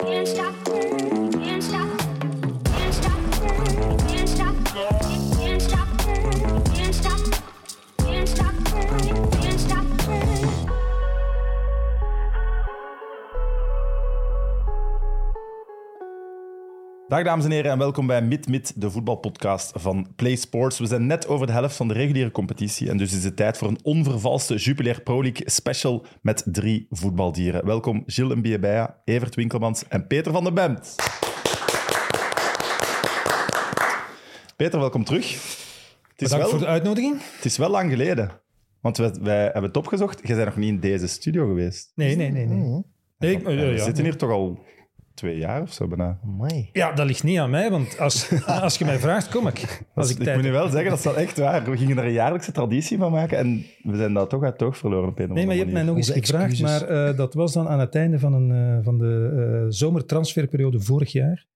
Can't stop, Dag dames en heren en welkom bij Mid Mid, de voetbalpodcast van Play Sports. We zijn net over de helft van de reguliere competitie en dus is het tijd voor een onvervalste Jupiler Pro League special met drie voetbaldieren. Welkom Gilles Mbiebeja, Evert Winkelmans en Peter van den Bemt. Peter, welkom terug. Het is, Bedankt wel, voor de uitnodiging. het is wel lang geleden, want wij, wij hebben het opgezocht. Jij bent nog niet in deze studio geweest. Nee, nee, nee. nee. nee ik- En eh, we ja. zitten hier toch al twee jaar of zo bijna. Amai. Ja, dat ligt niet aan mij, want als, als je mij vraagt, kom ik. Als ik ik tijd moet nu wel zeggen, dat is wel echt waar. We gingen er een jaarlijkse traditie van maken en we zijn dat toch uit oog verloren op een of Nee, maar je hebt mij nog eens gevraagd, excuses. maar eh, dat was dan aan het einde van, een, eh, van de eh, zomertransferperiode vorig jaar.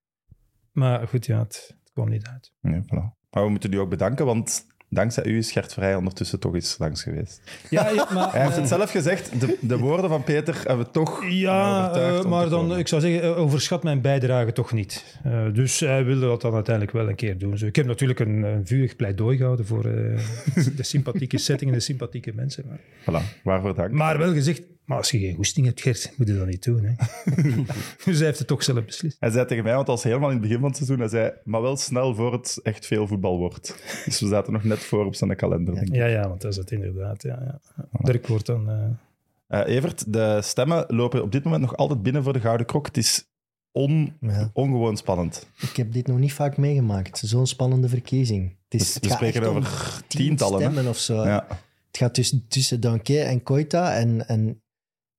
Maar goed, ja, het, het kwam niet uit. Nee, voilà. Maar we moeten u ook bedanken, want dankzij u is Gert Vrij ondertussen toch eens langs geweest. Ja, ja, maar, Hij heeft het zelf gezegd, de, de woorden van Peter hebben toch Ja, overtuigd eh, maar dan, ik zou zeggen, eh, overschat mijn bijdrage toch niet. Eh, dus hij wilde dat dan uiteindelijk wel een keer doen. Zo, ik heb natuurlijk een, een vurig pleidooi gehouden voor de sympathieke setting en de sympathieke mensen. Maar, Voilà, waarvoor dank. maar wel gezegd, maar als je geen goesting hebt, Gert, moet je dat niet doen. Hè. dus hij heeft het toch zelf beslist. Hij zei tegen mij, want dat was helemaal in het begin van het seizoen, hij zei, maar wel snel voor het echt veel voetbal wordt. Dus we zaten nog net voor op zijn kalender, denk ik. Ja, ja, want dat is het inderdaad. Ja, ja. Dirk wordt dan... eh, Eh, Evert, de stemmen lopen op dit moment nog altijd binnen voor de Gouden Krok. Het is on, Ja. ongewoon spannend. Ik heb dit nog niet vaak meegemaakt. Zo'n spannende verkiezing. Het, is, Dus het we spreken echt om over tien tientallen, hè? stemmen of zo. Ja. Het gaat tussen, tussen Danke en Koita. En, en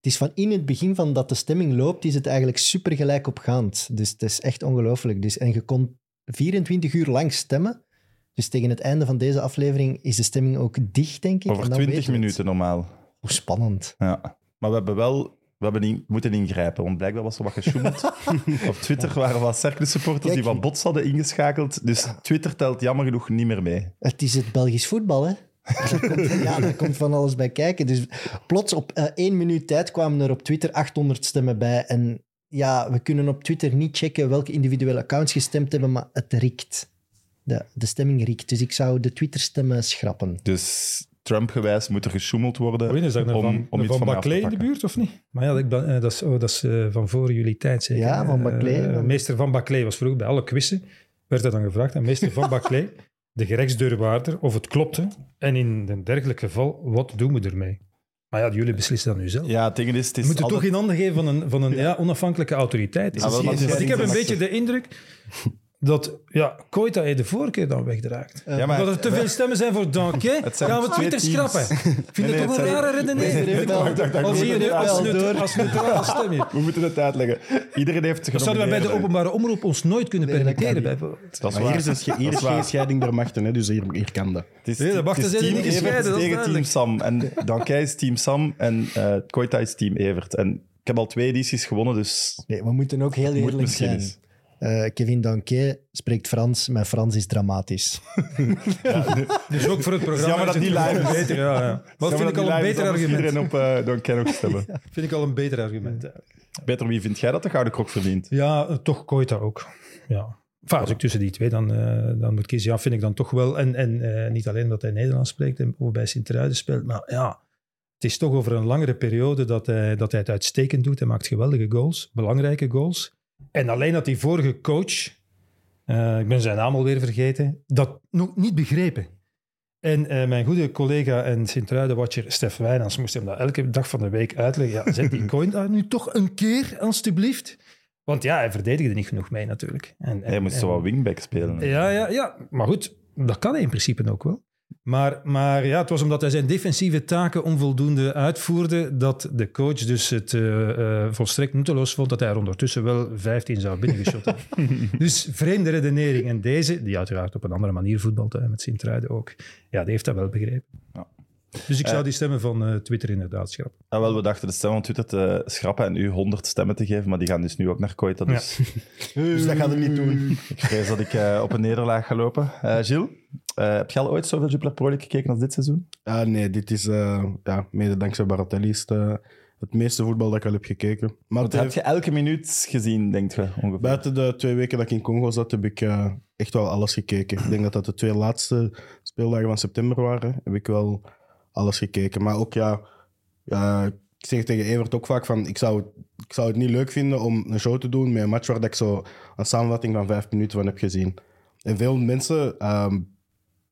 het is van in het begin van dat de stemming loopt, is het eigenlijk super gelijk opgaand. Dus het is echt ongelooflijk. Dus, en je kon 24 uur lang stemmen. Dus tegen het einde van deze aflevering is de stemming ook dicht, denk ik. Over En dan 20 weten we het. minuten normaal. Hoe spannend. Ja. Maar we hebben wel we hebben in- moeten ingrijpen, want blijkbaar was er wat gesjoemeld. Op Twitter waren wat Cercle-supporters die wat bots hadden ingeschakeld. Dus Twitter telt jammer genoeg niet meer mee. Het is het Belgisch voetbal, hè? Daar komt, ja, daar komt van alles bij kijken. Dus plots op eh, één minuut tijd kwamen er op Twitter 800 stemmen bij. En ja, we kunnen op Twitter niet checken welke individuele accounts gestemd hebben, maar het riekt. De, de stemming riekt. Dus ik zou de Twitter-stemmen schrappen. Dus Trump-gewijs moet er gesjoemeld worden is dat om, van, om een iets van van Baclay in de buurt, of niet? Maar ja, ik ben, eh, dat is, oh, dat is eh, van voor jullie tijd zeker. Ja, van Baclay, meester Van Baclay was vroeger bij alle quizzen, werd dat dan gevraagd. En meester Van Baclay, de gerechtsdeurwaarder, of het klopte. En in een dergelijk geval, wat doen we ermee? Maar ja, jullie beslissen dat nu zelf. Ja, het ding is, het is We moeten altijd- toch in handen geven van een, van een ja, onafhankelijke autoriteit. Wel, het is- Want ik heb een beetje de indruk dat ja, Koita heeft de voorkeur dan weggeraakt. Ja, maar dat er te veel stemmen zijn voor Danke, Het gaan we Twitter teams. schrappen. Vind Nee, je nee, toch het een rare redenering? Als we je moeten nu het als, uit- neut- als neutrale stem hier. We moeten het uitleggen. Iedereen heeft Dat zouden wij bij de openbare omroep ons nooit kunnen permitteren. bijvoorbeeld. Dat is Maar hier waar. is, een- hier geen scheiding der machten, hè, dus hier, hier kan dat. Het is, Nee, de het zijn niet gescheiden, is tegen team. Sam. En Dankij is team Sam en eh Koita is team Evert. En ik heb al twee edities gewonnen, dus Nee, we moeten ook heel eerlijk zijn. Eh, Kevin Danke spreekt Frans. Mijn Frans is dramatisch. Dus ook voor het programma jammer dat is die het live is. beter. Ja, ja. Maar dat vind ik al een beter argument. Iedereen op uh, nog stemmen. Vind ik al een beter argument. Peter, wie vind jij dat de Gouden Krok verdient? Ja, eh, toch Koita ook. Ja. Enfin, als ik tussen die twee dan, eh, dan moet kiezen, ja, vind ik dan toch wel. En, en eh, niet alleen dat hij Nederlands spreekt en of bij Sint-Truiden speelt, maar ja, het is toch over een langere periode dat hij, dat hij het uitstekend doet. Hij maakt geweldige goals, belangrijke goals. En alleen dat die vorige coach, eh, ik ben zijn naam alweer vergeten, dat nog niet begrepen. En eh, mijn goede collega en Sint-Truiden-watcher Stef Wijnands moest hem dat elke dag van de week uitleggen. Ja, zet die coin daar nu toch een keer, alstublieft. Want ja, hij verdedigde niet genoeg mee natuurlijk. En, en- Hij moest en- zo wat wingback spelen. Ja, ja, ja, maar goed, dat kan hij in principe ook wel. Maar, maar ja, het was omdat hij zijn defensieve taken onvoldoende uitvoerde, dat de coach dus het eh, eh, volstrekt nutteloos vond dat hij er ondertussen wel 15 zou binnengeschot hebben. dus vreemde redenering. En deze, die uiteraard op een andere manier voetbalt, hè, met Sint-Truiden ook, ja, die heeft dat wel begrepen. Ja. Dus ik zou Eh, die stemmen van Twitter inderdaad schrappen. Wel, we dachten de stemmen van Twitter te schrappen en u 100 stemmen te geven, maar die gaan dus nu ook naar Koita. Dus Dus dat gaan we niet doen. ik vrees dat ik op een nederlaag ga lopen. Gilles, eh, heb je al ooit zoveel Jupiler Pro League gekeken als dit seizoen? Nee, dit is eh, ja, mede dankzij Baratelli is het, eh, het meeste voetbal dat ik al heb gekeken. Maar het heb je elke minuut gezien, denkt je ongeveer? buiten de twee weken dat ik in Congo zat, heb ik echt wel alles gekeken. Ik denk dat dat de twee laatste speeldagen van september waren. Heb ik wel alles gekeken. Maar ook ja, ik zeg tegen Evert ook vaak van, ik zou, ik zou het niet leuk vinden om een show te doen met een match waar dat ik zo een samenvatting van vijf minuten van heb gezien. En veel mensen, ehm,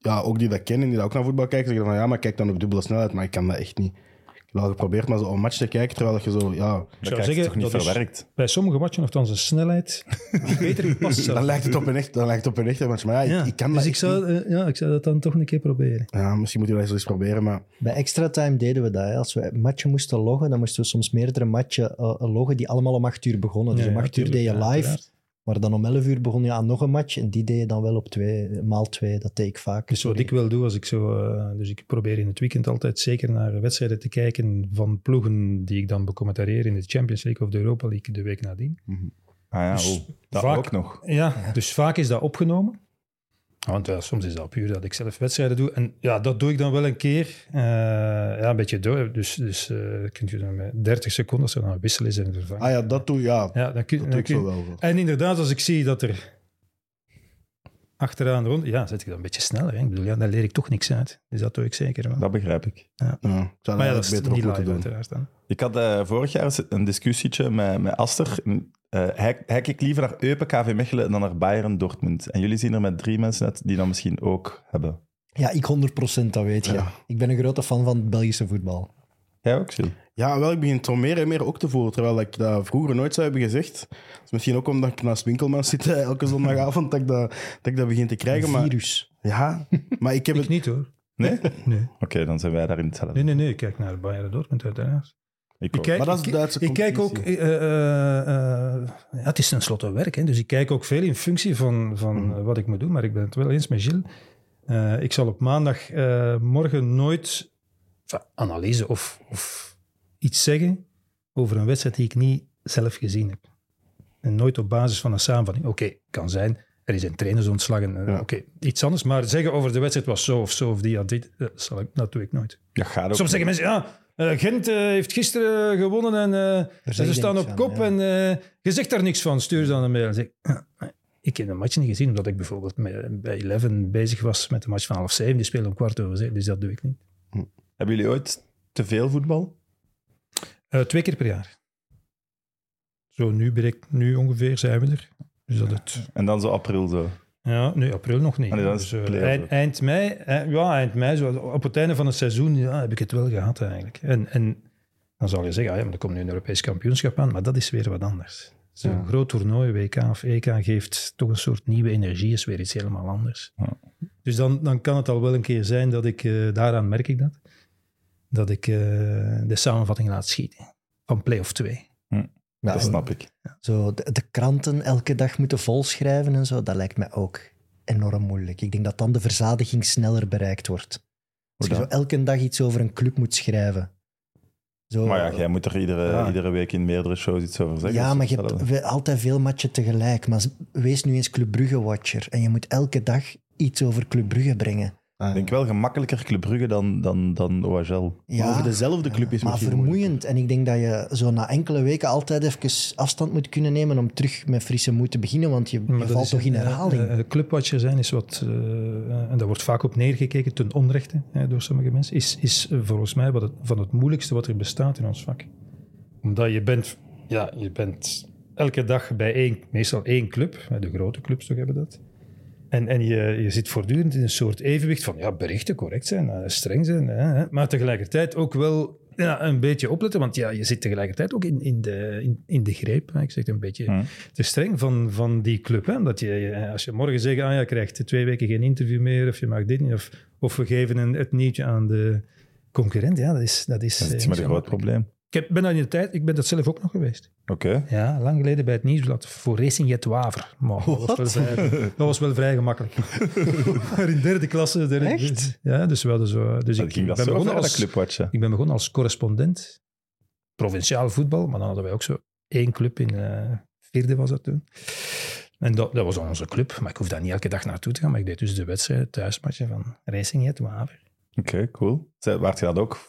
ja, ook die dat kennen, die dat ook naar voetbal kijken, zeggen van ja, maar kijk dan op dubbele snelheid, maar ik kan dat echt niet. Ik heb wel geprobeerd maar zo een match te kijken, terwijl je zo, ja, dat zou zeggen, toch niet dat verwerkt? Bij sommige matchen nogthans een snelheid die beter gepast dan lijkt het op een echt, dan lijkt het op een echte match. Maar ja, Ja, ik, ik kan dus dat ik echt zou, niet. eh, ja, ik zou dat dan toch een keer proberen. Ja, misschien moet je dat eens proberen, maar Bij extra time deden we dat. Hè. Als we matchen moesten loggen, dan moesten we soms meerdere matchen eh, loggen die allemaal om acht uur begonnen. Dus Ja, om acht uur deed je live. Maar dan om elf uur begon je aan nog een match en die deed je dan wel op twee, maal twee. Dat deed ik vaak. Dus wat ik wil doen, als ik zo, eh, dus ik probeer in het weekend altijd zeker naar wedstrijden te kijken van ploegen die ik dan becommentarieer in de Champions League of de Europa League de week nadien. Ah ja, Dus oh, dat vaak- ook nog. Ja, dus vaak is dat opgenomen. Want ja, soms is dat puur dat ik zelf wedstrijden doe. En ja, dat doe ik dan wel een keer. Eh, ja, een beetje door. Dus, dus eh kunt je dan met 30 seconden, als er dan een wissel is en vervangen. ah ja, dat doe, ja, ja, dan kun, dat dan doe ik kun- zo wel. En inderdaad, als ik zie dat er achteraan rond... Ja, zet ik dan een beetje sneller. Hè. Ik bedoel, ja, daar leer ik toch niks uit. Dus dat doe ik zeker wel. Dat begrijp ik. Ja, ik zou maar ja, dat is beter niet live doen. uiteraard dan. Ik had eh, vorig jaar een discussietje met, met Aster. Eh, hij, hij kijkt liever naar Eupen, KV Mechelen dan naar Bayern Dortmund. En jullie zien er met drie mensen uit die dat misschien ook hebben. Ja, ik 100% dat weet je. Ja. Ik ben een grote fan van het Belgische voetbal. Jij ook, Sil? Ja, wel, ik begin het zo meer en meer ook te voelen, terwijl ik dat vroeger nooit zou hebben gezegd. Dat is misschien ook omdat ik naast Winkelman zit eh, elke zondagavond, dat ik dat, dat, ik dat begin te krijgen. Een Maar, virus. ja, maar ik heb Ik het... niet hoor. Nee? Nee. Oké, dan zijn wij daarin hetzelfde. nee, nee, nee. Ik kijk naar Bayern Dortmund uiteraard. Ik ook. kijk, Maar dat is ik, Duitse ik kijk ook... competitie. eh, eh, eh, ja, het is tenslotte werk, hè, dus ik kijk ook veel in functie van, van eh, wat ik moet doen. Maar ik ben het wel eens met Gilles. Eh, ik zal op maandag eh, morgen nooit analyse of, of iets zeggen over een wedstrijd die ik niet zelf gezien heb. En nooit op basis van een samenvatting. Oké, kan zijn, er is een trainer ontslagen. eh, Ja. Oké, iets anders. Maar zeggen over de wedstrijd was zo of zo of die had dit, eh, zal ik, dat doe ik nooit. Dat gaat ook. Soms zeggen mensen, ja, eh, Gent eh, heeft gisteren gewonnen en, eh, en ze staan op van, kop ja. en eh, je zegt daar niks van. Stuur ze dan een mail. En zeg, ik, "Ah, ik heb de match niet gezien, omdat ik bijvoorbeeld bij Eleven bezig was met de match van half zeven. Die spelen om kwart over zeven, dus dat doe ik niet. Hebben jullie ooit te veel voetbal? Eh, twee keer per jaar. Zo, nu, ben ik, nu ongeveer zijn we er. Dus dat het... En dan zo april zo. Ja, nee, april nog niet. Dus, eh, eind, mei, eh, ja, eind mei, zo, op het einde van het seizoen, ja, heb ik het wel gehad eigenlijk. En, en dan zal je zeggen, ah, ja, maar er komt nu een Europees kampioenschap aan, maar dat is weer wat anders. Zo'n Ja. groot toernooi, WK of EK, geeft toch een soort nieuwe energie, is weer iets helemaal anders. Ja. Dus dan, dan kan het al wel een keer zijn dat ik, daaraan merk ik dat, dat ik eh, de samenvatting laat schieten van play-off 2. Ja, dat snap ik. Zo de, de kranten elke dag moeten volschrijven en zo, dat lijkt mij ook enorm moeilijk. Ik denk dat dan de verzadiging sneller bereikt wordt. Als je zo elke dag iets over een club moet schrijven. Zo, Maar ja, jij moet er iedere, Ja. iedere week in meerdere shows iets over zeggen. ja, maar je hebt we- altijd veel matchen tegelijk. Maar wees nu eens Club Brugge-watcher. En je moet elke dag iets over Club Brugge brengen. Ah, Ik denk wel gemakkelijker Club Brugge dan, dan, dan OHL. Ja, over dezelfde club is maar misschien vermoeiend. En ik denk dat je zo na enkele weken altijd even afstand moet kunnen nemen om terug met frisse moed te beginnen. Want je, Maar valt toch in een, eh, herhaling. eh, clubwatcher zijn is wat, eh, en daar wordt vaak op neergekeken ten onrechte hè, door sommige mensen, is, is volgens mij wat het, van het moeilijkste wat er bestaat in ons vak. Omdat je bent, ja, je bent elke dag bij één, meestal één club, de grote clubs toch hebben dat. En, en je, je zit voortdurend in een soort evenwicht van ja, berichten correct zijn, eh, streng zijn, hè, maar tegelijkertijd ook wel ja, een beetje opletten, want ja, je zit tegelijkertijd ook in, in, de, in, in de greep. Hè. Ik zeg het een beetje Hm. te streng van, van die club. Hè? Omdat je, als je morgen zegt, ah, ja, je krijgt twee weken geen interview meer, of je mag dit niet, of, of we geven een, het nieuwtje aan de concurrent, ja, dat is... Dat is Dat is eh, met een groot probleem. Ik heb, ben daar in de tijd, ik ben dat zelf ook nog geweest. Oké. Ja, lang geleden bij het Nieuwsblad voor Racing Jet Waver. Maar dat, was wel vrij, dat was wel vrij gemakkelijk. maar in derde klasse. Derde, Echt? Ja, dus we hadden zo... Dus ik, ging dat ben begonnen als, clubwatchen. ik ben begonnen als correspondent. Provinciaal voetbal, maar dan hadden wij ook zo één club in eh vierde was dat toen. En dat, dat was dan onze club, maar ik hoef daar niet elke dag naartoe te gaan. Maar ik deed dus de wedstrijd, thuismatje van Racing Jet Waver. Oké, cool. Waart je dat ook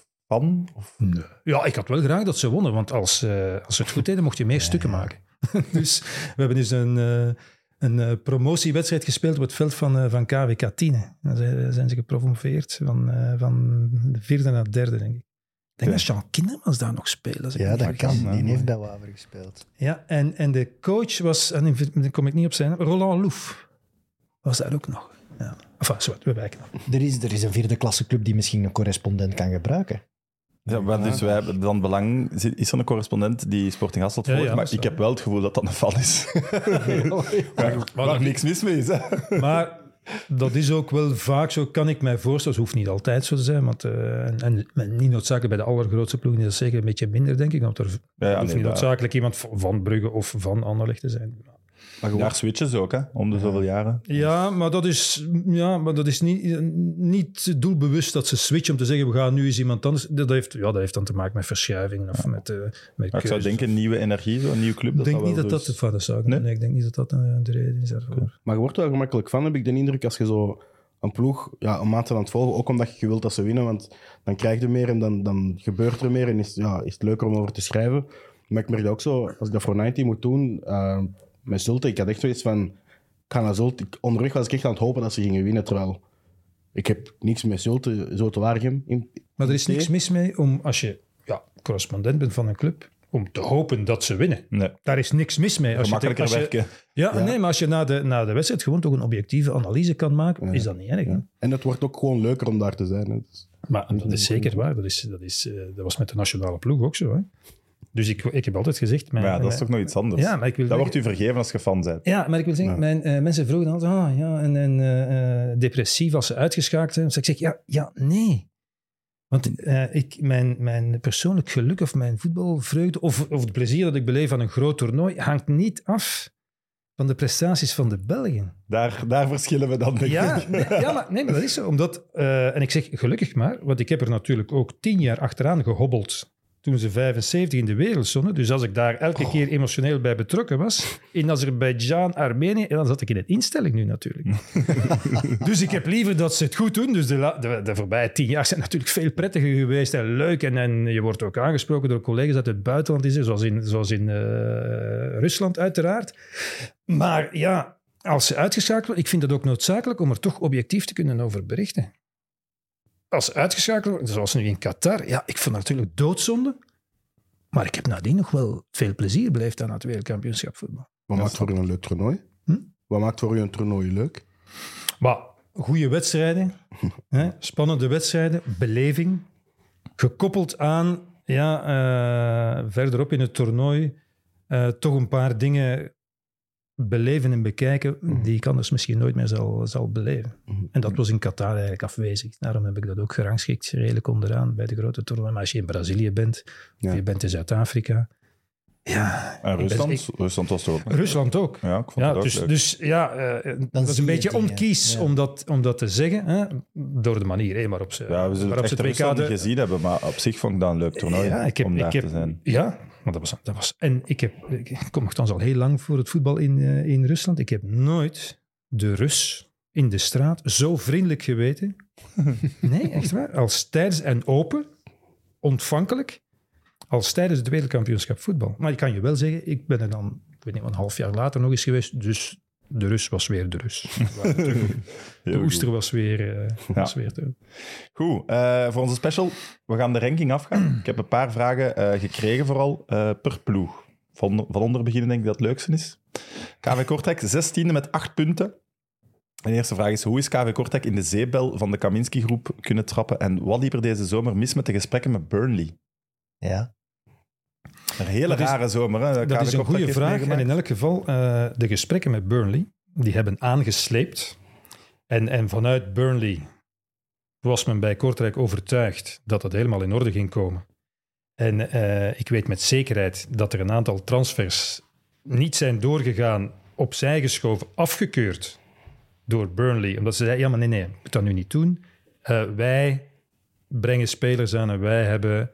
Of... Ja, ik had wel graag dat ze wonnen, want als, eh, als ze het goed deden, mocht je meer stukken maken. dus we hebben dus een, eh, een eh, promotiewedstrijd gespeeld op het veld van, eh, van KWK 10. Dan zijn, zijn ze gepromoveerd van, eh, van de vierde naar de derde, denk ik. Ik denk dat Jean Kindermans daar nog speelt. ik Ja, dat vergis. kan. Die heeft bij Waver gespeeld. Ja, en, en de coach was, en dan kom ik niet op zijn naam, Roland Loef. Was daar ook nog. Ja. Enfin, zwart, we wijken af. Er is, er is een vierde klasse club die misschien een correspondent kan gebruiken. Ja, maar dus wij hebben dan belang... Is er een correspondent die Sporting Hasselt volgt? ja, maar ik heb wel het gevoel dat dat een fan is. waar waar niks mis mee is. Hè? Maar dat is ook wel vaak zo, kan ik mij voorstellen. Het hoeft niet altijd zo te zijn, want, eh, en, niet noodzakelijk bij de allergrootste ploegen is dat zeker een beetje minder, denk ik. Want er Ja, ja, hoeft nee, niet noodzakelijk iemand van- van Brugge of van Anderlecht te zijn. Maar Daar switchen ze ook, hè? Om de zoveel jaren. Ja, maar dat is, ja, maar dat is niet, niet doelbewust dat ze switchen om te zeggen, we gaan nu eens iemand anders. Dat heeft, ja, dat heeft dan te maken met verschuivingen of met, eh met ik zou denken, nieuwe energie, zo'n nieuwe club. Ik Dat denk zou niet dat dat, de zou ik- Nee? nee, ik denk niet dat dat eh, de reden is daarvoor. Maar je wordt er wel gemakkelijk van, heb ik de indruk, als je zo een ploeg ja, een maand aan het volgen, ook omdat je wilt dat ze winnen, want dan krijg je meer en dan, dan gebeurt er meer en is, ja, is het leuker om over te schrijven. Maar ik merk dat ook zo, als ik dat voor 90 moet doen, eh, met Zulte, ik had echt zoiets van, ik ga naar Zulte, ik- onderweg was ik echt aan het hopen dat ze gingen winnen, terwijl ik heb niks met Zulte, Zulte Waregem. In, Maar er is niks mis mee om, als je ja, correspondent bent van een club, om te hopen dat ze winnen. Nee, Daar is niks mis mee. Als je, gemakkelijker als je- werken. ja, nee, maar als je na de, na de wedstrijd gewoon toch een objectieve analyse kan maken, is dat niet erg. hè? en het wordt ook gewoon leuker om daar te zijn. hè. Dus- Maar dat is zeker waar. Dat, is, dat, is, eh, dat was met de nationale ploeg ook zo. Hè? Dus ik, ik heb altijd gezegd... Mijn, Maar ja, dat is toch nog iets anders. Ja, maar ik wil dat zeggen- wordt u vergeven als je fan bent. Ja, maar ik wil zeggen, mijn, eh, mensen vroegen altijd, ah ja, en, en eh, eh, depressief als ze uitgeschakeld zijn. Dus ik zeg, ja, ja nee. Want ik, mijn, mijn persoonlijk geluk of mijn voetbalvreugde of, of het plezier dat ik beleef aan een groot toernooi hangt niet af van de prestaties van de Belgen. Daar, daar verschillen we dan, denk Ja, ik. nee, ja maar, nee, maar dat is zo. Omdat, en ik zeg gelukkig maar, want ik heb er natuurlijk ook tien jaar achteraan gehobbeld toen ze 75 in de wereld stonden. Dus als ik daar elke keer emotioneel bij betrokken was, in Azerbeidzjan, Armenië, en dan zat ik in een instelling nu natuurlijk. dus ik heb liever dat ze het goed doen. Dus de, de, de voorbije tien jaar zijn natuurlijk veel prettiger geweest en leuk. En, en je wordt ook aangesproken door collega's uit het buitenland, is zoals in, zoals in eh, Rusland uiteraard. Maar ja, als ze uitgeschakeld worden, ik vind het ook noodzakelijk om er toch objectief te kunnen over berichten. Als uitgeschakeld zoals nu in Qatar, ja, ik vond het natuurlijk doodzonde. Maar ik heb nadien nog wel veel plezier beleefd aan het wereldkampioenschap voetbal. Wat maakt voor u een leuk toernooi? Hm? Wat maakt voor u een toernooi leuk? Maar goede wedstrijden, hè, spannende wedstrijden, beleving, gekoppeld aan, ja, eh, verderop in het toernooi, eh, toch een paar dingen beleven en bekijken die ik anders misschien nooit meer zal, zal beleven. En dat was in Qatar eigenlijk afwezig. Daarom heb ik dat ook gerangschikt, redelijk onderaan bij de grote toernooien. Maar als je in Brazilië bent, Ja. of je bent in Zuid-Afrika, ja... En ben- Rusland, ik- Rusland was er ook. Rusland ook. Ja, ik vond Ja, het ook dus, leuk. dus ja, eh, dat is een je beetje onkies ja. om, dat, om dat te zeggen. Hè? Door de manier hè, waarop ze, ja, we zullen waarop het WK... Niet gezien hebben, maar op zich vond ik dat een leuk toernooi ja, ik heb, om daar heb, te zijn. Ja, maar dat was, dat was... En ik, heb, ik kom nogthans al heel lang voor het voetbal in, eh, in Rusland. Ik heb nooit de Rus in de straat zo vriendelijk geweten. Nee, echt waar. Als tijdens en open, ontvankelijk, als tijdens het wereldkampioenschap voetbal. Maar ik kan je wel zeggen, ik ben er dan, ik weet niet, een half jaar later nog eens geweest, dus de Rus was weer de Rus. De oester was weer, eh, was weer terug. Goed, eh, voor onze special, we gaan de ranking afgaan. Ik heb een paar vragen eh, gekregen, vooral eh, per ploeg. Van, van onder beginnen denk ik dat het leukste is. KV Kortrijk, 16e met 8 punten. En de eerste vraag is, hoe is KV Kortrijk in de zeebel van de Kaminski-groep kunnen trappen? En wat liep er deze zomer mis met de gesprekken met Burnley? Ja. Een hele Dat is- rare zomer. Hè, Dat is een goede vraag. En meegemaakt. in elk geval, eh, de gesprekken met Burnley, die hebben aangesleept. En, en vanuit Burnley was men bij Kortrijk overtuigd dat het helemaal in orde ging komen. En eh, ik weet met zekerheid dat er een aantal transfers niet zijn doorgegaan, opzij geschoven, afgekeurd door Burnley. Omdat ze zeiden, ja maar nee, nee, moet dat nu niet doen. Eh, wij brengen spelers aan en wij hebben...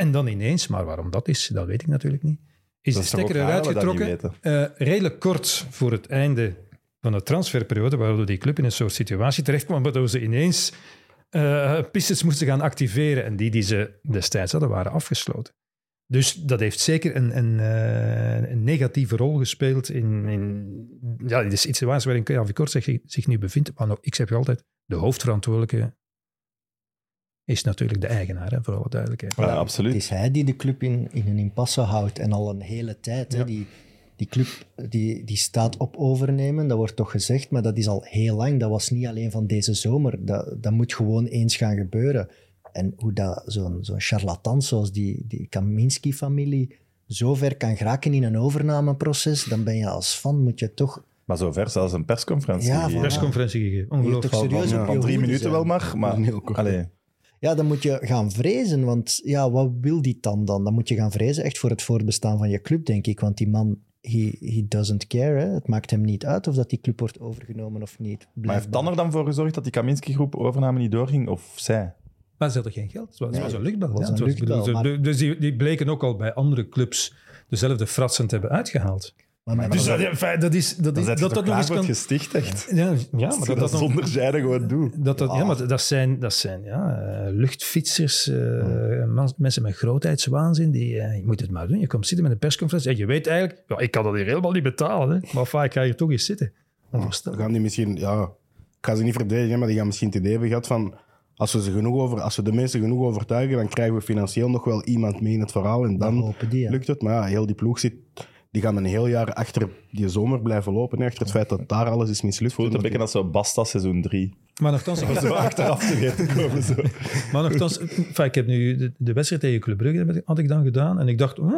En dan ineens, maar waarom dat is, dat weet ik natuurlijk niet. Is Dat de is stekker eruit getrokken. eh, redelijk kort voor het einde van de transferperiode, waardoor die club in een soort situatie terecht kwam, waardoor ze ineens eh, pistes moesten gaan activeren. En die die ze destijds hadden, waren afgesloten. Dus dat heeft zeker een, een, eh, een negatieve rol gespeeld in, in ja, de situatie waarin KV Kort zich, zich nu bevindt. Maar ik zeg altijd, de hoofdverantwoordelijke is natuurlijk de eigenaar, hè, voor alle duidelijkheid. Ja, Het is hij die de club in, in een impasse houdt en al een hele tijd. Hè, die, die club die, die staat op overnemen, dat wordt toch gezegd, maar dat is al heel lang. Dat was niet alleen van deze zomer. Dat, dat moet gewoon eens gaan gebeuren. En hoe dat zo'n zo'n charlatan zoals die, die Kaminski-familie zo ver kan geraken in een overnameproces, dan ben je als fan, moet je toch... Maar zover zelfs een persconferentie. Ja, gegeven. voilà. Persconferentie gegeven, toch ongelooflijk. serieus van- op Van drie minuten zijn. wel maar. maar Een heel kort. allee, Ja, dan moet je gaan vrezen, want ja, wat wil die dan dan? Dan moet je gaan vrezen echt voor het voortbestaan van je club, denk ik. Want die man, he, he doesn't care. Hè. Het maakt hem niet uit of dat die club wordt overgenomen of niet. maar heeft. Dan er dan voor gezorgd dat die Kaminski-groep overname niet doorging? Of zij? Maar ze hadden geen geld. Het was, het Nee, was een luchtbel. het was ja. een Het was- luchtbel, bedoel, maar- de- Dus die, die bleken ook al bij andere clubs dezelfde fratsen te hebben uitgehaald. Maar Dus dat, dat is... Dat, is, je dat, dat nog eens kan... gesticht, echt. Ja, ja, maar je dat, dat zonder zijde gewoon doet. dat, dat, ja, Ja. maar dat zijn, dat zijn ja, eh, luchtfietsers, eh, man- mensen met grootheidswaanzin. Die, eh, je moet het maar doen. Je komt zitten met een persconferentie en je weet eigenlijk, ja, ik kan dat hier helemaal niet betalen. Hè, maar ik ga hier toch eens zitten. Dan Onvoorstelbaar. gaan die misschien, ja, ik ga ze niet verdedigen, maar die gaan misschien het idee hebben gehad van, als we, ze genoeg over, als we de mensen genoeg overtuigen, dan krijgen we financieel nog wel iemand mee in het verhaal en dan die, lukt het. Maar ja, heel die ploeg zit, die gaan een heel jaar achter die zomer blijven lopen, hè, achter het feit dat daar alles is mislukt. Voelt een beetje als zo Basta seizoen 3. Maar nogthans, ik, Zo achteraf te weten komen. Zo. maar nogthans enfin, ik heb nu de, de wedstrijd tegen Club Brugge had ik dan gedaan. En ik dacht, oh,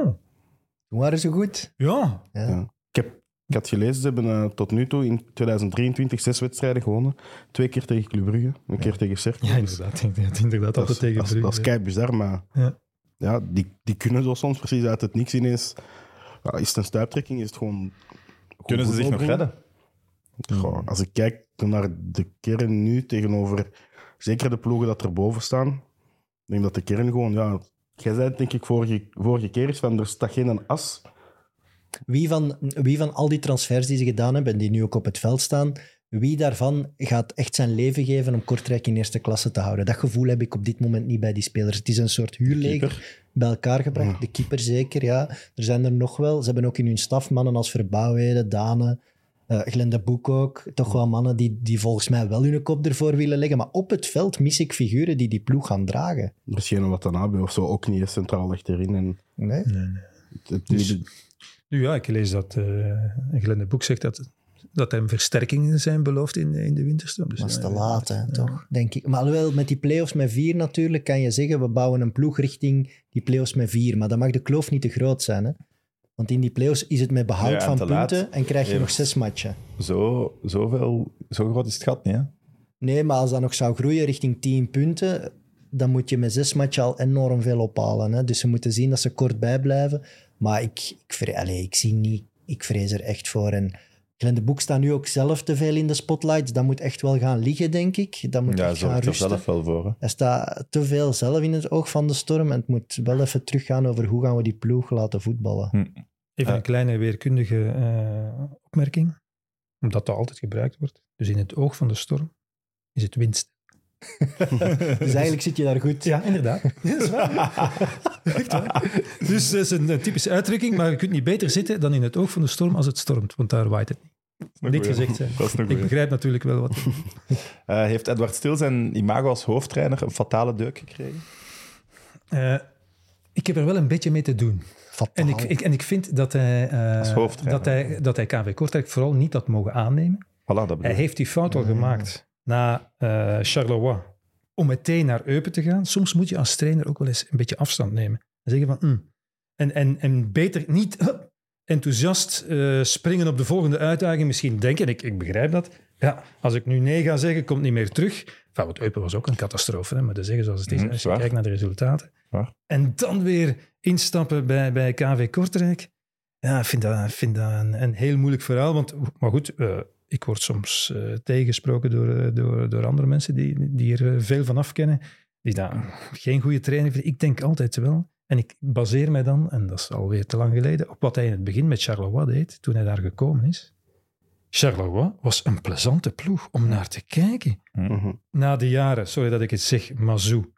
Toen waren ze goed. ja, Ja. Ja. Ik, heb, ik had gelezen, ze hebben eh, tot nu toe in 2023 zes wedstrijden gewonnen. Twee keer tegen Club Brugge, een keer tegen Cercle. ja inderdaad. inderdaad, dat, altijd is, tegen dat, is, Brugge. dat is kei bizar, maar Ja. ja, die, die kunnen zo soms precies uit het niks ineens... Is het een stuiptrekking? Is het gewoon... Kunnen ze zich nog redden? Goh, als ik kijk naar de kern nu tegenover zeker de ploegen dat erboven staan, ik denk dat de kern gewoon, ja, jij zei het denk ik vorige, vorige keer is van er staat geen as. Wie van, wie van al die transfers die ze gedaan hebben en die nu ook op het veld staan, wie daarvan gaat echt zijn leven geven om Kortrijk in eerste klasse te houden? Dat gevoel heb ik op dit moment niet bij die spelers. Het is een soort huurleger bij elkaar gebracht. Ja. De keeper zeker, ja. Er zijn er nog wel. Ze hebben ook in hun staf mannen als Verbouwheden, Dane, eh Glenn de Boek ook. Toch wel mannen die, die volgens mij wel hun kop ervoor willen leggen. Maar op het veld mis ik figuren die die ploeg gaan dragen. Er is geen Watanabe of zo ook niet eens centraal achterin. En Nee? het, het Dus- Nu ja, ik lees dat uh, Glenn de Boek zegt dat, dat hem versterkingen zijn beloofd in, in de winterstop. Dus, Dat is te ja, laat, hè, ja. toch? Denk ik. Maar alhoewel, met die play-offs met vier natuurlijk, kan je zeggen, we bouwen een ploeg richting die play-offs met vier. Maar dan mag de kloof niet te groot zijn, hè? Want in die play-offs is het met behoud Ja, van laat. punten en krijg je nog zes matchen. Zo, zoveel, zo groot is het gat niet, hè? Nee, maar als dat nog zou groeien richting 10 punten, dan moet je met zes matchen al enorm veel ophalen. Hè? Dus ze moeten zien dat ze kort bijblijven. Maar ik, ik, allee, ik zie niet, ik vrees er echt voor. En Glenn de Boek staat nu ook zelf te veel in de spotlights. Dat moet echt wel gaan liggen, denk ik. Dat moet Ja, echt gaan zorgt er rusten. zelf wel voor. Hè? Hij staat te veel zelf in het oog van de storm. En het moet wel even teruggaan over hoe gaan we die ploeg laten voetballen. Hm. Even een kleine weerkundige eh, opmerking, omdat dat altijd gebruikt wordt. Dus in het oog van de storm is het winst. Dus eigenlijk zit je daar goed. Ja, inderdaad. Ja, dat is waar. Echt waar. Dus dat is een, een typische uitdrukking, maar je kunt niet beter zitten dan in het oog van de storm als het stormt, want daar waait het niet. Goeie. gezegd zijn. Dat is Ik goeie. begrijp natuurlijk wel wat. Eh, heeft Edward Stil zijn imago als hoofdtrainer een fatale deuk gekregen? Eh, ik heb er wel een beetje mee te doen. Fataal. En ik, ik, en ik vind dat hij, eh, dat, hij, dat hij KV Kortrijk vooral niet had mogen aannemen. Voilà, dat bedoel Hij heeft die fout al gemaakt na eh, Charleroi om meteen naar Eupen te gaan. Soms moet je als trainer ook wel eens een beetje afstand nemen. En zeggen van, "Hm." en, en, en beter niet hup, enthousiast eh, springen op de volgende uitdaging. Misschien denken, ik, ik begrijp dat. Ja, als ik nu nee ga zeggen, komt niet meer terug. Enfin, want Eupen was ook een catastrofe, hè, maar te zeggen zoals het is, Mhm, als je kijkt naar de resultaten. Waar. En dan weer instappen bij, bij KV Kortrijk. Ja, ik vind dat, vind dat een, een heel moeilijk verhaal. Want, maar goed, eh, ik word soms eh, tegengesproken door, door, door andere mensen die, die er veel van af kennen. Die daar geen goede trainer vinden. Ik denk altijd wel. En ik baseer mij dan, en dat is alweer te lang geleden, op wat hij in het begin met Charleroi deed, toen hij daar gekomen is. Charleroi was een plezante ploeg om naar te kijken. Mhm. Na de jaren, sorry dat ik het zeg, Mazou.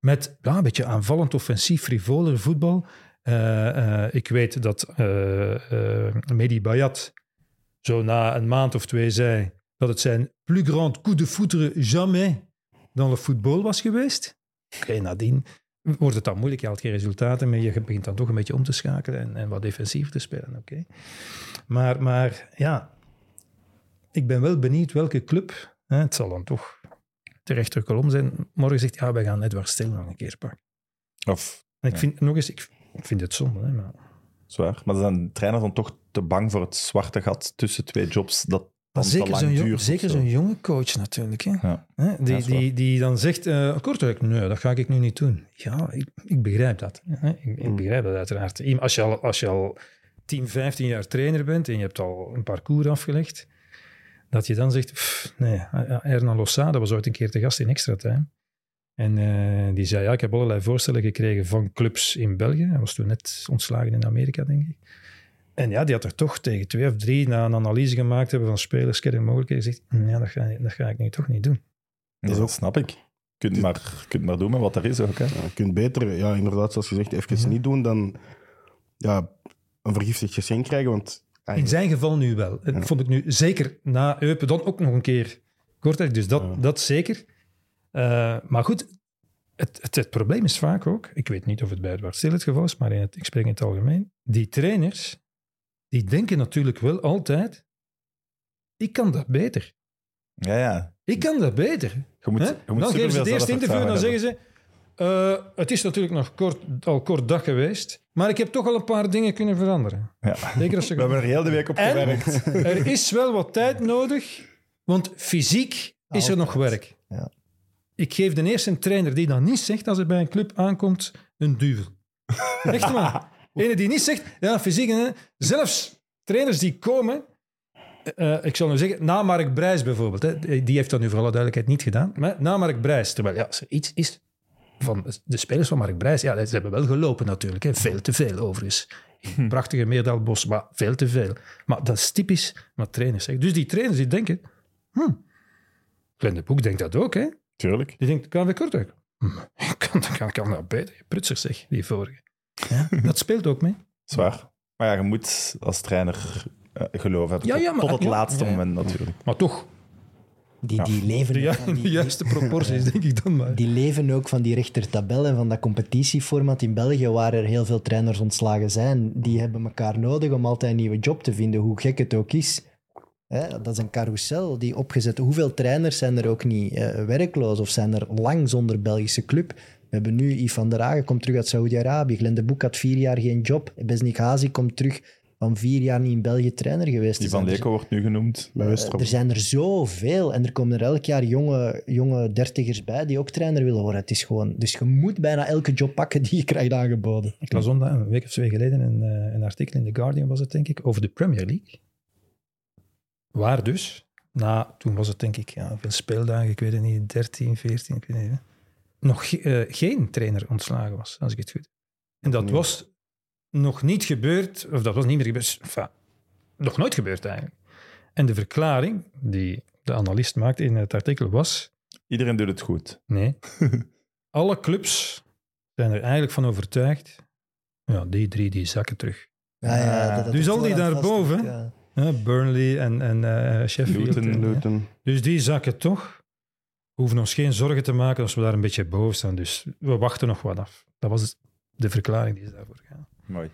Met ja, een beetje aanvallend, offensief, frivoler voetbal. Eh, eh, ik weet dat eh eh Mehdi Bayat zo na een maand of twee zei dat het zijn plus grand coup de foudre jamais dans le football was geweest. Oké, nadien wordt het dan moeilijk. Je haalt geen resultaten meer. Je begint dan toch een beetje om te schakelen en, en wat defensiever te spelen. Oké. Maar, maar ja, ik ben wel benieuwd welke club, hè, het zal dan toch de rechterkolom zijn, morgen zegt, ja, wij gaan Edward Stil nog een keer pakken. Of, En ik Ja. vind, nog eens, ik, vind het zonde. Hè, maar zwaar. Maar zijn de trainers dan toch te bang voor het zwarte gat tussen twee jobs dat dan zeker zo'n jong- zeker jonge coach natuurlijk. Hè? Ja. Hè, Die, die, die dan zegt, eh Kortrijk, nee, dat ga ik nu niet doen. Ja, ik, ik begrijp dat. Hè? Ik, ik begrijp dat uiteraard. Als je, al, als je al 10, 15 jaar trainer bent en je hebt al een parcours afgelegd, dat je dan zegt, pff, nee, Hernan Losada was ooit een keer te gast in Extra Time. En eh, die zei, ja, ik heb allerlei voorstellen gekregen van clubs in België. Hij was toen net ontslagen in Amerika, denk ik. En ja, die had er toch tegen twee of drie, na een analyse gemaakt hebben van spelers, en mogelijkheden, gezegd, "Hm, ja, dat ga, dat ga ik nu toch niet doen. Ja, dat snap ik. Je kunt maar, je kunt maar doen met wat er is ook. Hè. Ja, je kunt beter, ja, inderdaad, zoals je zegt, even Ja. niet doen dan ja, een vergiftigd geschenk krijgen. Want ja, In zijn geval nu wel. Dat Ja. vond ik nu zeker na Eupen dan ook nog een keer korter. Dus dat, Ja. dat zeker. Eh, maar goed, het, het, het probleem is vaak ook, ik weet niet of het bij Edward Stil het geval is, maar in het, ik spreek in het algemeen, die trainers, die denken natuurlijk wel altijd, ik kan dat beter. Ja, ja. Ik kan dat beter. Je moet, je moet dan geven ze het eerste interview en dan zeggen ze, eh, het is natuurlijk nog kort, al kort dag geweest, maar ik heb toch al een paar dingen kunnen veranderen. Ja. Zeker als We hebben er heel de week op En- gewerkt. er is wel wat tijd nodig, want fysiek is er nog werk. Ja. Ik geef de eerste een trainer die dat niet zegt als hij bij een club aankomt, een duvel. Echt waar. Ene die niet zegt, ja, fysiek. hè. Zelfs trainers die komen, eh, ik zal nu zeggen, na Mark Brijs bijvoorbeeld, hè, die heeft dat nu voor alle duidelijkheid niet gedaan, maar na Mark Brijs, terwijl ja, als er iets is van de spelers van Mark Brijs, ja, ze hebben wel gelopen natuurlijk, hè, veel te veel overigens. Prachtige Meerdalbos, maar veel te veel. Maar dat is typisch wat trainers zeggen. Dus die trainers die denken, hm, Glenn de Boek denkt dat ook, hè? Tuurlijk. Die denkt, KV Kortrijk, hm, kan, kan, kan dat beter. Prutsers zeg, die vorige. Ja, dat speelt ook mee. Zwaar. Maar ja, je moet als trainer eh, geloof hebben. Ja, tot, ja, het ja, laatste ja, ja. moment natuurlijk. Maar toch, Die, Ja. die, leven ju- van de die, juiste proporties, denk ik dan maar. die leven ook van die rechtertabel en van dat competitieformat in België, waar er heel veel trainers ontslagen zijn. Die hebben elkaar nodig om altijd een nieuwe job te vinden, hoe gek het ook is. Hè, dat is een carousel die opgezet... Hoeveel trainers zijn er ook niet eh, werkloos of zijn er lang zonder Belgische club? We hebben nu Yves van der Hagen, komt terug uit Saoedi-Arabië. Glenn de Boek had vier jaar geen job. Besnik Hazi komt terug van vier jaar niet in België trainer geweest. Die te van. Leko wordt nu genoemd. bij Westerop. Er zijn er zoveel en er komen er elk jaar jonge, jonge dertigers bij die ook trainer willen worden. Het is gewoon, dus je moet bijna elke job pakken die je krijgt aangeboden. Ik las zondag, een week of twee geleden, een, eh, een artikel in The Guardian, was het denk ik, over de Premier League. Waar dus, na, toen was het denk ik, ja, hoeveel speeldagen, ik weet het niet, 13, 14, ik weet het niet, nog ge- eh, geen trainer ontslagen was, als ik het goed heb. En dat Nee. was nog niet gebeurd, of dat was niet meer gebeurd, enfin, nog nooit gebeurd eigenlijk. En de verklaring die de analist maakte in het artikel was, Iedereen doet het goed. Nee. Alle clubs zijn er eigenlijk van overtuigd. Ja, die drie die zakken terug. Ja, ja, dat- dat Dus al die daarboven, ja. Hè, Burnley en, en eh, Sheffield. Luton, en, Luton. Dus die zakken toch. We hoeven ons geen zorgen te maken als we daar een beetje boven staan. Dus we wachten nog wat af. Dat was de verklaring die ze daarvoor gaan. Mooi.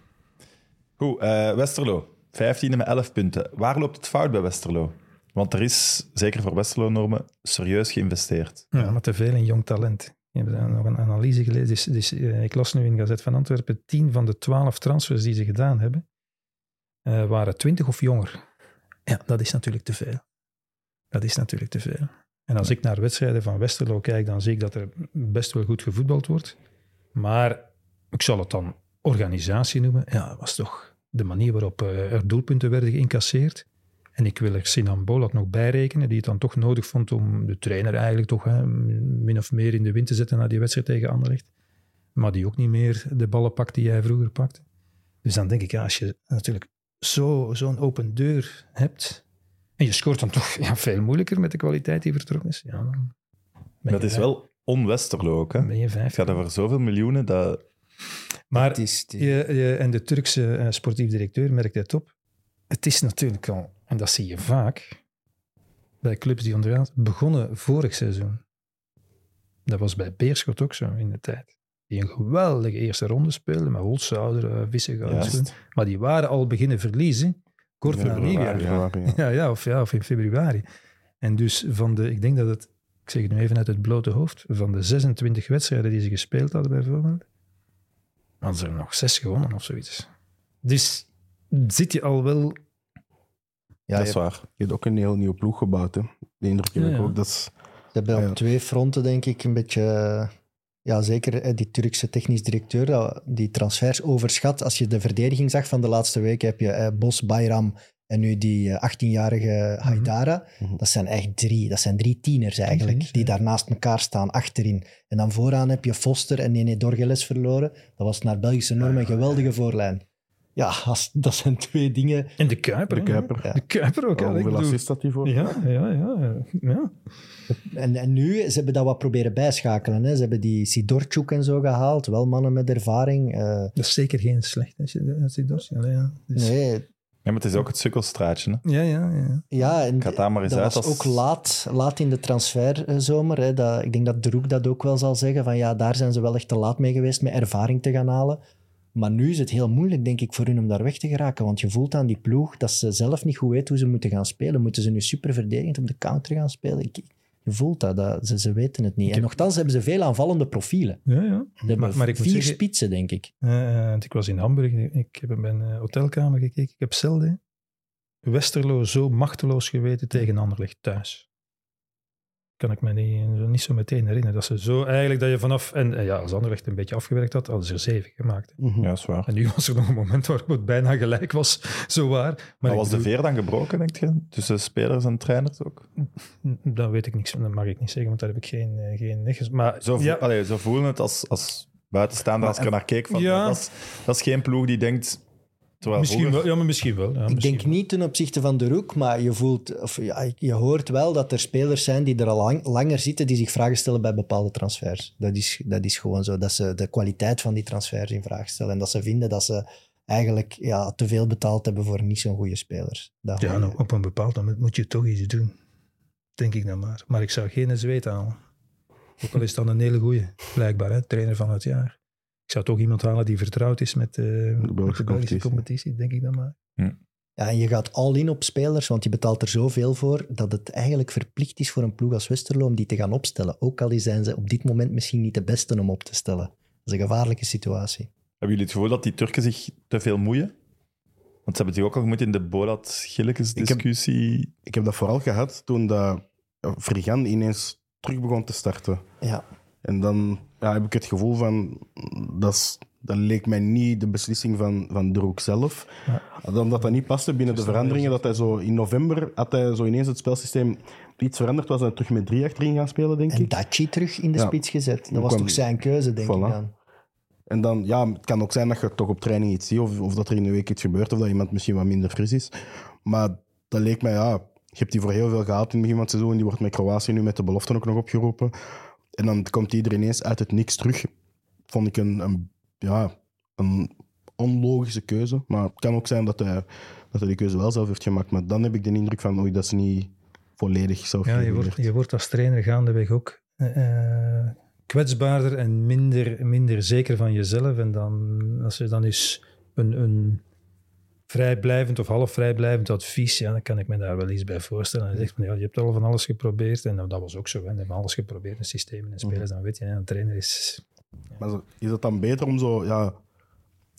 Goed, eh, Westerlo. 15e met 11 punten. Waar loopt het fout bij Westerlo? Want er is, zeker voor Westerlo-normen, serieus geïnvesteerd. Ja, maar te veel in jong talent. Je hebt nog een analyse gelezen. Dus, dus, eh, ik las nu in Gazet van Antwerpen, 10 van de 12 transfers die ze gedaan hebben, eh, waren 20 of jonger. Ja, dat is natuurlijk te veel. Dat is natuurlijk te veel. En als ik naar wedstrijden van Westerlo kijk, dan zie ik dat er best wel goed gevoetbald wordt. Maar ik zal het dan organisatie noemen. Ja, dat was toch de manier waarop eh, er doelpunten werden geïncasseerd. En ik wil er Sinan Bolat nog bij rekenen, die het dan toch nodig vond om de trainer eigenlijk toch hè, min of meer in de wind te zetten na die wedstrijd tegen Anderlecht. Maar die ook niet meer de ballen pakt die hij vroeger pakte. Dus dan denk ik, ja, als je natuurlijk zo- zo'n open deur hebt En je scoort dan toch ja, veel moeilijker met de kwaliteit die vertrokken is. Ja, Dat is wel on-Westerlo ook. Hè? ben je vijf. Het gaat over zoveel miljoenen dat... Maar Het is, het is- je, je- en de Turkse eh, sportief directeur merkt het op. Het is natuurlijk al, en dat zie je vaak, bij clubs die onderaan begonnen vorig seizoen. Dat was bij Beerschot ook zo in de tijd. Die een geweldige eerste ronde speelden met Holzhouder, uh, Vissegoud. Juist. Maar die waren al beginnen verliezen, kort Ja, na nieuwjaar. februari, ja. Ja, ja, of, ja, of in februari. En dus van de, ik denk dat het, ik zeg het nu even uit het blote hoofd, van de 26 wedstrijden die ze gespeeld hadden bijvoorbeeld, hadden ze er nog zes gewonnen of zoiets. Dus zit je al wel... ja, dat is waar. Je hebt ook een heel nieuwe ploeg gebouwd. Hè. De indruk heb Ja, ik ook. Dat is, Ze hebben ja. op twee fronten, denk ik, een beetje... Ja, zeker eh, die Turkse technisch directeur, die transfers overschat. Als je de verdediging zag van de laatste weken, heb je eh, Bos, Bayram en nu die eh, 18-jarige Haidara. Mhm. Dat zijn echt drie, dat zijn drie tieners eigenlijk, Tieners, die ja. daar naast elkaar staan, achterin. En dan vooraan heb je Foster en Nene Dorgeles verloren. Dat was naar Belgische normen een geweldige voorlijn. Ja, als, dat zijn twee dingen... En de Kuiper. de hè? Kuiper. Ja. De Kuiper ook. hè. Hoeveel assists had hij voor? Ja, ja, ja. ja. En, en nu, ze hebben dat wat proberen bijschakelen. Hè. Ze hebben die Sidorchuk en zo gehaald, wel mannen met ervaring. eh, Dat is zeker geen slecht je dat ziet. Ja, dus- nee, Ja, maar het is ook het sukkelstraatje. Hè? ja, ja, ja. ja, en Ik ga het daar maar eens dat uit was als... ook laat, laat in de transferzomer. Hè. Dat, ik denk dat Droek dat ook wel zal zeggen. Van ja, daar zijn ze wel echt te laat mee geweest met ervaring te gaan halen. Maar nu is het heel moeilijk, denk ik, voor hun om daar weg te geraken. Want je voelt aan die ploeg dat ze zelf niet goed weten hoe ze moeten gaan spelen. Moeten ze nu super verdedigend op de counter gaan spelen? Ik, je voelt dat, dat ze, ze weten het niet. En heb- nogthans hebben ze veel aanvallende profielen. ja, ja. Ze Maar- maar ik moet vier zeggen- spitsen, denk ik. Want ik was in Hamburg, ik heb in mijn eh, hotelkamer gekeken. Ik heb zelden Westerlo zo machteloos geweten tegen Anderlecht thuis. Kan ik me niet, niet zo meteen herinneren. Dat ze zo eigenlijk dat je vanaf. En ja, als Anderlecht een beetje afgewerkt had, hadden ze er zeven gemaakt. Mhm. Ja, dat is waar. En nu was er nog een moment waarop het bijna gelijk was, zo waar. Maar was de veer dan gebroken, denk je? Tussen spelers en trainers ook? Dat weet ik niks, dat mag ik niet zeggen, want daar heb ik geen, eh, geen. Maar Zo, ja, allee, zo voelen het als, als buitenstaander, als ik er naar keek. Van, Ja. dat, is, dat is geen ploeg die denkt... Terwijl misschien wel. Ja, maar misschien wel. Ja, Ik misschien denk niet ten opzichte van de Roek, maar je voelt, of ja, je hoort wel dat er spelers zijn die er al lang, langer zitten, die zich vragen stellen bij bepaalde transfers. Dat is, dat is gewoon zo, dat ze de kwaliteit van die transfers in vraag stellen en dat ze vinden dat ze eigenlijk ja, te veel betaald hebben voor niet zo'n goede spelers. Dat Ja, nou, op een bepaald moment moet je toch iets doen. Denk ik dan maar. Maar ik zou geen zweet halen. Ook al is het dan een hele goeie, blijkbaar, hè, trainer van het jaar. Ik zou toch iemand halen die vertrouwd is met, eh, met de Belgische, competitie. competitie, denk ik dan maar. Ja, en je gaat all in op spelers, want je betaalt er zoveel voor dat het eigenlijk verplicht is voor een ploeg als Westerlo om die te gaan opstellen. Ook al zijn ze op dit moment misschien niet de beste om op te stellen. Dat is een gevaarlijke situatie. Hebben jullie het gevoel dat die Turken zich te veel moeien? Want ze hebben zich ook al gemoeid in de Bolat-Gillekes-discussie. Ik heb dat vooral gehad toen dat Frigan ineens terug begon te starten. Ja, En dan ja, heb ik het gevoel van, dat, is, dat leek mij niet de beslissing van, van Droek zelf. Dan dat dat niet paste binnen de veranderingen, dat hij zo in november had hij zo ineens het spelsysteem iets veranderd, was hij terug met drie achterin gaan spelen, denk En ik. Daci terug in de Ja. spits gezet. Dat was toch zijn keuze, denk Voilà. ik dan. En dan, ja, het kan ook zijn dat je toch op training iets ziet, of, of dat er in de week iets gebeurt, of dat iemand misschien wat minder fris is. Maar dat leek mij, ja, je hebt die voor heel veel gehaald in het begin van het seizoen, die wordt met Kroatië nu met de belofte ook nog opgeroepen. En dan komt iedereen ineens uit het niks terug. Vond ik een, een, ja, een onlogische keuze. Maar het kan ook zijn dat hij, dat hij die keuze wel zelf heeft gemaakt. Maar dan heb ik de indruk van, oei, dat is niet volledig zelf Ja, je wordt, je wordt als trainer gaandeweg ook eh, eh, kwetsbaarder en minder, minder zeker van jezelf. En dan, als je dan eens een, een vrijblijvend of half vrijblijvend advies, ja, dan kan ik me daar wel iets bij voorstellen. En je zegt van, ja, je hebt al van alles geprobeerd. En nou, dat was ook zo. Hè. Hebt alles geprobeerd in systemen en spelers. Dan weet je, een trainer is... Maar zo- is het dan beter om zo, ja,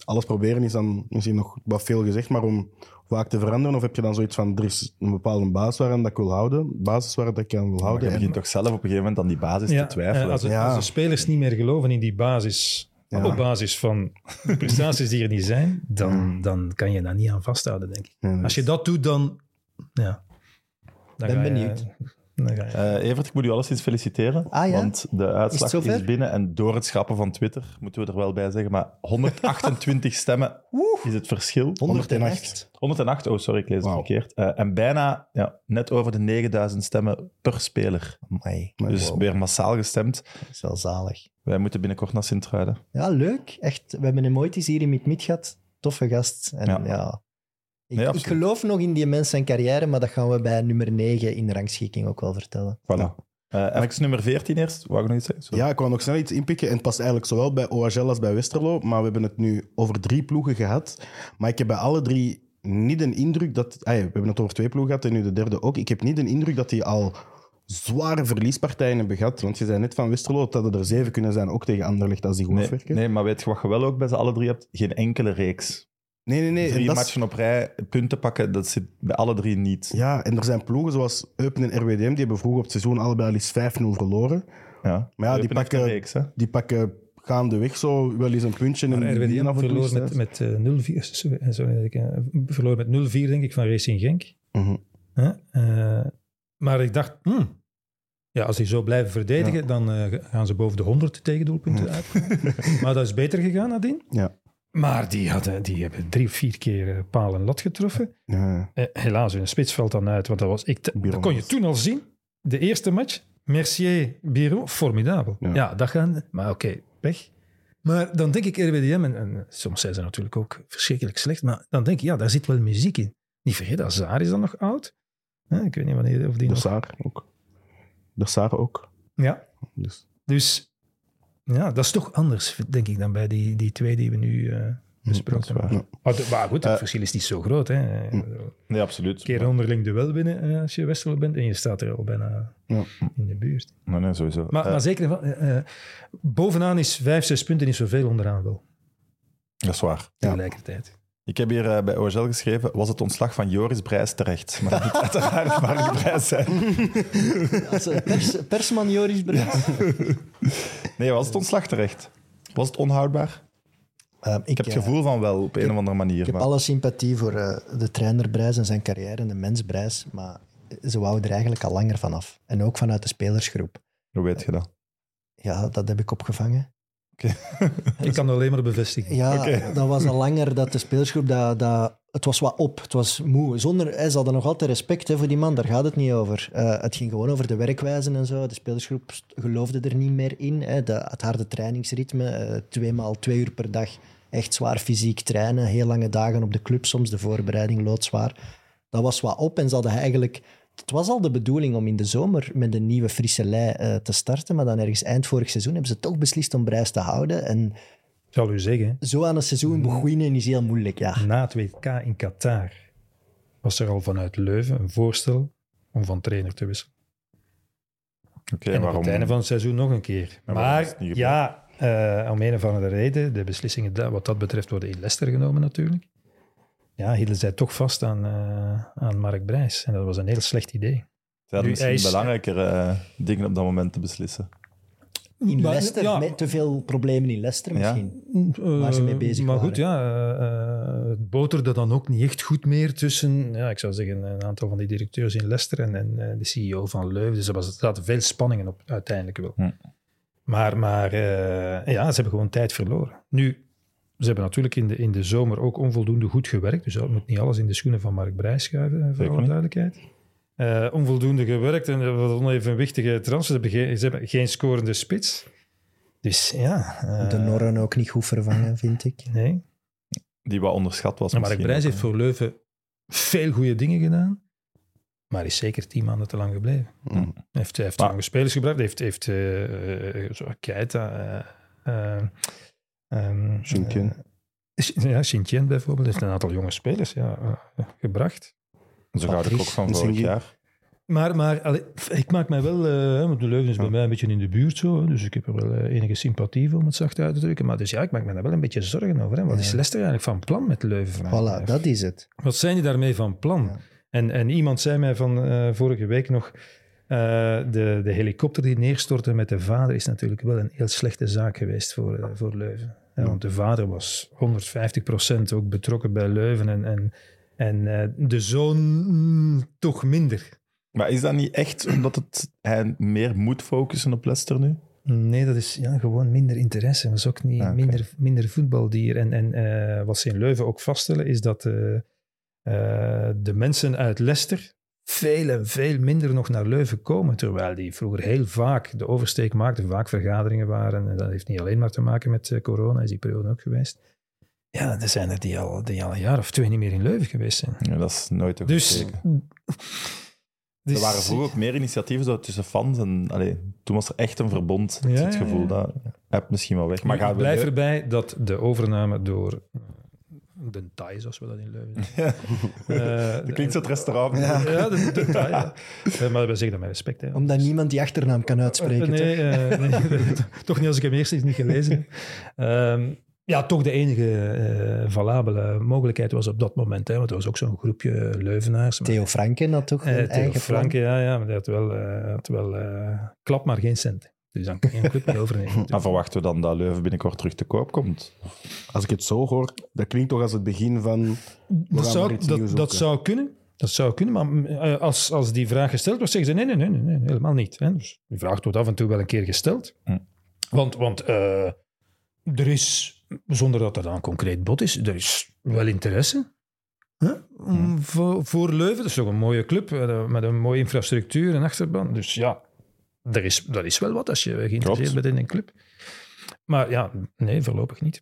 alles proberen is dan misschien nog wat veel gezegd, maar om vaak te veranderen? Of heb je dan zoiets van, er is een bepaalde basis waaraan dat ik wil houden, basis waar dat ik aan wil Maar houden? je en- begint toch zelf op een gegeven moment aan die basis te twijfelen. eh, als, het- Ja. als de spelers niet meer geloven in die basis, Ja. op basis van de prestaties die er niet zijn, dan, dan kan je daar niet aan vasthouden, denk ik. Als je dat doet, dan... Ja, dan Ben benieuwd. je- Eh, Evert, ik moet u alleszins feliciteren. Ah, ja? Want de uitslag Is binnen. En door het schrappen van Twitter, moeten we er wel bij zeggen. Maar 128 stemmen is het verschil. 108. 108, oh sorry, ik lees het verkeerd. Eh, en bijna ja, net over de 9000 stemmen per speler. Amai, Dus wow. weer massaal gestemd. dat is wel zalig. Wij moeten binnenkort naar Sint-Truiden. Ja, leuk. Echt, we hebben hem ooit eens hier in Mid-Mid gehad. Toffe gast. En Ja. ja. Ik, Nee, ik absoluut. geloof nog in die mens zijn carrière, maar dat gaan we bij nummer 9 in de rangschikking ook wel vertellen. Voilà. Eh even nummer 14 eerst. Wou ik nog iets zeggen? Sorry. Ja, ik wou nog snel iets inpikken. En het past eigenlijk zowel bij OHL als bij Westerlo. Maar we hebben het nu over drie ploegen gehad. Maar ik heb bij alle drie niet een indruk dat... We hebben het over twee ploegen gehad en nu de derde ook. Ik heb niet een indruk dat die al zware verliespartijen hebben gehad. Want je zei net van Westerlo dat er zeven kunnen zijn, ook tegen Anderlecht als die goed Nee, afwerken. nee, maar weet je wat je wel ook bij ze alle drie hebt? Geen enkele reeks. nee, nee. nee. Drie matchen op rij, punten pakken, dat zit bij alle drie niet. Ja, en er zijn ploegen zoals Eupen en RWDM, die hebben vroeger op het seizoen allebei al eens 5-0 verloren. Ja. Maar ja, die Eupen pakken- reeks, hè? Die pakken gaandeweg zo wel eens een puntje. en Maar RWDM af en toe verloor met, met eh, 0-4. Sorry, sorry, ik, eh, verloor met 0-4, denk ik, van Racing Genk. Mhm. Hè? Maar ik dacht, hmm, ja, als die zo blijven verdedigen, dan eh, gaan ze boven de 100 tegendoelpunten uit. maar dat is beter gegaan nadien. Ja. Maar die, hadden, die hebben drie of vier keer eh, paal en lat getroffen. Ja, Eh, helaas, hun spits valt dan uit, want dat, was, ik, dat kon je toen al zien. De eerste match, Mercier, Biro, formidabel. Ja. Dat gaan... Maar oké, weg. Maar dan denk ik RWDM, en, en soms zijn ze natuurlijk ook verschrikkelijk slecht, maar dan denk ik, ja, daar zit wel muziek in. Niet vergeten, Azar is dan nog oud. Ik weet niet wanneer of die De nog... Saar ook. De Saar ook. Ja, Dus, dus ja, dat is toch anders, denk ik, dan bij die, die twee die we nu eh besproken hebben. Maar, goed, het Eh, verschil is niet zo groot. Hè. Nee, absoluut. Een keer onderling duel winnen eh, als je Westerlo bent en je staat er al bijna Ja. in de buurt. Nee, nee, sowieso. Maar, maar zeker, bovenaan is vijf, zes punten niet zoveel onderaan wel, dat is waar. Ja. tegelijkertijd. Ik heb hier eh, bij OHL geschreven, was het ontslag van Joris Brijs terecht? Maar dat moet uiteraard Mark Brijs zijn. Als eh, pers, persman Joris Bruins. Nee, was het ontslag terecht? Was het onhoudbaar? Ehm, ik, Ik heb het eh, gevoel van wel, op een of andere manier. Ik heb maar- alle sympathie voor eh, de trainer Brijs en zijn carrière en de mens Brijs, maar ze wouden er eigenlijk al langer vanaf. En ook vanuit de spelersgroep. Hoe weet je dat? Ja, dat heb ik opgevangen. Ik kan het alleen maar bevestigen. Ja, dat was al langer dat de spelersgroep, dat, dat, het was wat op, het was moe. Zonder, hè, ze hadden nog altijd respect hè, voor die man, daar gaat het niet over. Eh, het ging gewoon over de werkwijzen en zo. De spelersgroep geloofde er niet meer in. Hè. De, het harde trainingsritme, eh tweemaal twee uur per dag, echt zwaar fysiek trainen. Heel lange dagen op de club, soms de voorbereiding loodzwaar. Dat was wat op en ze hadden eigenlijk... Het was al de bedoeling om in de zomer met een nieuwe frisse lei eh, te starten, maar dan ergens eind vorig seizoen hebben ze toch beslist om Brijs te houden. En Ik zal u zeggen, zo aan een seizoen beginnen is heel moeilijk, ja. na het WK in Qatar was er al vanuit Leuven een voorstel om van trainer te wisselen. Oké, en op waarom? het einde van het seizoen nog een keer. Maar ja, eh, om een of andere reden, de beslissingen wat dat betreft worden in Leicester genomen natuurlijk. Ja, hielden zij toch vast aan, eh, aan Mark Brijs. En dat was een heel slecht idee. Ze hadden Nu, misschien hij is- belangrijkere eh, dingen op dat moment te beslissen. In Maar, Leicester, ja. met te veel problemen in Leicester misschien. Eh, Waar ze mee bezig Maar waren. goed, ja, eh, eh, het boterde dan ook niet echt goed meer tussen, ja, ik zou zeggen, een aantal van die directeurs in Leicester en, en eh, de CEO van Leuven. Dus er, was, er zaten veel spanningen op, uiteindelijk wel. Hm. Maar, maar eh, ja, ze hebben gewoon tijd verloren. Nu, ze hebben natuurlijk in de, in de zomer ook onvoldoende goed gewerkt. Dus dat moet niet alles in de schoenen van Mark Brijs schuiven, voor alle duidelijkheid. Eh, onvoldoende gewerkt en was onevenwichtige transfers. Ze hebben geen, ze hebben geen scorende spits. Dus ja... eh, De Norren ook niet goed vervangen, vind ik. Nee. Die wat onderschat was. Maar Mark Brijs ook, heeft voor Leuven veel goede dingen gedaan. Maar is zeker tien maanden te lang gebleven. Hij heeft, heeft Maar- lange spelers gebracht. Hij heeft, heeft zo Keita... eh, Shin-Tien. eh, ja, Shin-Tien bijvoorbeeld. heeft een aantal jonge spelers ja, eh, gebracht. Zo gaat ik ook van vorig jaar. Maar, maar allee, ik maak mij wel... eh, want de Leuven is bij mij een beetje in de buurt zo. Dus ik heb er wel enige sympathie voor, om het zacht uit te drukken. Maar dus ja, ik maak me daar wel een beetje zorgen over. Hè. Wat is. Leicester eigenlijk van plan met Leuven? Voilà, dat is het. Wat zijn die daarmee van plan? Ja. En, en iemand zei mij van vorige week nog, de, de helikopter die neerstortte met de vader is natuurlijk wel een heel slechte zaak geweest voor, voor Leuven. Ja, want de vader was 150% ook betrokken bij Leuven en, en, en eh, de zoon mm, toch minder. Maar is dat niet echt omdat het, hij meer moet focussen op Leicester nu? Nee, dat is ja, gewoon minder interesse. Is ook niet Ah, minder, minder voetbaldier. En, en eh, wat ze in Leuven ook vaststellen, is dat eh, de mensen uit Leicester veel en veel minder nog naar Leuven komen. Terwijl die vroeger heel vaak de oversteek maakten, vaak vergaderingen waren. En dat heeft niet alleen maar te maken met eh, corona, is die periode ook geweest. Ja, er zijn er die al, die al een jaar of twee niet meer in Leuven geweest zijn. Ja, dat is nooit goed Dus, dus Er waren vroeger ook meer initiatieven zo tussen fans. En, allee, toen was er echt een verbond. Ja, het gevoel ja. dat heb misschien wel weg. Maar blijf erbij dat de overname door de Thai, zoals we dat in Leuven zeggen. Eh, Dat klinkt zo het restaurant. Ja, de, de Thai, ja. Eh, maar we zeggen dat met respect. Hè. Omdat niemand die achternaam kan uitspreken. toch? Nee, eh, nee, toch niet als ik hem eerst eens niet gelezen heb. Ehm, ja, toch de enige eh, valabele mogelijkheid was op dat moment. Hè, want er was ook zo'n groepje Leuvenaars. maar- Theo Franken had toch Eh, een Theo eigen Franke, ja, ja, maar die had wel, eh, had wel eh, klap, maar geen cent. Dus dan kan je een club niet overnemen. Maar verwachten we dan dat Leuven binnenkort terug te koop komt? Als ik het zo hoor, dat klinkt toch als het begin van... Dat zou, dat, zou kunnen. Dat zou kunnen, maar eh, als, als die vraag gesteld wordt, zeggen ze nee, nee, nee, nee, nee helemaal niet. Hè. Dus die vraag wordt af en toe wel een keer gesteld. Hm. Want, want eh, er is, zonder dat er dan een concreet bod is, er is wel interesse. Hè? Om- voor, voor Leuven, dat is toch een mooie club, eh, met een mooie infrastructuur en achterban. Dus ja, er is, dat is wel wat als je geïnteresseerd Klopt. bent in een club. Maar ja, nee, voorlopig niet.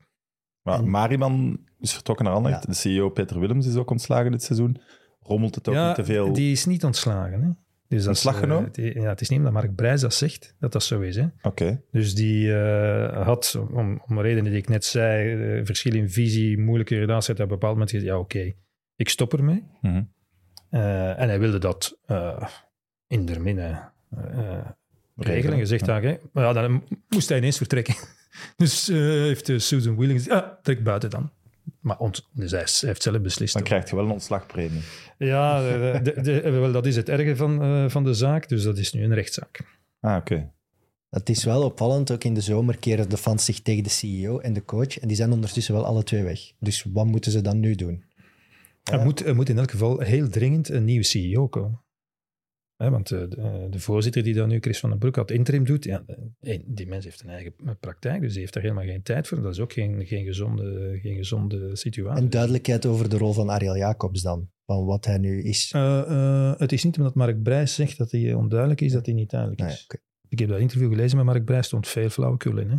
Maar En- Mariman is vertrokken naar Anderlecht. De CEO Peter Willems is ook ontslagen dit seizoen. Rommelt het ook niet te veel? die is niet ontslagen. Hè? Dus dat Ontslag genomen? ja, het is niet omdat Mark Brijs dat zegt, dat dat zo is. Hè? Oké. Dus die eh, had, om, om redenen die ik net zei, eh, verschil in visie, moeilijke relatie, op een bepaald moment gezegd, ja oké, ik stop ermee. Mhm. Eh, en hij wilde dat eh, in der minne eh, regelen. Je zegt Ja. dan, hè, maar ja, dan moest hij ineens vertrekken. dus eh, heeft eh, Susan Wheeling gezegd, ah, trek buiten dan. Maar ont, dus hij, heeft zelf beslist. Dan hoor. krijg je wel een ontslagpremie. Ja, de, de- de- wel, dat is het erge van, eh, van de zaak. Dus dat is nu een rechtszaak. Ah, oké. Het is wel opvallend, ook in de zomer keren de fans zich tegen de CEO en de coach. En die zijn ondertussen wel alle twee weg. Dus wat moeten ze dan nu doen? Er, moet, er moet in elk geval heel dringend een nieuwe CEO komen. Hè, want eh, de, de voorzitter die dan nu, Chris van den Broek, had interim doet, ja, eh, die mens heeft een eigen praktijk, dus die heeft daar helemaal geen tijd voor. Dat is ook geen, geen, gezonde, geen gezonde situatie. En duidelijkheid over de rol van Ariel Jacobs dan. Van wat hij nu is. Eh, eh, het is niet omdat Mark Brijs zegt dat hij onduidelijk is, dat hij niet duidelijk Nee, is. Ik heb dat interview gelezen met Mark Brijs, stond veel flauwekul in. Hè?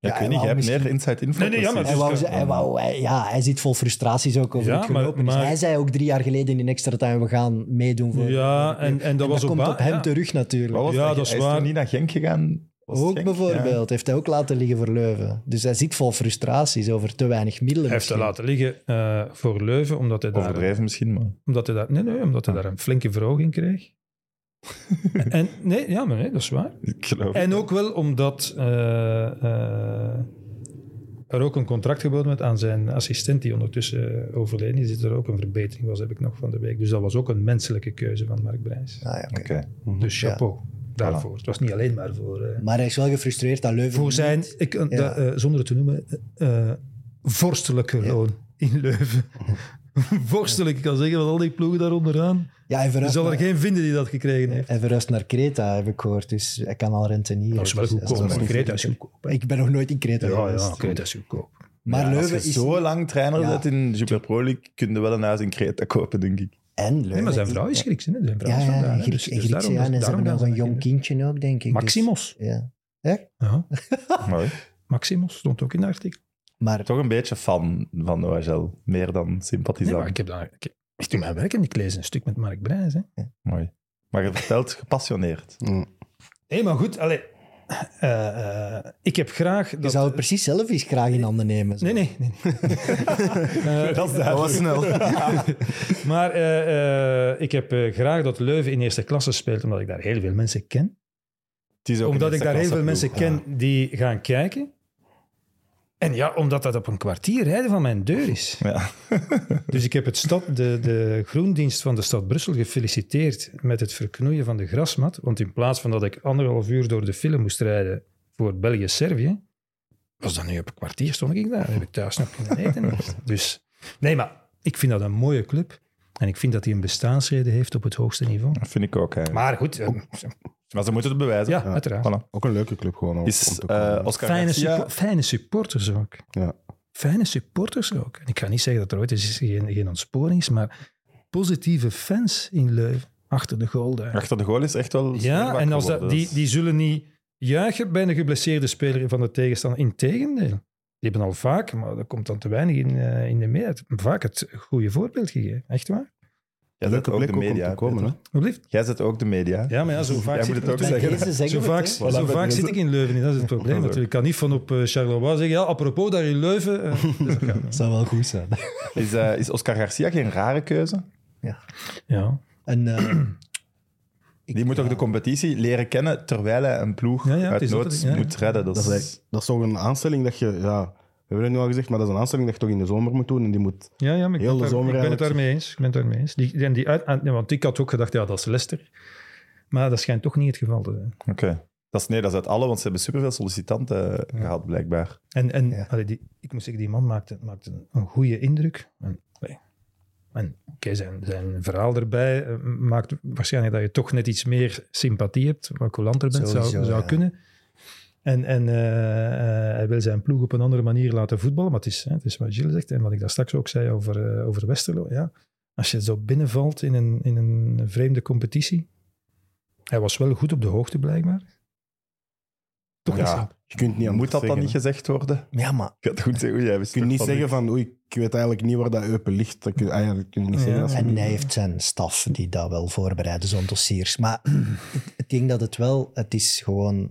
Ja, Ja, ik weet hij niet, jij wou hebt meer inside info. Nee, nee, ja, maar. Hij, dus wou, dat- hij, wou, hij- ja, hij zit vol frustraties ook over Ja, het maar- gelopen. is. maar- hij zei ook drie jaar geleden in extra time, we gaan meedoen voor... Ja, en, en dat was dat op komt op hem ja. terug natuurlijk. Was Ja, dat? is Hij is waar. niet naar Genk gegaan? Ook Genk? bijvoorbeeld. Heeft hij ook laten liggen voor Leuven. Dus hij zit vol frustraties over te weinig middelen. Hij heeft misschien. laten liggen eh, voor Leuven, omdat hij daar, Overdreven misschien, maar... omdat hij daar, nee, nee, omdat hij Ah. daar een flinke verhoging kreeg. en, nee, ja, maar nee, dat is waar. Ik geloof En ook wel omdat eh, eh, er ook een contract geboden werd aan zijn assistent, die ondertussen overleden is. Dat er ook een verbetering was, heb ik nog van de week. Dus dat was ook een menselijke keuze van Mark Brijs. Ah, ja, oké. Oké. Dus chapeau daarvoor. Het was niet alleen maar voor... eh, Maar hij is wel gefrustreerd dat Leuven... voor zijn, ik, eh, Ja. eh, zonder het te noemen, eh, eh, vorstelijke loon in Leuven. Vorstelijk, ik kan zeggen, van al die ploegen daar onderaan. Ja, hij Er verhuist, zal er naar, geen vinden die dat gekregen heeft. hij verhuist naar Kreta, heb ik gehoord. Dus hij kan al rentenieren. Dat is wel Dus goedkoop. dat is Kreta is goedkoop. Ik ben nog nooit in Kreta Ja, geweest. ja, Kreta is goedkoop. Maar Ja, Leuven als je is... zo lang trainer Ja. bent in Super Pro League, kun je wel een huis in Kreta kopen, denk ik. En Leuven... Nee, maar zijn vrouw is Grieks, hè? Zijn vrouw Ja, is. Griek- Dus- dus Griekse, daarom- ja. En ze daarom hebben nog gaan een ze jong kindje ook, denk ik. Dus- Maximos. ja. Ja, Mooi. Maximos stond ook in het artikel. Maar Toch een beetje fan van OHL, meer dan Nee, sympathisant. maar ik heb dat... Ik, ik doe mijn werk en ik lees een stuk met Mark Brijs. Hè. Mooi. Maar je vertelt gepassioneerd. Mm. Nee, maar goed, allee, eh, eh, ik heb graag... je Dat, zou het precies zelf eens graag in handen nemen. zo. Nee, nee. nee. Eh, Dat is Dat was snel. Maar eh, eh, ik heb eh, graag dat Leuven in eerste klasse speelt, omdat ik daar heel veel mensen ken. Het is ook Omdat ik daar heel veel mensen ken die gaan kijken. En ja, omdat dat op een kwartier rijden van mijn deur is. Ja. Dus ik heb het stad, de, de groendienst van de stad Brussel gefeliciteerd met het verknoeien van de grasmat. Want in plaats van dat ik anderhalf uur door de film moest rijden voor België-Servië, was dat nu op een kwartier stond ik daar. Heb ik thuis nog kunnen eten. Dus nee, maar ik vind dat een mooie club. En ik vind dat hij een bestaansreden heeft op het hoogste niveau. Dat vind ik ook. eigenlijk. Maar goed, eh, Maar ze moeten het bewijzen. ja, uiteraard. Voilà. Ook een leuke club gewoon. om- Is om te eh. Oscar Fijne, Garcia... suppo- fijne supporters ook. ja. Fijne supporters ook. En ik ga niet zeggen dat er ooit eens geen, geen ontsporing is, maar positieve fans in Leuven achter de goal daar. Achter de goal is echt wel... Ja, wakker en als dat, geworden. die, die zullen niet juichen bij een geblesseerde speler van de tegenstander. Integendeel. Die hebben al vaak, maar dat komt dan te weinig in, eh, in de meerderheid, vaak het goede voorbeeld gegeven. Echt waar? Jij zet ook de media. komen. Jij zet ook de media. Ja, maar ja, zo vaak, zit, het ook zeggen. Zo vaak, zo vaak zit ik in Leuven niet. Dat is het probleem natuurlijk. Ik kan niet van op eh, Charleroi zeggen, ja, apropos daar in Leuven. eh, dus dat zou wel goed zijn. Is, eh, is Oscar Garcia geen rare keuze? ja. En, eh, ik- Die moet ook ja, de competitie leren kennen terwijl hij een ploeg Ja, ja, uit nood ja. moet redden. Dat Dat is, dat is toch een aanstelling dat je... Ja, we hebben het nu al gezegd, maar dat is een aanstelling dat je toch in de zomer moet doen. En die moet... Ja, ja, maar ik, Heel ben, de daar- zomer ik ben het daarmee eens. Ik ben het daarmee eens. Die, en die uit, want ik had ook gedacht, ja, dat is Leicester. Maar dat schijnt toch niet het geval te zijn. Oké. Dat is, nee, dat is uit alle, want ze hebben superveel sollicitanten eh, gehad, blijkbaar. En, en Ja. allee, die, ik moet zeggen, die man maakte, maakte een, een goede indruk. En, nee. en oké, zijn, zijn verhaal erbij eh, maakt waarschijnlijk dat je toch net iets meer sympathie hebt, wat coulanter bent, zou, zou ja. kunnen. En, en eh, eh, hij wil zijn ploeg op een andere manier laten voetballen. Maar het is, hè, het is wat Gilles zegt en wat ik daar straks ook zei over, eh, over Westerlo. Ja. Als je zo binnenvalt in een, in een vreemde competitie. Hij was wel goed op de hoogte, blijkbaar. Toch. Ja, Je kunt niet moet dat dan niet gezegd worden? Ja, maar Ik had goed zeggen, oei, jij wist Je kunt niet van zeggen van, oei, ik weet eigenlijk niet waar dat Eupen ligt. Dat kun je eigenlijk kun je niet Ja. zeggen. En hij heeft zijn staf die dat wel voorbereiden, zo'n dossiers. Maar ik denk dat het wel, het is gewoon.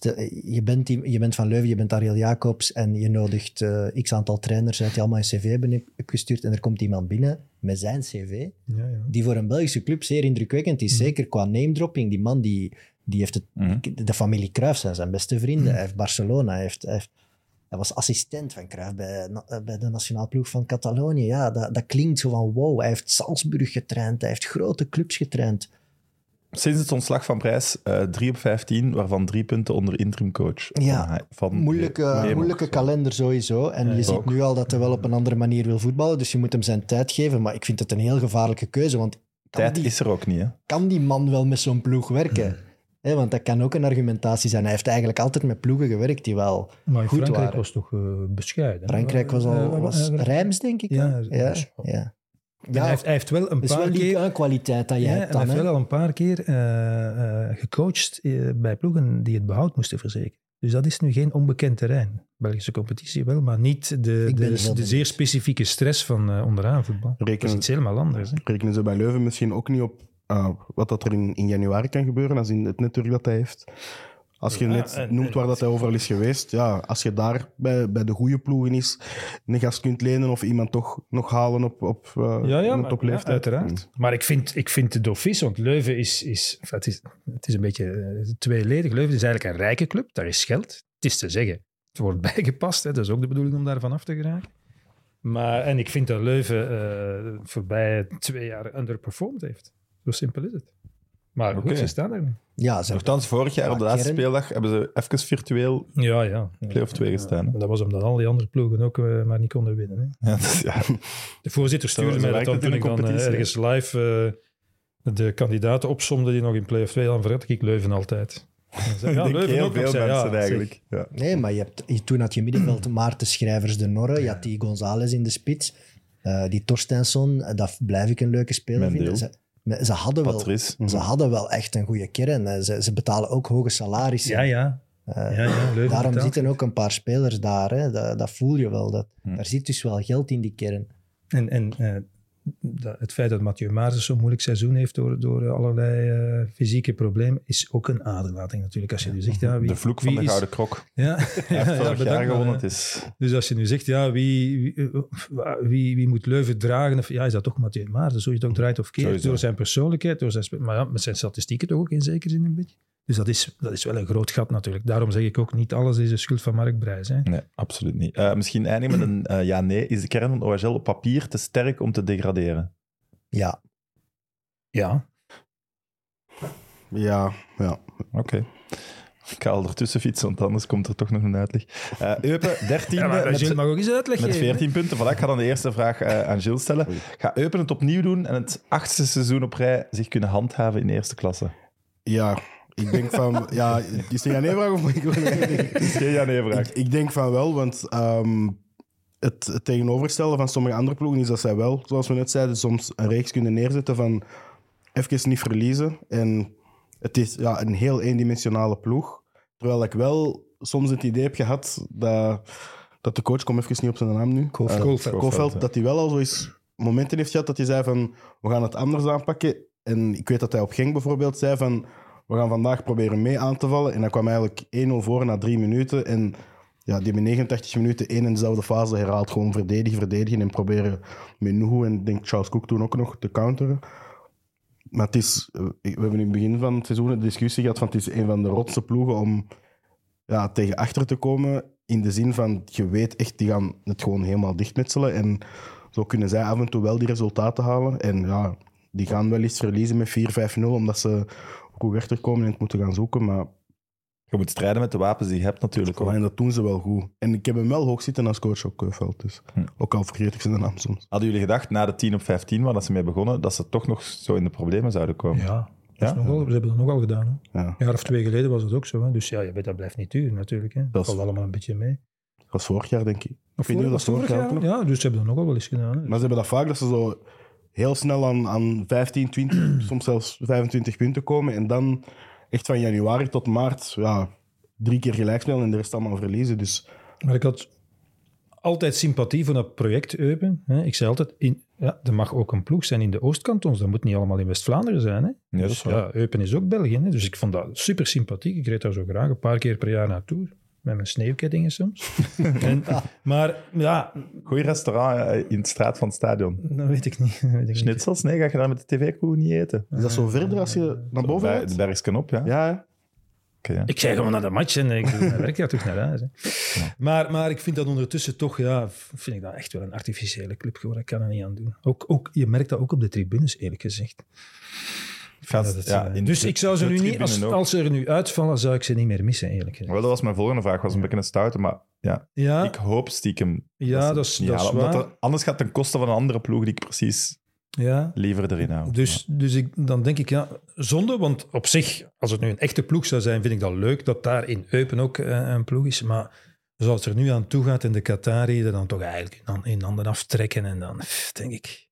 Stel, je, bent die, je bent van Leuven, je bent Ariel Jacobs en je nodigt eh, x aantal trainers uit die allemaal een cv hebben gestuurd. En er komt iemand binnen met zijn cv, Ja, ja. die voor een Belgische club zeer indrukwekkend is. Zeker qua name dropping. Die man die, die heeft het, Mhm. de familie Cruijff zijn zijn beste vrienden. Hij heeft Barcelona, hij heeft. Hij heeft hij was assistent van Cruijff bij, bij de nationale ploeg van Catalonië. Ja, dat, dat klinkt zo van wow. Hij heeft Salzburg getraind, hij heeft grote clubs getraind. Sinds het ontslag van Prijs, eh 3 op 15, waarvan drie punten onder interimcoach. Ja, van, van Moeilijke, moeilijke kalender sowieso. En je ziet ook. nu al dat hij wel op een andere manier wil voetballen. Dus je moet hem zijn tijd geven. Maar ik vind het een heel gevaarlijke keuze. Want kan, Tijd die, is er ook niet, hè? kan die man wel met zo'n ploeg werken? Hè, want dat kan ook een argumentatie zijn. Hij heeft eigenlijk altijd met ploegen gewerkt die wel... Maar Goed Frankrijk waren. was toch eh, bescheiden. Frankrijk was Eh, al... eh, Was Rijms, denk ik. Ja, hè? ja, ja. Ja, hij, heeft, hij heeft wel een het is wel paar keer... kwaliteit dat je Ja, hebt dan. hij heeft wel al een paar keer eh, eh, gecoacht eh, bij ploegen die het behoud moesten verzekeren. Dus dat is nu geen onbekend terrein. Belgische competitie wel, maar niet de, de, de zeer specifieke stress van onderaan voetbal. Dat is Rekenen, iets helemaal anders. Hè? rekenen ze bij Leuven misschien ook niet op ah, wat dat er in, in januari kan gebeuren, als in het netwerk dat hij heeft. Als je Ja, net en- noemt en- waar dat hij overal is geweest, ja, als je daar bij, bij de goede ploegen is, een gast kunt lenen of iemand toch nog halen op, op Ja, ja, in een maar- topleeftijd. ja, uiteraard. Maar ik vind, ik vind de Dauphice, want Leuven is, is, enfin, het is, het is een beetje eh, tweeledig. Leuven is eigenlijk een rijke club, daar is geld. Het is te zeggen, het wordt bijgepast. Hè, dat is ook de bedoeling om daarvan af te geraken. Maar, en ik vind dat Leuven eh voorbij twee jaar underperformed heeft. Zo simpel is het. Maar goed, ze staan er nu. Ja, ze Nochtans, vorig jaar Ja, op de laatste kern- speeldag hebben ze even virtueel Ja, ja. play-off 2 gestaan. hè. Dat was omdat al die andere ploegen ook eh, maar niet konden winnen. Hè. Ja, dat is- ja. De voorzitter Zo- stuurde zo mij dat werkt dan het toen ik de dan eh, competitie, ergens live eh, de kandidaten opsomde die nog in play-off 2 aan verred. Ik Leuven altijd. En dan zei, ik denk heel ook veel Zei, ja, mensen zeg, eigenlijk. Ja. Nee, maar je hebt, je- toen had je middenveld Maarten Schrijvers de Norre, je had die González in de spits, eh, die Torstensson, eh, dat blijf ik een leuke speler Mendeel. vinden. Ze, ze, hadden wel, ze hadden wel echt een goede kern. Ze, ze betalen ook hoge salarissen. Ja, ja. Eh, ja, ja Leuven Daarom zitten ook een paar spelers daar. Hè. Dat, dat voel je wel. Dat, Hm. Daar zit dus wel geld in die kern. En, en eh, het feit dat Mathieu Maarten zo'n moeilijk seizoen heeft door, door allerlei eh, fysieke problememen, is ook een aderlating natuurlijk. Als je nu zegt, ja, wie, De vloek van de is- Gouden Krok. Ja, ja, bedankt, jaar maar, gewonnen. Het is... Dus als je nu zegt, ja, wie, wie, eh, wie, wie moet Leuven dragen? Of, ja, is dat toch Mathieu Maarten? Zo je het ook draait of keert. Door zijn persoonlijkheid, door zijn, maar ja, met zijn statistieken toch ook in zekere zin een beetje. Dus dat is, dat is wel een groot gat natuurlijk. Daarom zeg ik ook, niet alles is de schuld van Mark Brijs. Hè. Nee, absoluut niet. Eh, misschien eindigen met een eh, ja-nee. Is de kern van OHL op papier te sterk om te degraderen? Ja, Ja, Ja, ja. Oké. Ik ga al ertussen fietsen, want anders komt er toch nog een uitleg. Eh Eupen, 13e Ja, maar met, Gilles mag ook eens uitleg met geven. 14 punten. Voilà, ik ga dan de eerste vraag eh, aan Gilles stellen. Ga Eupen het opnieuw doen en het achtste seizoen op rij zich kunnen handhaven in de eerste klasse? Ja, ik denk van... ja, is het een ja-nee-vraag of ik? Dat is geen ja-nee-vraag. Ik, ik denk van wel, want ehm, het, het tegenovergestelde van sommige andere ploegen is dat zij wel, zoals we net zeiden, soms een reeks kunnen neerzetten van even niet verliezen. En het is ja, een heel eendimensionale ploeg. Terwijl ik wel soms het idee heb gehad dat, dat de coach, kom even niet op zijn naam nu, Koolveld. Eh, Koolveld. Koolveld, ja. dat hij wel al zo eens momenten heeft gehad dat hij zei van we gaan het anders aanpakken. En ik weet dat hij op Genk bijvoorbeeld zei van we gaan vandaag proberen mee aan te vallen. En dan kwam eigenlijk 1-0 voor na drie minuten. En ja, die hebben 89 minuten één en dezelfde fase herhaald. Gewoon verdedigen, verdedigen en proberen met en denk Charles Cook toen ook nog te counteren. Maar het is, eh, we hebben in het begin van het seizoen een discussie gehad van het is een van de rotste ploegen om ja, tegen achter te komen. In de zin van, je weet echt, die gaan het gewoon helemaal dichtmetselen. En zo kunnen zij af en toe wel die resultaten halen. En ja, die gaan wel eens verliezen met 4-5-0, omdat ze goed achterkomen en het moeten gaan zoeken. Maar Je moet strijden met de wapens die je hebt natuurlijk. ook. en dat doen ze wel goed. En ik heb hem wel hoog zitten als coach op Keuveld. Dus. Hm. Ook al vergeet ik zijn naam soms. Hadden jullie gedacht, na de 10 op 15, waar dat ze mee begonnen, dat ze toch nog zo in de problemen zouden komen? Ja, nogal, ze hebben dat nogal gedaan. Hè. Ja. Een jaar of twee geleden was het ook zo. Hè. Dus ja, je weet, dat blijft niet duren natuurlijk. Hè. Dat is- valt allemaal een beetje mee. Dat was vorig jaar, denk ik. Of of dat vorig vorig jaar. Ja, dus ze hebben dat nogal wel eens gedaan. Hè. Maar ze hebben dat vaak, dat ze zo heel snel aan, aan 15, 20, soms zelfs 25 punten komen. En dan echt van januari tot maart ja, drie keer gelijk spelen en de rest allemaal verliezen. Dus Maar ik had altijd sympathie voor dat project Eupen. Hè. Ik zei altijd, in, ja, er mag ook een ploeg zijn in de Oostkantons. Dat moet niet allemaal in West-Vlaanderen zijn. Hè. Ja, dat is dus, waar. ja, Eupen is ook België. Hè. Dus ik vond dat super sympathiek. Ik reed daar zo graag een paar keer per jaar naartoe. Met mijn sneeuwkettingen soms. en, maar ja, Goeie restaurant eh, in de straat van het stadion. dat weet ik niet. Dat weet ik niet. Schnitzels? Nee, ga je daar met de tv-crew niet eten? is dat zo verder als je naar boven Bij, gaat? de bergsken op, ja. Ja. Ik zei gewoon naar de match en ik werk ja terug naar huis. Hè. Maar, maar ik vind dat ondertussen toch, ja, vind ik dat echt wel een artificiële club geworden. Ik kan er niet aan doen. Ook, ook, je merkt dat ook op de tribunes, eerlijk gezegd. Gast, Dat het, ja, in dus ik zou ze nu niet, als, als ze er nu uitvallen, zou ik ze niet meer missen, eerlijk gezegd. Wel, dat was mijn volgende vraag. was een beetje een stoute, maar ja, Ja, ik hoop stiekem ja ze dat het is, niet dat is waar. er- anders gaat het ten koste van een andere ploeg die ik precies Ja. liever erin hou. Dus, dus ik, dan denk ik, ja, zonde, want op zich, als het nu een echte ploeg zou zijn, vind ik dat leuk dat daar in Eupen ook eh, een ploeg is. Maar zoals het er nu aan toe gaat in de Qatari, er dan toch eigenlijk in, in handen aftrekken en dan denk ik,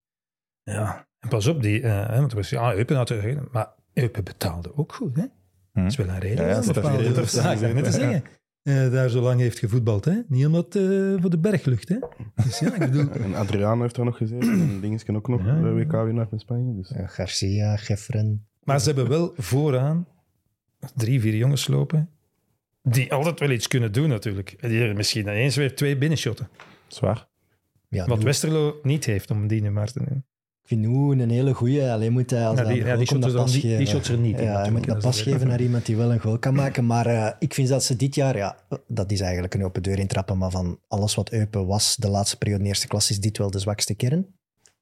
ja. En pas op, die, eh, want er was, ja, Eupen had er, maar Eupen betaalde ook goed, hè. Hm. Dat is wel een reden. Ja, ja, ik wou net te zeggen. eh, daar zo lang heeft gevoetbald, hè. Niet omdat eh, voor de berglucht, hè. Dus ja, ik bedoel... En Adriano heeft daar nog gezeten. En Dingesken ook nog, Ja. de WK-winnaar van Spanje. Dus. Ja, Garcia, Gefferen. Maar ze hebben wel vooraan drie, vier jongens lopen. Die altijd wel iets kunnen doen, natuurlijk. En die er misschien ineens weer twee binnenshotten. Zwaar. Ja, Wat Nu- Westerlo niet heeft om die nu maar te doen. Nu een hele goeie. Alleen moet hij als Ja, hij die, ja, die, shots er dan, die, die shots er niet in. Ja, hij moet dat pas geven naar iemand die wel een goal kan maken. Maar eh, ik vind dat ze dit jaar, ja, dat is eigenlijk een open deur intrappen. Maar van alles wat Eupen was de laatste periode in eerste klas, is dit wel de zwakste kern.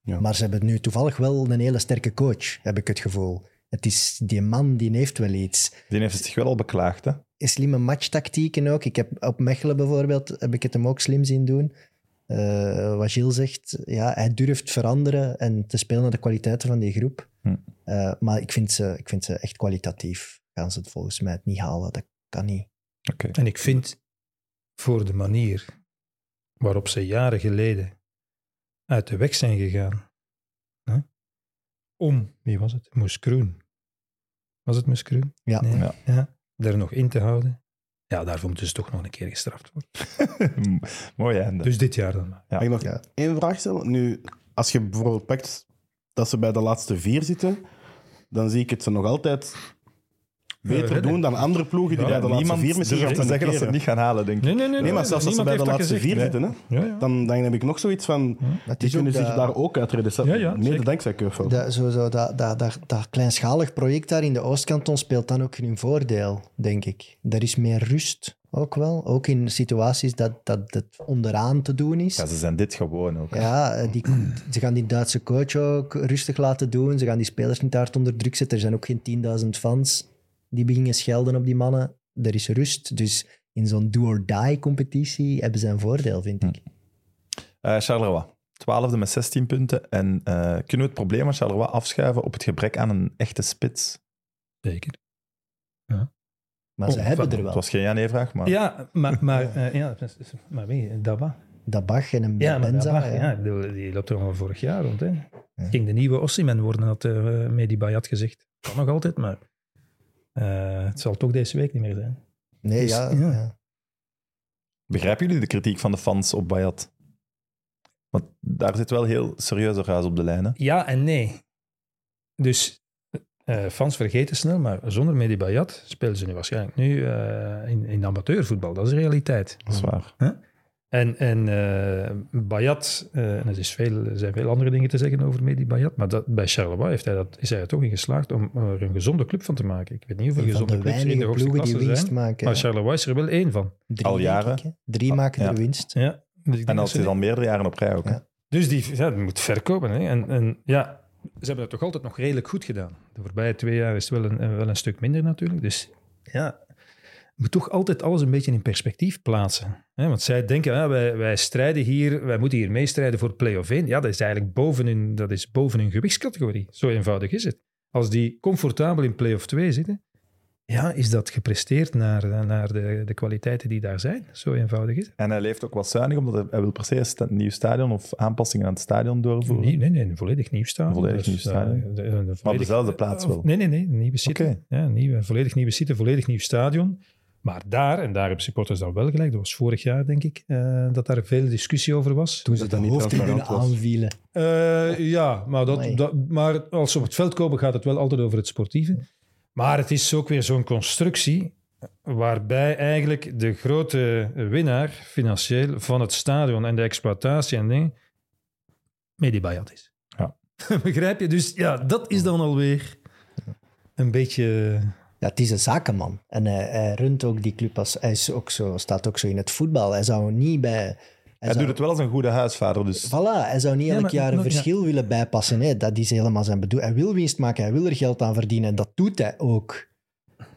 Ja. Maar ze hebben nu toevallig wel een hele sterke coach, heb ik het gevoel. Het is die man, die heeft wel iets. Die heeft het zich wel al beklaagd, hè? Slimme matchtactieken ook. Ik heb op Mechelen bijvoorbeeld, heb ik het hem ook slim zien doen. Eh, wat Gilles zegt, ja, hij durft veranderen en te spelen naar de kwaliteiten van die groep. Hm. Eh, maar ik vind, ze, ik vind ze echt kwalitatief. Gaan ze het volgens mij het niet halen. Dat kan niet. Oké. En ik vind voor de manier waarop ze jaren geleden uit de weg zijn gegaan. Hè? Om, wie was het? Moeskroen. Was het Moeskroen? Ja. Nee. Ja. ja. Daar nog in te houden. Ja, daarvoor moeten ze toch nog een keer gestraft worden. Mooi einde. Dus dit jaar dan maar. Ja. Mag ik nog Ja. één vraag stellen? Nu, als je bijvoorbeeld pakt dat ze bij de laatste vier zitten, dan zie ik het ze nog altijd beter doen dan andere ploegen die Ja, bij de laatste vier misschien te gaan zeggen dat ze het niet gaan halen, denk ik. Nee, nee, nee. Nee, maar zelfs als ze niemand bij de laatste gezegd. vier Nee. zitten, hè, Ja, ja. dan, dan heb ik nog zoiets van... Die is ook kunnen zich daar ook ja, Mede dankzij Keuveld. Dat, zo, zo, dat, dat, dat, dat kleinschalig project daar in de Oostkanton speelt dan ook in hun voordeel, denk ik. Er is meer rust ook wel. Ook in situaties dat, dat het onderaan te doen is. Ja, ze zijn dit gewoon ook. Ja, die, ze gaan die Duitse coach ook rustig laten doen. Ze gaan die spelers niet hard onder druk zetten. Er zijn ook geen 10.000 fans die beginnen schelden op die mannen. er is rust. Dus in zo'n do-or-die-competitie hebben ze een voordeel, vind ik. Eh, Charleroi, twaalfde met 16 punten. En eh, kunnen we het probleem van Charleroi afschuiven op het gebrek aan een echte spits? Zeker. Maar ze Oh, hebben van- er wel. Het was geen ja-nee-vraag, maar... Ja, maar, maar, eh, ja, maar wie? Daba. Dabach en een Ja, Benza. Ja. ja. die loopt er al vorig jaar rond. Hè. Het ging de nieuwe Ossiman worden, had uh, Medi Bayat gezegd. Kan nog altijd, maar eh, het zal toch deze week niet meer zijn. Nee, Dus, ja. ja. ja. Begrijpen jullie de kritiek van de fans op Bayat? Want daar zit wel heel serieus ruis op de lijnen. Ja en nee. Dus eh, fans vergeten snel, maar zonder Medi Bayat spelen ze nu waarschijnlijk nu eh, in, in amateurvoetbal. Dat is de realiteit. Dat is waar. En, en eh Bayat, eh, en er, is veel, er zijn veel andere dingen te zeggen over Medi Bayat, maar dat, bij Charleroi heeft hij dat, is hij er toch in geslaagd om er een gezonde club van te maken. Ik weet niet hoeveel gezonde de clubs er in de hoogste ploegen die klasse winst zijn, maken. maar. Charleroi is er wel één van. Drie, al jaren. ik. Drie maken Ja. er winst. Ja. Dus, ik denk En dat dat ze zit al meerdere jaren op rij ook. Ja. dus die ja, die moet verkopen. Hè. En, en ja, ze hebben het toch altijd nog redelijk goed gedaan. De voorbije twee jaar is het wel een, wel een stuk minder natuurlijk. Dus ja, moet toch altijd alles een beetje in perspectief plaatsen. Want zij denken, ja, wij, wij strijden hier, wij moeten hier meestrijden voor play-off 1. Ja, dat is eigenlijk boven hun, dat is boven hun gewichtscategorie. Zo eenvoudig is het. Als die comfortabel in play-off 2 zitten, ja, is dat gepresteerd naar, naar de, de kwaliteiten die daar zijn. Zo eenvoudig is het. En hij leeft ook wat zuinig, omdat hij, hij wil per se een nieuw stadion of aanpassingen aan het stadion doorvoeren. Nee, nee, nee, een volledig nieuw stadion. Een volledig Dus, nieuw stadion. eh, de- een volledig- Maar op dezelfde plaats wel. Nee, nee, nee, een nieuwe site. Ja, een nieuwe, volledig nieuwe site, een volledig nieuw stadion. Maar daar, en daar hebben supporters dan wel gelijk, dat was vorig jaar denk ik, eh, dat daar veel discussie over was. Toen ze dat de niet hoofdtribune aanvielen. Eh, ja, maar, dat, maar als ze op het veld komen gaat het wel altijd over het sportieve. Maar het is ook weer zo'n constructie waarbij eigenlijk de grote winnaar financieel van het stadion en de exploitatie en dingen Medibayat is. Ja. Begrijp je? Dus ja, dat is dan alweer een beetje... Ja, het is een zakenman. En hij, hij runt ook die club als... Hij is ook zo, staat ook zo in het voetbal. Hij zou niet bij... Hij, Hij zou, doet het wel als een goede huisvader, dus... Voilà, hij zou niet Ja, elk maar- jaar een verschil willen bijpassen. Hè. Dat is helemaal zijn bedoeling. Hij wil winst maken, hij wil er geld aan verdienen. En dat doet hij ook.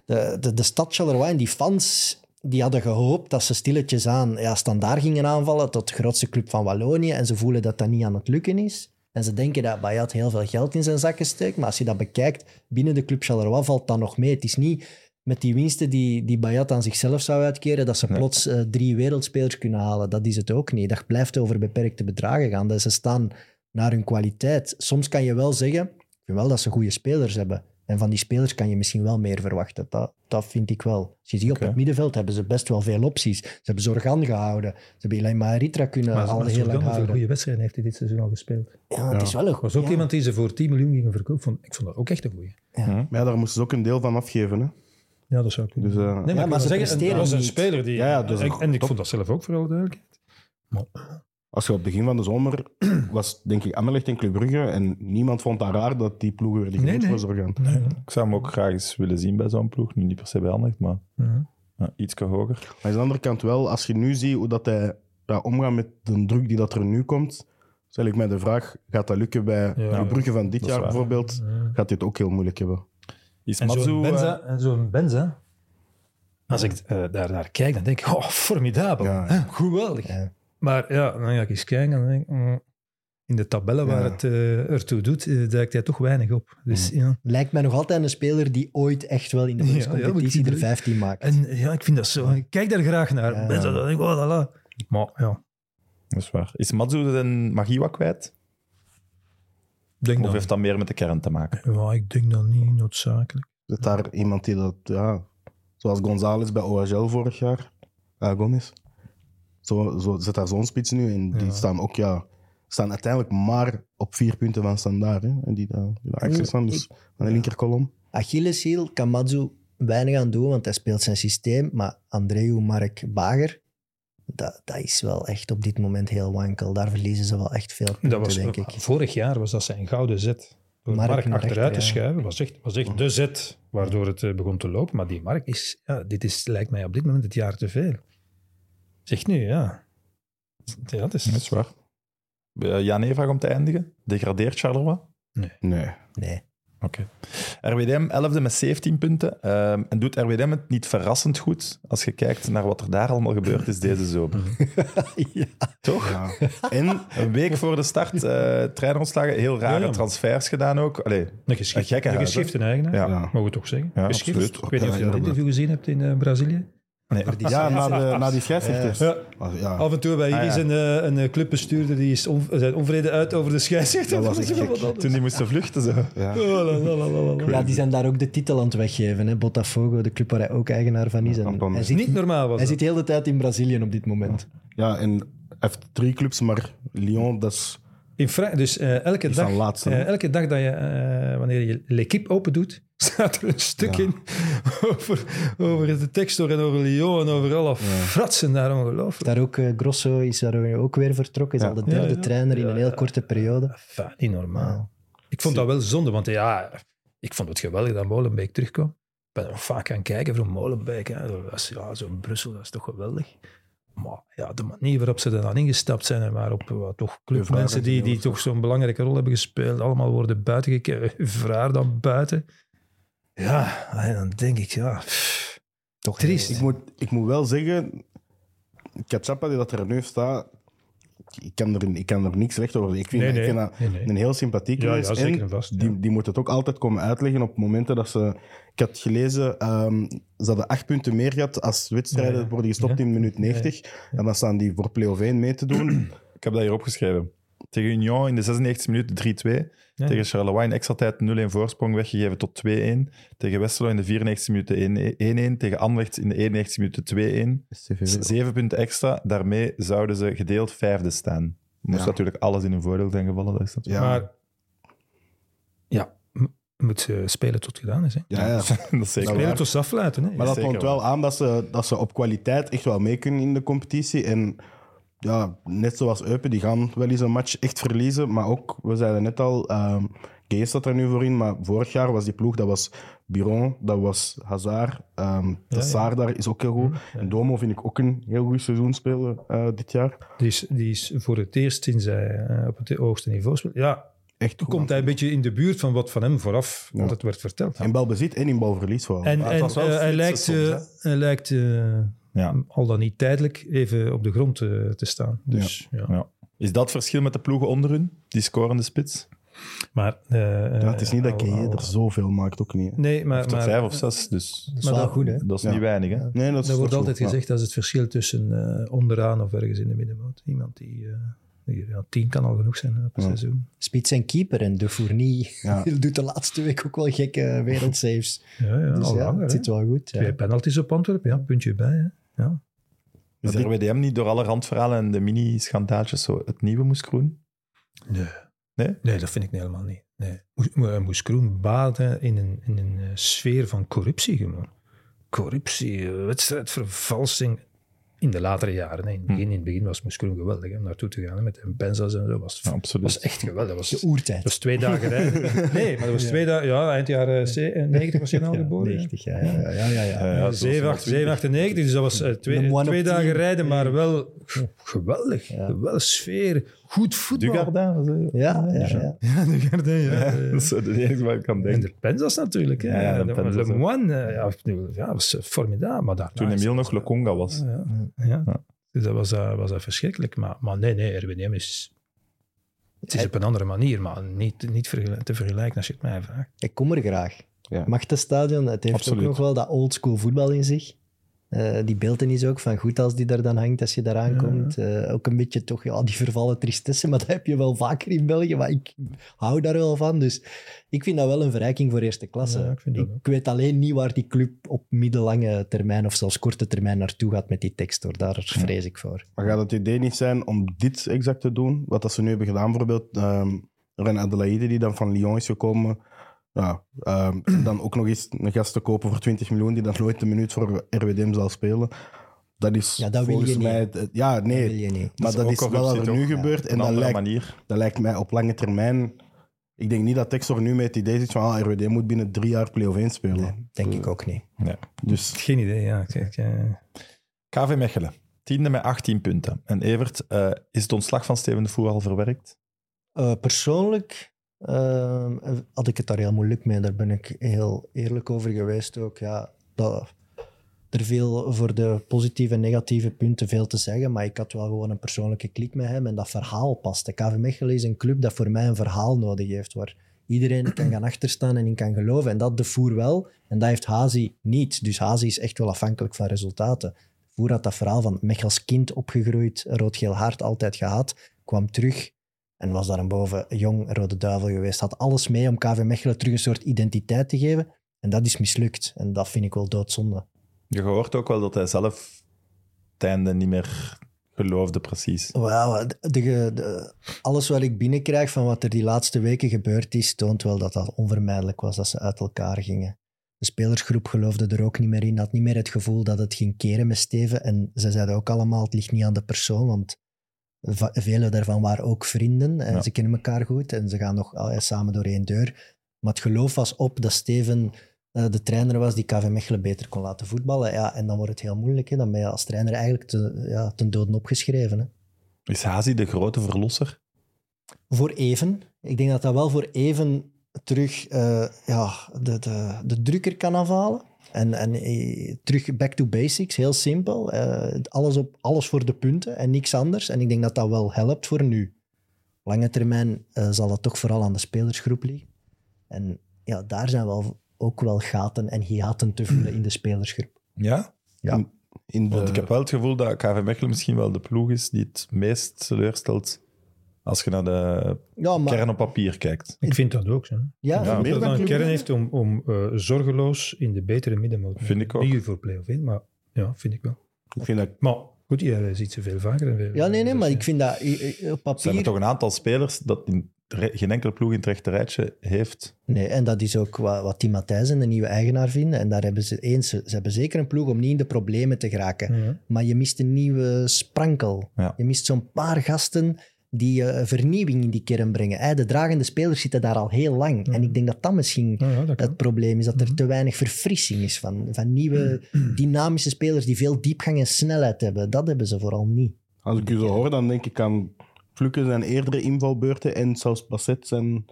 De, de, de stad Charleroi en die fans die hadden gehoopt dat ze stilletjes aan ja, standaard gingen aanvallen tot de grootste club van Wallonië. En ze voelen dat dat niet aan het lukken is. En ze denken dat Bayat heel veel geld in zijn zakken steekt. Maar als je dat bekijkt, binnen de club Charleroi valt dat nog mee. Het is niet met die winsten die, die Bayat aan zichzelf zou uitkeren, dat ze plots eh, drie wereldspelers kunnen halen. Dat is het ook niet. Dat blijft over beperkte bedragen gaan. Dat ze staan naar hun kwaliteit. Soms kan je wel zeggen, ik vind wel dat ze goede spelers hebben. En van die spelers kan je misschien wel meer verwachten. Dat, dat vind ik wel. Als je ziet, op het middenveld hebben ze best wel veel opties. Ze hebben Zorgan gehouden. Ze hebben Elaine Maritra kunnen maar al maar heel lang houden. goede wedstrijden heeft hij dit seizoen al gespeeld? Ja, het is wel een Er was ook ja. iemand die ze voor 10 miljoen gingen verkopen. Ik vond dat ook echt een goeie. Maar ja, daar moesten ze ook een deel van afgeven. Hè? Ja, dat zou ik Dus, eh, Nee, Ja, maar, maar ze zeggen, dat was een niet. speler die... Ja, ja, dus en, en ik vond dat zelf ook, voor alle duidelijkheid. Als je op het begin van de zomer was, denk ik, Anderlecht en Club Brugge en niemand vond dat raar dat die ploegen werden Nee, genoemd nee. voor Zorgan. Nee, Ik zou hem ook graag eens willen zien bij zo'n ploeg. Nu niet per se bij Anderlecht, maar nee. ja, iets hoger. Maar aan de andere kant wel, als je nu ziet hoe dat hij ja, omgaat met de druk die dat er nu komt, stel ik mij de vraag, gaat dat lukken bij Ja. Club Brugge van dit jaar bijvoorbeeld? Ja. Gaat dit ook heel moeilijk hebben. Is En Matsu... zo'n eh, Benza, en zo'n Benza, als ik eh, daar naar kijk, dan denk ik, oh, formidabel. Ja. Geweldig. Ja. Maar ja, dan ga ik eens kijken en dan denk ik, mm, in de tabellen waar Ja. het eh, ertoe doet, eh, duikt hij toch weinig op. Dus, ja. Lijkt mij nog altijd een speler die ooit echt wel in de Ja, maar ik competitie er het- 15 maakt. En ja, ik vind dat zo. Ik kijk daar graag naar. Ja. Dan oh, la, la. Maar ja, Dat is waar. Is Matsu zijn magie wat kwijt? ik denk Of dat, heeft dat meer met de kern te maken? ja, ik denk dat niet noodzakelijk. Zit daar iemand die dat, ja, zoals González bij OHL vorig jaar, Gomez. Zo, zo zit daar zo'n spits nu en die Ja. staan ook, ja, staan uiteindelijk maar op vier punten van standaard. Hè? En die, daar die daar achter staan, dus aan de linkerkolom. Achilleshiel kan Matsu weinig aan doen, want hij speelt zijn systeem. Maar Andreu, Mark, Bager, dat, dat is wel echt op dit moment heel wankel. Daar verliezen ze wel echt veel punten, Dat was, denk ik. Vorig jaar was dat zijn gouden zet. Door Mark Mark, naar achteruit rechter, te ja. schuiven. Was echt, was echt de zet waardoor het eh, begon te lopen. Maar die Mark is, ja, dit is, lijkt mij op dit moment het jaar te veel. Zeg nu, ja. Ja, het is, Dat is waar. Eh, ja, nee, vraag om te eindigen. Degradeert Charleroi? Nee. Nee. Oké. Eh, RWDM 11e met 17 punten. Ehm, en doet RWDM het niet verrassend goed als je kijkt naar wat er daar allemaal gebeurd is deze zomer? ja. Toch? Ja. En Een week voor de start, eh trainer ontslagen, heel rare Ja, ja. transfers gedaan ook. Allee, Een geschift, Een gekke een geschifte eigenaar, mogen we toch zeggen. Ja, Geschift. absoluut. Ik weet niet of je dat interview gezien hebt in eh, Brazilië. Nee. ja, na, de, na die scheidsrechters. Ja. Ah, ja. Af en toe bij Ah, hier is ja. een, een eh, clubbestuurder die is on, zijn onvrede uit over de scheidsrechter. Dat was gek. Toen die moesten vluchten. Zo. Ja. Oh, ja, die zijn daar ook de titel aan het weggeven. Hè? Botafogo, de club waar hij ook eigenaar van is. En hij Is zit, niet normaal was hij dat. zit de hele tijd in Brazilië op dit moment. ja, en hij heeft drie clubs, maar Lyon, dat is... In Fra- dus eh, elke, is dag, laatste, elke dag dat je, eh, wanneer je L'Equipe open doet, staat er een stuk Ja. in over, over de Textor en over Lyon en over alle fratsen daar ongelooflijk. Daar ook, eh, Grosso is daar ook weer vertrokken. Is Ja. al de derde Ja, ja. trainer in Ja, een heel ja. korte periode. Enfin, niet normaal. Ik vond dat wel zonde, want ja, ik vond het geweldig dat Molenbeek terugkwam. Ik ben er nog vaak aan kijken voor Molenbeek. Hè. Dat is, ja, zo'n Brussel, dat is toch geweldig. Maar ja, de manier waarop ze er dan ingestapt zijn en waarop uh, toch clubmensen die, die toch zo'n belangrijke rol hebben gespeeld, allemaal worden buiten gekeken. Vraar dan buiten. Ja, en dan denk ik, ja, pff, Toch triest. Ik moet, ik moet wel zeggen, Cachapa die dat er nu staat, ik kan er, ik kan er niks slecht over zeggen. Ik vind, Nee, ik vind dat Nee, nee. een heel sympathieke Ja, mens. ja, zeker En en vast, ja. Die, die moet het ook altijd komen uitleggen op momenten dat ze... Ik had gelezen, ehm, ze hadden acht punten meer gehad als wedstrijden Ja, ja. worden gestopt Ja. in minuut 90. En dan staan die voor play-off 1 mee te doen. Ik heb dat hier opgeschreven. Tegen Union in de 96 minuten 3-2. Ja. Tegen Charleroi in extra tijd 0-1 voorsprong weggegeven tot 2-1. Tegen Westerlo in de 94 minuten 1-1. Tegen Anderlecht in de 91 minuten 2-1. Zeven punten extra. Daarmee zouden ze gedeeld vijfde staan. Moest Ja. natuurlijk alles in hun voordeel zijn gevallen. Dat is natuurlijk... Ja, Maar ja, moet ze spelen tot het gedaan is. Hè. ja, ja. dat is zeker Dat Spelen tot ze afluiten. Hè. Maar dat toont wel aan dat ze, dat ze op kwaliteit echt wel mee kunnen in de competitie. En ja, net zoals Eupen, die gaan wel eens een match echt verliezen. Maar ook, we zeiden net al, ehm Gees staat er nu voor in. Maar vorig jaar was die ploeg, dat was Biron, dat was Hazard. ehm de Saar daar is ook heel goed. En Domo vind ik ook een heel goed seizoen spelen eh, dit jaar. Die is, die is voor het eerst sinds hij eh, op het hoogste niveau speelt. Ja, Echt toen goed. komt hij een beetje in de buurt van wat van hem vooraf Ja. altijd werd verteld. In balbezit en in balverlies vooral. En, en was wel eh, hij lijkt, soms, hij lijkt Ja. al dan niet tijdelijk even op de grond eh, te staan. Dus, ja. Ja. Is dat het verschil met de ploegen onder hun? Die scorende spits? Maar, eh, ja, het is niet dat al- Geé al- er zoveel maakt, ook niet. hè. Nee, maar, Tot maar vijf of zes, dus Dat is wel dat- goed, hè? dat is Ja. niet weinig. Hè? Nee, dat is er wordt dat altijd goed, gezegd dat is het verschil tussen eh, onderaan of ergens in de middenmoot. Iemand die... eh, die- ja, tien kan al genoeg zijn op een Ja. seizoen. Spits en keeper en De Fournie Ja. doet de laatste week ook wel gekke wereldsaves. Ja, ja, Dus al ja, langer, het zit wel goed. Ja. Twee penalties op Antwerpen, ja, puntje bij. Hè. Ja. Is Dat RWDM niet door alle randverhalen en de mini-schandaaltjes zo het nieuwe moest groen? Nee. Nee? Nee, dat vind ik helemaal niet. Nee. Moes, Kroen baden in een, in een eh, sfeer van corruptie gewoon. Corruptie, eh, wedstrijdvervalsing. In de latere jaren. hè. In, het begin, in het begin was Moes Kroen geweldig hè, om naartoe te gaan. hè, met de Benzas en zo. Was, Ja, was echt geweldig. Dat was, De oertijd. dat was twee dagen rijden. Nee, maar dat was twee dagen... Ja, eind jaren ze- eh, 90 was je nou geboren. hè? 90, ja, ja, ja, ja, ja, ja. Ja, ja, zo 7, 98, dus dat was eh, twee, twee dagen rijden, maar wel geweldig. Wel sfeer, goed voetbal. Dugardin? Ja, ja, ja. Ja, dat is de enige waar ik aan En denk. de Penzas natuurlijk. Hè. Ja, ja, de Penzas Le. Moine, eh, ja, was eh, formidabel. Maar daarna Toen Emile nog Lokonga was. Ja, ja. Ja. Dus dat was, eh, was dat verschrikkelijk. Maar, maar nee, nee, RWDM is... Het is op een andere manier, maar niet, niet te vergelijken als je het mij vraagt. Ik kom er graag. Ja. Machtenstadion, het heeft Absoluut. ook nog wel dat oldschool voetbal in zich. Eh, die beeltenis ook van goed als die daar dan hangt als je daar aankomt. Eh, ook een beetje toch ja, die vervallen tristesse, maar dat heb je wel vaker in België. Maar ik hou daar wel van. Dus ik vind dat wel een verrijking voor eerste klasse. Ja, ik weet alleen niet waar die club op middellange termijn of zelfs korte termijn naartoe gaat met die tekst. Hoor. Daar vrees ik voor. Maar gaat het idee niet zijn om dit exact te doen? Wat dat ze nu hebben gedaan, bijvoorbeeld ehm Ren Adelaide, die dan van Lyon is gekomen. Ja, ehm, dan ook nog eens een gast te kopen voor 20 miljoen, die dan nooit een minuut voor RWDM zal spelen. Dat is Ja, dat wil volgens mij... het- ja, Dat wil nee. je niet. Maar dat is wel wat er nu toch? gebeurt. Op En dat lijkt, manier. dat lijkt mij op lange termijn... Ik denk niet dat Textor nu met het idee zit van ah, RWD moet binnen drie jaar play-off 1 spelen. Nee, denk ik ook niet. Dus Geen idee, ja. Kijk, eh, KV Mechelen, tiende met 18 punten. En Evert, eh, is het ontslag van Steven de Voer al verwerkt? Eh, persoonlijk ehm, had ik het daar heel moeilijk mee. Daar ben ik heel eerlijk over geweest ook. Ja, dat, er veel voor de positieve en negatieve punten veel te zeggen, maar ik had wel gewoon een persoonlijke klik met hem en dat verhaal past. De KV Mechelen is een club dat voor mij een verhaal nodig heeft, waar iedereen kan gaan achterstaan en in kan geloven. En dat de Voer wel, en dat heeft Hazi niet. Dus Hazi is echt wel afhankelijk van resultaten. Voer had dat verhaal van Mechels kind opgegroeid, rood-geel hart altijd gehad, kwam terug en was daarboven jong Rode Duivel geweest. Had alles mee om KV Mechelen terug een soort identiteit te geven. En dat is mislukt. En dat vind ik wel doodzonde. Je hoort ook wel dat hij zelf het einde niet meer geloofde, precies. De- alles wat ik binnenkrijg van wat er die laatste weken gebeurd is, toont wel dat dat onvermijdelijk was dat ze uit elkaar gingen. De spelersgroep geloofde er ook niet meer in, had niet meer het gevoel dat het ging keren met Steven. En ze zeiden ook allemaal, het ligt niet aan de persoon, want vele daarvan waren ook vrienden en Ja. ze kennen elkaar goed en ze gaan nog ah, samen door één deur. Maar het geloof was op dat Steven eh, de trainer was die KV Mechelen beter kon laten voetballen. Ja, en dan wordt het heel moeilijk. Hè? Dan ben je als trainer eigenlijk te, ja, ten doden opgeschreven. Hè? Is Hazi de grote verlosser? Voor even. Ik denk dat dat wel voor even terug eh, ja, de, de, de drukker kan afhalen. En, en eh, terug back to basics, heel simpel. Eh, alles, op, alles voor de punten en niks anders. En ik denk dat dat wel helpt voor nu. Lange termijn eh, zal dat toch vooral aan de spelersgroep liggen. En ja, daar zijn wel ook wel gaten en hiaten te vullen in de spelersgroep. Ja? Ja. In de, Want ik heb wel het gevoel dat KV Mechelen misschien wel de ploeg is die het meest teleurstelt als je naar de Ja, maar kern op papier kijkt. Ik vind dat ook zo. hè. ja, Ja, Dat dan een kern heeft om, om eh, zorgeloos in de betere middenmoot. Vind ik ook. Niet voor play-off in, maar ja, vind ik wel. ik vind dat Maar goed, jij ziet ze veel vaker. En veel, ja, nee, nee, maar ik vind dat op Er zijn er papier... toch een aantal spelers dat in geen enkele ploeg in het rechte rijtje heeft. Nee, en dat is ook wat, wat Tim Matthijssen, de nieuwe eigenaar, vinden. En daar hebben ze eens, ze hebben zeker een ploeg om niet in de problemen te geraken. Ja. Maar je mist een nieuwe sprankel. Ja. Je mist zo'n paar gasten die eh, vernieuwing in die kern brengen. De dragende spelers zitten daar al heel lang. En ik denk dat dat misschien Ja, ja, dat het probleem is. Dat er Mhm. te weinig verfrissing is van, van nieuwe, dynamische spelers die veel diepgang en snelheid hebben. Dat hebben ze vooral niet. Als ik u zo hoor, dan denk ik aan Fluke zijn eerdere invalbeurten en zelfs Basset zijn...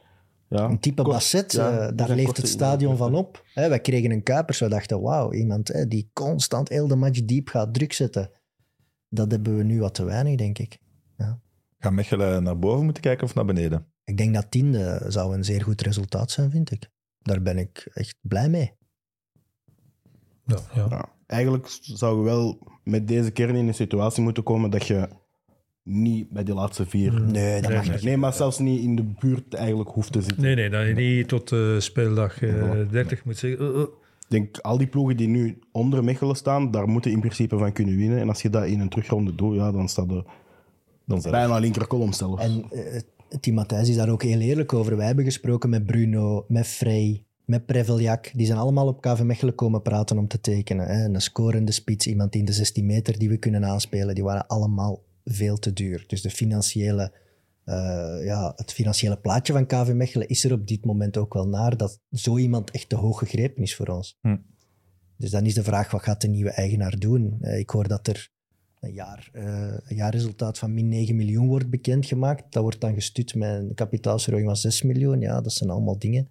Ja, Een type kort- Basset, ja, eh, daar leeft het stadion van op. Hè, wij kregen een Kuipers, we dachten, wauw, iemand hè, die constant heel de match diep gaat druk zetten. Dat hebben we nu wat te weinig, denk ik. Gaan Mechelen naar boven moeten kijken of naar beneden? Ik denk dat tiende zou een zeer goed resultaat zijn, vind ik. Daar ben ik echt blij mee. Ja, ja. Ja. Eigenlijk zou je wel met deze kern in een situatie moeten komen dat je niet bij die laatste vier... Nee, dat Nee, mag nee. niet. Nee, maar zelfs niet in de buurt eigenlijk hoeft te zitten. Nee, nee, dat je niet tot eh, speeldag eh 30 moet zeggen. eh, eh. Ik denk, al die ploegen die nu onder Mechelen staan, daar moeten in principe van kunnen winnen. En als je dat in een terugronde doet, ja, dan staat er Dan zijn er- bijna linkerkolom zelfs. En eh, Tim Matthijs is daar ook heel eerlijk over. Wij hebben gesproken met Bruno, met Frey, met Preveljak. Die zijn allemaal op KV Mechelen komen praten om te tekenen. Hè. Een scorende spits, iemand in de 16 meter die we kunnen aanspelen. Die waren allemaal veel te duur. Dus de financiële, eh, ja, het financiële plaatje van KV Mechelen is er op dit moment ook wel naar dat zo iemand echt te hoog gegrepen is voor ons. Hm. Dus dan is de vraag, wat gaat de nieuwe eigenaar doen? Eh, ik hoor dat er een, jaar, eh, een jaarresultaat van min 9 miljoen wordt bekendgemaakt. Dat wordt dan gestut met een kapitaalsverhoging van 6 miljoen. Ja, dat zijn allemaal dingen.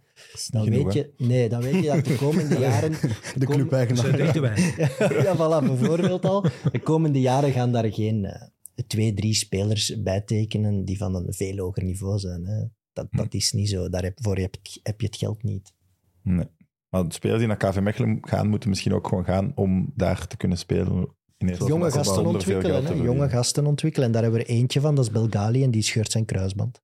Dan genoeg, weet, je, nee, dan weet je dat de komende jaren... de kom- clubeigenaar. weinig. ja, voilà, bijvoorbeeld al. De komende jaren gaan daar geen eh, twee, drie spelers bij tekenen die van een veel hoger niveau zijn. Hè. Dat, dat is niet zo. Daarvoor heb, je- heb je het geld niet. Nee. Maar de spelers die naar KV Mechelen gaan, moeten misschien ook gewoon gaan om daar te kunnen spelen. Jonge gasten ontwikkelen. Hè. Jonge gasten ontwikkelen. En daar hebben we er eentje van, dat is Belgali, en die scheurt zijn kruisband.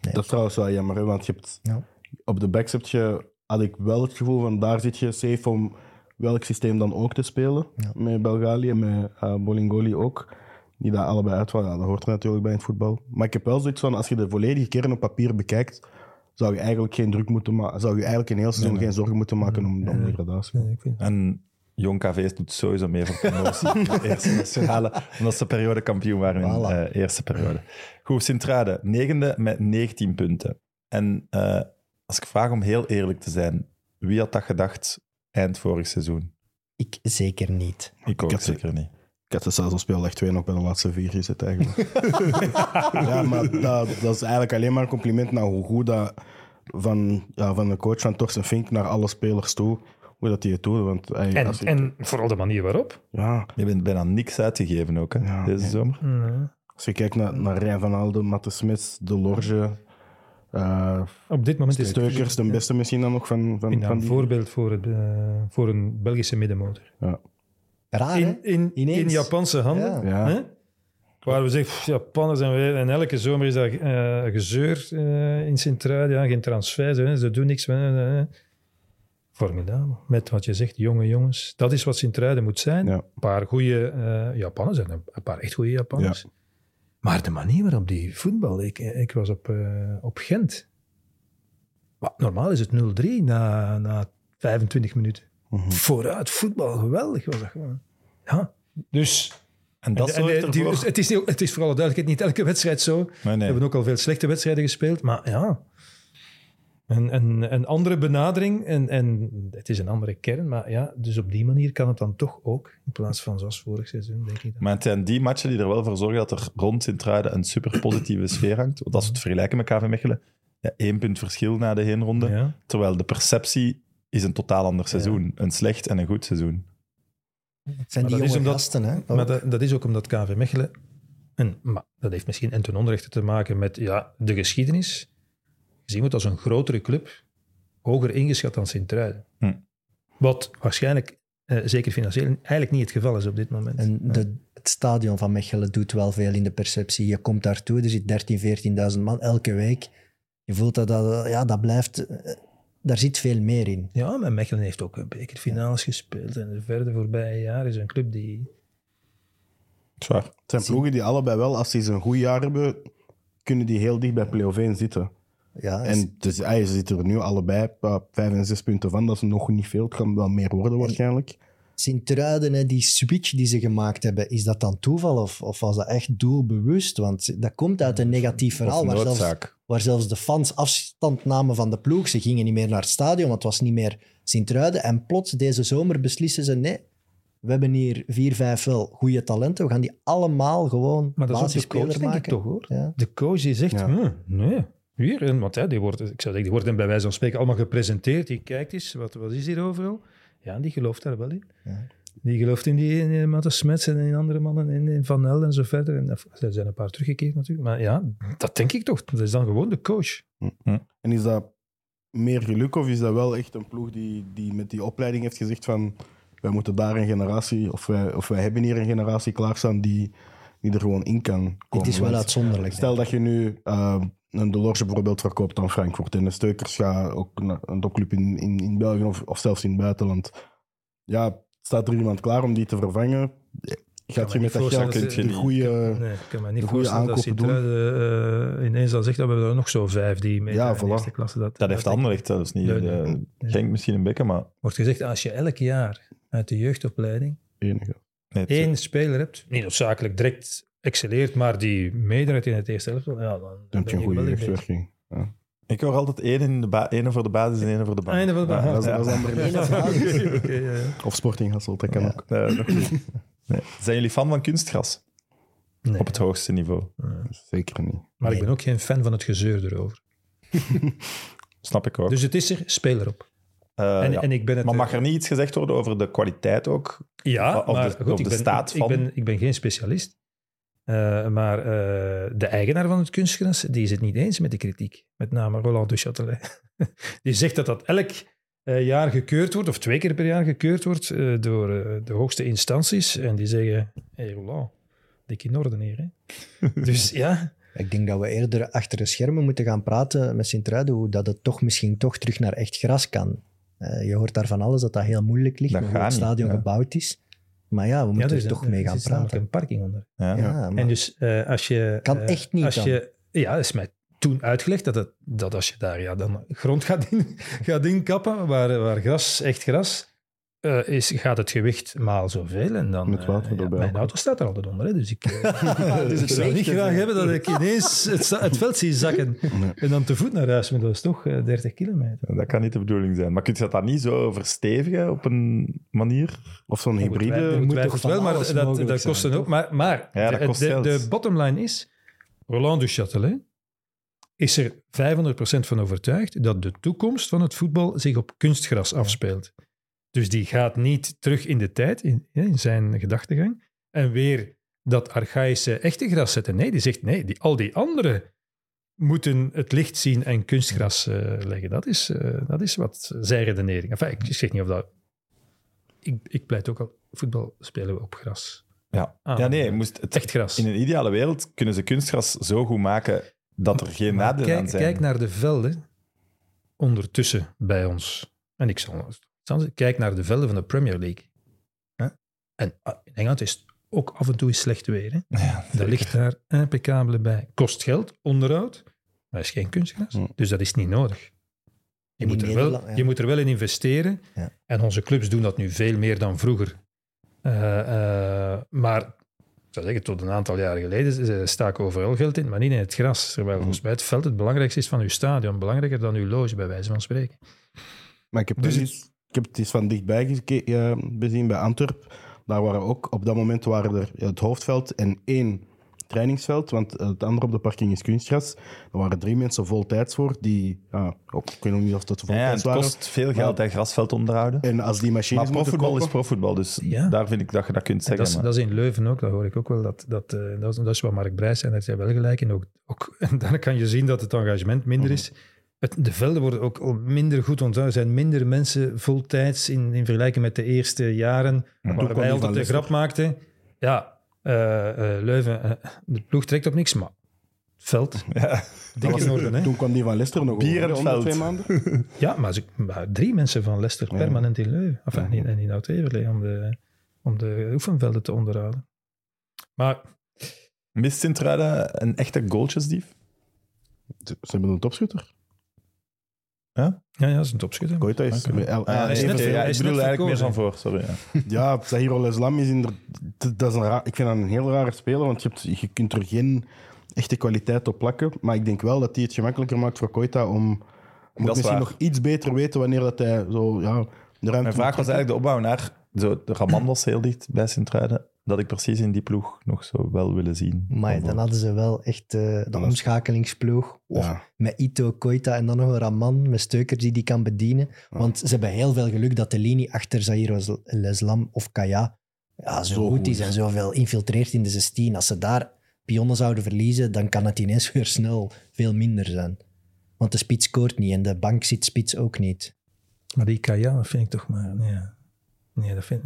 Dat is trouwens wel jammer, hè, want je hebt, Ja. op de backs heb je, had ik wel het gevoel van daar zit je safe om welk systeem dan ook te spelen. Ja. Met Belgali en met eh, Bolingoli ook. Die daar allebei uitvallen. Ja, dat hoort er natuurlijk bij in het voetbal. Maar ik heb wel zoiets van, als je de volledige kern op papier bekijkt, zou je eigenlijk geen druk moeten maken. Zou je eigenlijk een heel seizoen Nee, nee. geen zorgen moeten maken om, om degradatie. Nee, ik vind- En Jong KV's doet sowieso mee voor promotie in de eerste nationale, omdat ze periodekampioen waren in de Voilà. eerste periode. Goed, Sint-Truiden, negende met 19 punten. En eh, als ik vraag om heel eerlijk te zijn, wie had dat gedacht eind vorig seizoen? Ik zeker niet. Ik ook had- zeker niet. Ik had het zelfs op speeldag 2 nog bij de laatste vier gezet eigenlijk. ja, maar dat, dat is eigenlijk alleen maar een compliment naar hoe goed dat van, ja, van de coach van Torsten Fink naar alle spelers toe, hoe dat hij het doet. Want hij, En, als en vooral de manier waarop. ja, Je bent bijna niks uitgegeven ook, hè, Ja, deze nee. zomer. als je kijkt naar, naar Rijn van Alden, Matte Smits, De Lorge, eh Op dit moment is het Steukers, de beste misschien dan nog van, van, dat van een die. voorbeeld voor, het, eh, voor een Belgische middenmotor. Raar, hè? In, in, Ineens. in Japanse handen. Ja. Ja. Hè? Waar we zeggen, pff, Japanners en weer. En elke zomer is dat eh, gezeur in Sint-Truiden. Ja, geen transfers, hè, ze doen niks. hè. Formidabel. Met wat je zegt, jonge jongens. Dat is wat Sint-Truiden moet zijn. Ja. Een paar goede Japanners en een paar echt goede Japanners. Maar de manier waarop die voetbal... Ik, ik was op, eh, op Gent. Maar normaal is het 0-3 na, na 25 minuten. Mhm. Vooruit, voetbal, geweldig was dat gewoon. Ja, dus... En dat En- en die- ervoor... het, is, het is voor alle duidelijkheid niet elke wedstrijd zo. Nee, We hebben ook al veel slechte wedstrijden gespeeld, maar ja. Een, een, een andere benadering en, en het is een andere kern, maar ja, dus op die manier kan het dan toch ook, in plaats van zoals vorig seizoen, denk ik. Dan. Maar het zijn die matchen die er wel voor zorgen dat er rond Sint-Truiden een super positieve sfeer hangt. Want als we het vergelijken met KV Mechelen, ja, één punt verschil na de heenronde. Ja. Terwijl de perceptie is een totaal ander seizoen. Een slecht en een goed seizoen. Het zijn Maar die dat is jonge omdat- gasten, hè? Maar dat is ook omdat KV Mechelen, en, maar dat heeft misschien en ten onrechte te maken met ja, de geschiedenis, gezien wordt als een grotere club, hoger ingeschat dan Sint-Truiden. Hm. Wat waarschijnlijk, eh, zeker financieel, eigenlijk niet het geval is op dit moment. En de, het stadion van Mechelen doet wel veel in de perceptie. Je komt daartoe, er zit 13.000, 14.000 man elke week. Je voelt dat dat, ja, dat blijft... eh, Daar zit veel meer in. Ja, maar Mechelen heeft ook een bekerfinales gespeeld. En de verder voorbije jaren is een club die... Zwaar. Het zijn ploegen die allebei wel, als ze een goed jaar hebben, kunnen die heel dicht bij play-off 1 zitten. Ja, En dus, ah, ze zitten er nu allebei op vijf en zes punten van. Dat is nog niet veel. Het kan wel meer worden waarschijnlijk. Sint-Truiden, hè, die switch die ze gemaakt hebben, is dat dan toeval of, of was dat echt doelbewust? Want dat komt uit een negatief verhaal waar zelfs, noodzaak. waar zelfs de fans afstand namen van de ploeg. Ze gingen niet meer naar het stadion, want het was niet meer Sint-Truiden. En plots deze zomer beslissen ze, nee, we hebben hier vier, vijf wel goede talenten. We gaan die allemaal gewoon Maar dat is ook de coach, denk ik maken. toch, hoor. Ja. De coach die zegt, Ja. "Hm, nee, hier. En, want hè, die, wordt, ik zou zeggen, die worden bij wijze van spreken allemaal gepresenteerd. Die kijkt eens, wat, wat is hier overal? Ja, die gelooft daar wel in. Ja. Die gelooft in die in, in Matte Smets en in andere mannen, in, in Van El en zo verder. En, er zijn een paar teruggekeerd natuurlijk. Maar ja, dat denk ik toch. Dat is dan gewoon de coach. En is dat meer geluk of is dat wel echt een ploeg die, die met die opleiding heeft gezegd van wij moeten daar een generatie, of wij, of wij hebben hier een generatie klaarstaan die, die er gewoon in kan komen. Het is wel uitzonderlijk. Stel dat je nu uh, een Delorge bijvoorbeeld verkoopt aan Frankfurt en de Steukers gaat ook naar een topclub in, in, in België of, of zelfs in het buitenland. Ja, staat er iemand klaar om die te vervangen? Gaat je me met dat geld ze- goede... Nee, ik kan me niet de goede voorstellen dat aankopen Sint-Truiden eh, ineens al zegt dat we er nog zo vijf die mee Ja, in de voilà. eerste klasse. Dat, Dat heeft dat Anderlecht zelfs niet. Nee, De- nee, nee. Genk misschien een bekken, maar... wordt gezegd, als je elk jaar uit de jeugdopleiding enige. Nee, één speler hebt, niet noodzakelijk direct excelleert, maar die meedraait in het eerste elftal, ja, dan, heb je een goede jeugdwerking. Ja. Ik hoor altijd één, in de ba- één voor de basis en één voor de bank. Einde van de Ja, baan. dat is- dat is andere Ene basis. Oké, ja, ja. Of Sporting Hasselt, dat kan Ja. ook. Nee, nog niet. Nee. Zijn jullie fan van kunstgras? Nee. Op het hoogste niveau. Zeker niet. Maar ik ben ook geen fan van het gezeur erover. Snap ik ook. Dus het is er, speel erop. Eh, en, ja. en ik ben het Maar mag er niet iets gezegd worden over de kwaliteit ook? Ja, Of maar de- goed, of ik, de ben, staat ik, van? ben, ik ben geen specialist. Eh, maar eh, de eigenaar van het kunstgras die is het niet eens met de kritiek. Met name Roland Duchâtelet. die zegt dat dat elk eh, jaar gekeurd wordt, of twee keer per jaar gekeurd wordt, eh, door de hoogste instanties. En die zeggen, hé hey, Roland, dik in orde hier. Hè? dus ja, Ik denk dat we eerder achter de schermen moeten gaan praten met Sint-Truiden, hoe dat het toch misschien toch terug naar echt gras kan. Eh, je hoort daar van alles dat dat heel moeilijk ligt, Dat hoe het stadion ja. gebouwd is. Maar ja, we ja moeten er is er toch een- mee er gaan zit namelijk praten. een parking onder. Ja. Ja, maar En dus eh, als je... Kan eh, echt niet Als dan. je, ja, dat is mij toen uitgelegd dat, het, dat als je daar ja, dan grond gaat, in, gaat inkappen, waar, waar gras, echt gras, eh, is, gaat het gewicht maal zoveel. En dan, Met water eh, ja, mijn auto staat er altijd onder. Hè, dus ik, eh, Dus ik zou niet graag hebben dat ik ineens het, het veld zie zakken Nee. en dan te voet naar huis. Dat is toch eh, 30 kilometer. Dat kan niet de bedoeling zijn. Maar kun je dat dan niet zo verstevigen op een manier? Of zo'n hybride. Ongetwijfeld moet toch wel, maar dat, dat kost dan ook. Maar, maar Ja, dat de, de, geld. de bottomline is, Roland Duchâtelet is er 500% van overtuigd dat de toekomst van het voetbal zich op kunstgras afspeelt. Dus die gaat niet terug in de tijd, in, in zijn gedachtegang, en weer dat archaïsche echte gras zetten. Nee, die zegt nee, die, al die anderen moeten het licht zien en kunstgras eh, leggen. Dat is, eh, dat is wat zijn redenering. Enfin, ik zeg niet of dat... Ik, ik pleit ook al, voetbal spelen we op gras. Ja, Ah, ja nee, moest het, Echt gras. in een ideale wereld kunnen ze kunstgras zo goed maken dat er geen nadelen aan zijn. kijk naar de velden ondertussen bij ons. En ik zal- kijk naar de velden van de Premier League. En ah, in Engeland is het ook af en toe slecht weer. Hè? Ja, Daar ligt daar impeccabele bij. Kost geld, onderhoud, maar is geen kunstgras. Hm. Dus dat is niet nodig. Je moet, er wel, ja. je moet er wel in investeren. Ja. En onze clubs doen dat nu veel meer dan vroeger. Eh, eh, maar ik zou zeggen, tot een aantal jaren geleden staken overal geld in, maar niet in het gras. Terwijl volgens mij het veld het belangrijkste is van uw stadion. Belangrijker dan uw loge, bij wijze van spreken. Maar ik heb, Dus ik heb het eens van dichtbij geke- eh, bezien bij Antwerp. Daar waren ook, op dat moment waren er ja, het hoofdveld en één trainingsveld, want eh, het andere op de parking is kunstgras. Er waren drie mensen voltijds voor, die, ja, ook, ik weet nog niet of dat Ja, voltijds het waren. kost veel geld, hè, grasveld onderhouden. En als die machines Maar profvoetbal is profvoetbal, dus Ja. daar vind ik dat je dat kunt En zeggen. dat, is, maar- dat is in Leuven ook, dat hoor ik ook wel. Dat, dat, eh, dat, is, dat is wat Mark Brijs zei, dat hij wel gelijk in. Ook, ook, en daar kan je zien dat het engagement minder is. Het, de velden worden ook al minder goed onthouden. Er zijn minder mensen voltijds in, in vergelijking met de eerste jaren, kwam waar wij altijd de grap maakten. Ja, eh, eh, Leuven, eh, de ploeg trekt op niks, maar het veld, Ja. dik in orde. Hè? Toen kwam die van Leicester nog Bier over, het veld. twee maanden. Ja, maar, ze, maar drie mensen van Leicester Ja. permanent in Leuven. Enfin, Ja. niet, en in Oud-Everlee om de, om de oefenvelden te onderhouden. Maar Mist Sint-Truiden een echte goaltjesdief? Ze ze hebben een topschutter. Ja, ja, dat is een topschutter. Koita is... Ah, ja, hij is net oké, ver- ja, hij ik is bedoel net eigenlijk meer voor, sorry. Ja. Ja, Zahir Islam is inderdaad... Dat is een raar, ik vind dat een heel rare speler, want je, hebt, je kunt er geen echte kwaliteit op plakken. Maar ik denk wel dat hij het gemakkelijker maakt voor Koita om... Moet is misschien waar. nog iets beter weten wanneer dat hij zo... Ja, de ruimte Mijn vraag was eigenlijk de opbouw naar... Zo, de Raman was heel dicht bij Sint-Truiden. Dat ik precies in die ploeg nog zo wel willen zien. Maar dan hadden ze wel echt eh, de was- omschakelingsploeg. Oh, Ja. Met Ito, Koita en dan nog een Raman met Steukers die die kan bedienen. Want ze hebben heel veel geluk dat de linie achter Zahir Leslam of Kaya ja, zo, Zo goed, goed is en zoveel infiltreert in de 16. Als ze daar pionnen zouden verliezen, dan kan het ineens weer snel veel minder zijn. Want de spits scoort niet en de bank zit spits ook niet. Maar die Kaya, dat vind ik toch maar... Nee, nee dat, vind,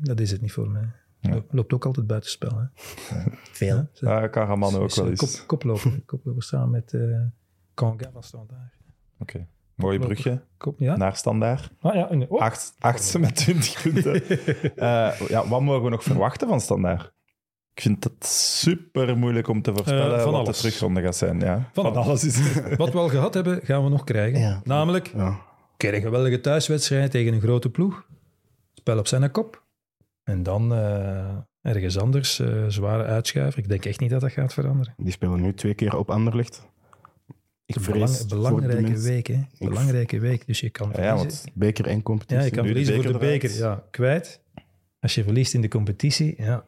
dat is het niet voor mij. Ja. Loopt ook altijd buitenspel. Hè? Veel. Ja, ze- Daar kan Raman ook wel eens. Kop, koploper, koploper samen met eh Kanga van Standaard. Oké. Mooi brugje Kop, ja? naar standaard. Ah, ja, en- oh. Acht, achtste met 20 punten. Eh, ja, wat mogen we nog verwachten van standaard? Ik vind het super moeilijk om te voorspellen Eh, van wat alles. de terugronde gaat zijn. Ja. Van alles. is het. Wat we al gehad hebben, gaan we nog krijgen. Ja. Namelijk, Ja. een keer een geweldige thuiswedstrijd tegen een grote ploeg. Spel op zijn kop. En dan eh, ergens anders, eh, zware uitschuiver. Ik denk echt niet dat dat gaat veranderen. Die spelen nu twee keer op Anderlecht. Ik Het is een vrees belang- voor de belangrijke week, hè? Belangrijke week. Dus je kan Ja, want Beker en competitie. Ja, je kan de verliezen voor de beker. Ja, kwijt. Als je verliest in de competitie, ja,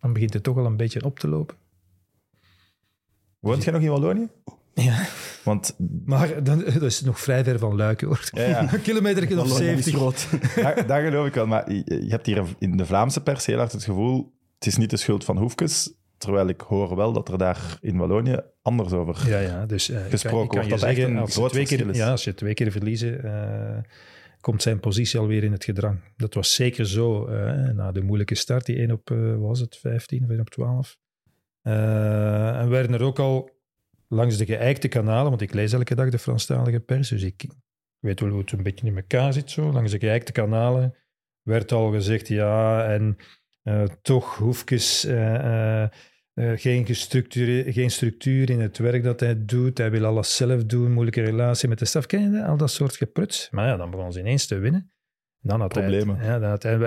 dan begint het toch al een beetje op te lopen. woont jij nog in Wallonië? Ja. Want Maar dan, dat is nog vrij ver van Luik, hoor. ja, ja, Een kilometer of Wallonië is 70. groot. dat, dat geloof ik wel. Maar je, je hebt hier in de Vlaamse pers heel hard het gevoel... Het is niet de schuld van Hoefkes. Terwijl ik hoor wel dat er daar in Wallonië anders over... Ja, ja. Dus eh, ik Gesproken kan, wordt kan je dat echt zeggen, een als groot twee keer, ja, als je twee keer verliezen, eh, komt zijn positie alweer in het gedrang. Dat was zeker zo eh, na de moeilijke start, die 1 op, eh, wat was het, 15 of 1 op 12. Eh, en werden er ook al langs de geëikte kanalen, want ik lees elke dag de Franstalige pers, dus ik weet wel hoe het een beetje in elkaar zit zo. Langs de geëikte kanalen werd al gezegd, ja, en eh, toch Hoefkes... eh, eh, eh, geen, gestructure- geen structuur in het werk dat hij doet. Hij wil alles zelf doen. Moeilijke relatie met de staf. Ken je dat? Al dat soort gepruts. Maar ja, dan begonnen ze ineens te winnen. Dan had Problemen. Hij, ja, dan had hij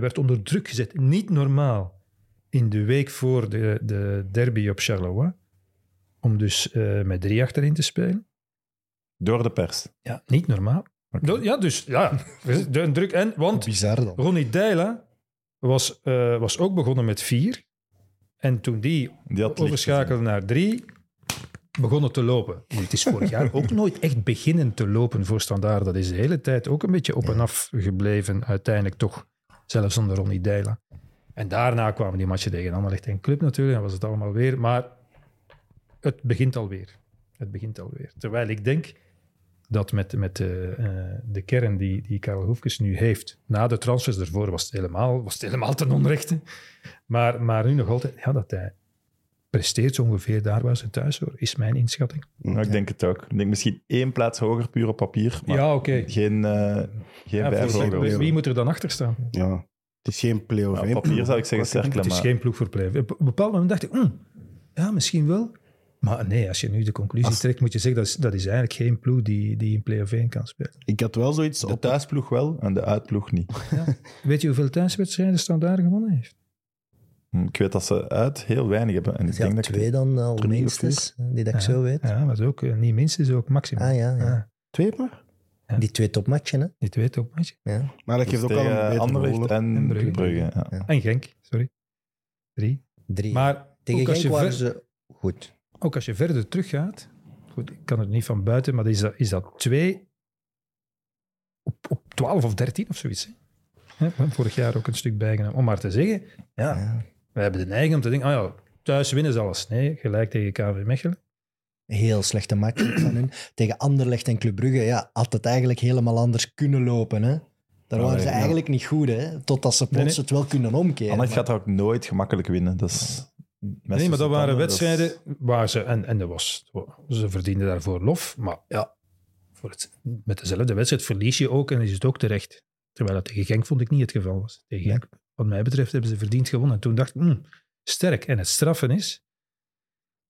werd onder druk gezet. Niet normaal. In de week voor de, de derby op Charleroi. Om dus eh, met drie achterin te spelen. Door de pers. Ja, niet normaal. Do- Ja, dus ja, de druk. En, want Bizar dan. Ronnie Deila was, eh, was ook begonnen met vier. En toen die overschakelde naar drie, begon het te lopen. Nu, het is vorig jaar ook nooit echt beginnen te lopen voor Standaard. Dat is de hele tijd ook een beetje op en af gebleven. Uiteindelijk toch, zelfs zonder Ronnie Deila. En daarna kwamen die matchen tegen Anderlecht en Club natuurlijk. Dan was het allemaal weer. Maar het begint alweer. Het begint alweer. Terwijl ik denk dat met, met de, eh, de kern die, die Karel Hoefkes nu heeft, na de transfers ervoor was het helemaal, was het helemaal ten onrechte. Maar, maar nu nog altijd, ja, dat hij presteert zo ongeveer daar waar ze thuis horen, is mijn inschatting. Nou, ik denk het ook. Ik denk misschien één plaats hoger, puur op papier. Maar ja, oké. geen, eh geen Ja, wie, wie moet er dan achter staan? Ja. Het is geen play-off. Ja, op papier zou ik zeggen Cercle, Het is maar geen ploeg voor play. Op een bepaald moment dacht ik, hm, ja, misschien wel. Maar nee, als je nu de conclusie Als- trekt, moet je zeggen, dat is, dat is eigenlijk geen ploeg die, die in play-off 1 kan spelen. Ik had wel zoiets de op thuisploeg wel en de uitploeg niet. Weet je hoeveel thuiswedstrijden Standaard gewonnen heeft? Hm, Ik weet dat ze uit heel weinig hebben. En ik Ja, denk dat twee ik dan al minstens, die dat ik Ja. zo weet. Ja, maar is ook eh, niet minstens, ook maximum. Ah ja, ja. Ja, twee maar. Ja. Die twee topmatchen, hè. die twee topmatchen. Ja. Maar dat dus geeft ook wel een tegen beter Anderlecht gevoel. en, En Brugge. Brugge. ja. En Genk, sorry. Drie. Drie. Maar Tegen Genk je waren ver- ze goed. Ook als je verder teruggaat, goed, ik kan het niet van buiten, maar is dat, is dat twee op, op 12 of 13 of zoiets. Hè? Hè, we hebben vorig jaar ook een stuk bijgenomen. Om maar te zeggen, ja, Ja. we hebben de neiging om te denken, ah ja, thuis winnen ze alles. Nee, gelijk tegen KV Mechelen. Heel slechte match van hun. Tegen Anderlecht en Club Brugge, ja, had het eigenlijk helemaal anders kunnen lopen, hè. Daar waren ze eigenlijk niet goed, hè. Totdat ze plots Nee, nee. het wel kunnen omkeren. Anderlecht Maar- gaat ook nooit gemakkelijk winnen. Dat is Nee, maar dat waren is- wedstrijden waar ze, en, en dat was, ze verdienden daarvoor lof, maar ja, voor het, met dezelfde wedstrijd verlies je ook en is het ook terecht. Terwijl dat tegen Genk vond ik niet het geval was. Tegen Genk, wat mij betreft, hebben ze verdiend gewonnen. En toen dacht ik, hmm, sterk. En het straffen is,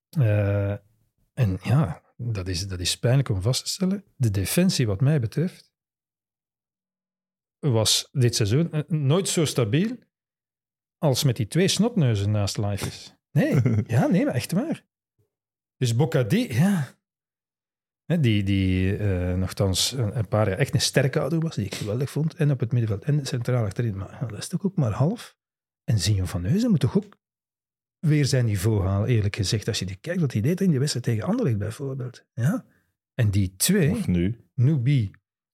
eh, en ja, dat is, dat is pijnlijk om vast te stellen, de defensie wat mij betreft was dit seizoen eh, nooit zo stabiel als met die twee snotneuzen naast Life Nee, ja, nee, maar echt waar. Dus Bocadi, ja. Hè, Die, die eh, nogthans een, een paar jaar echt een sterke ouder was, die ik geweldig vond. En op het middenveld en centraal achterin. Maar ja, dat is toch ook maar half. En Zinjo van Neuzen moet toch ook weer zijn niveau halen, eerlijk gezegd. Als je die kijkt wat hij deed in die wedstrijd tegen Anderlecht bijvoorbeeld. Ja. En die twee, Of nu. Nubi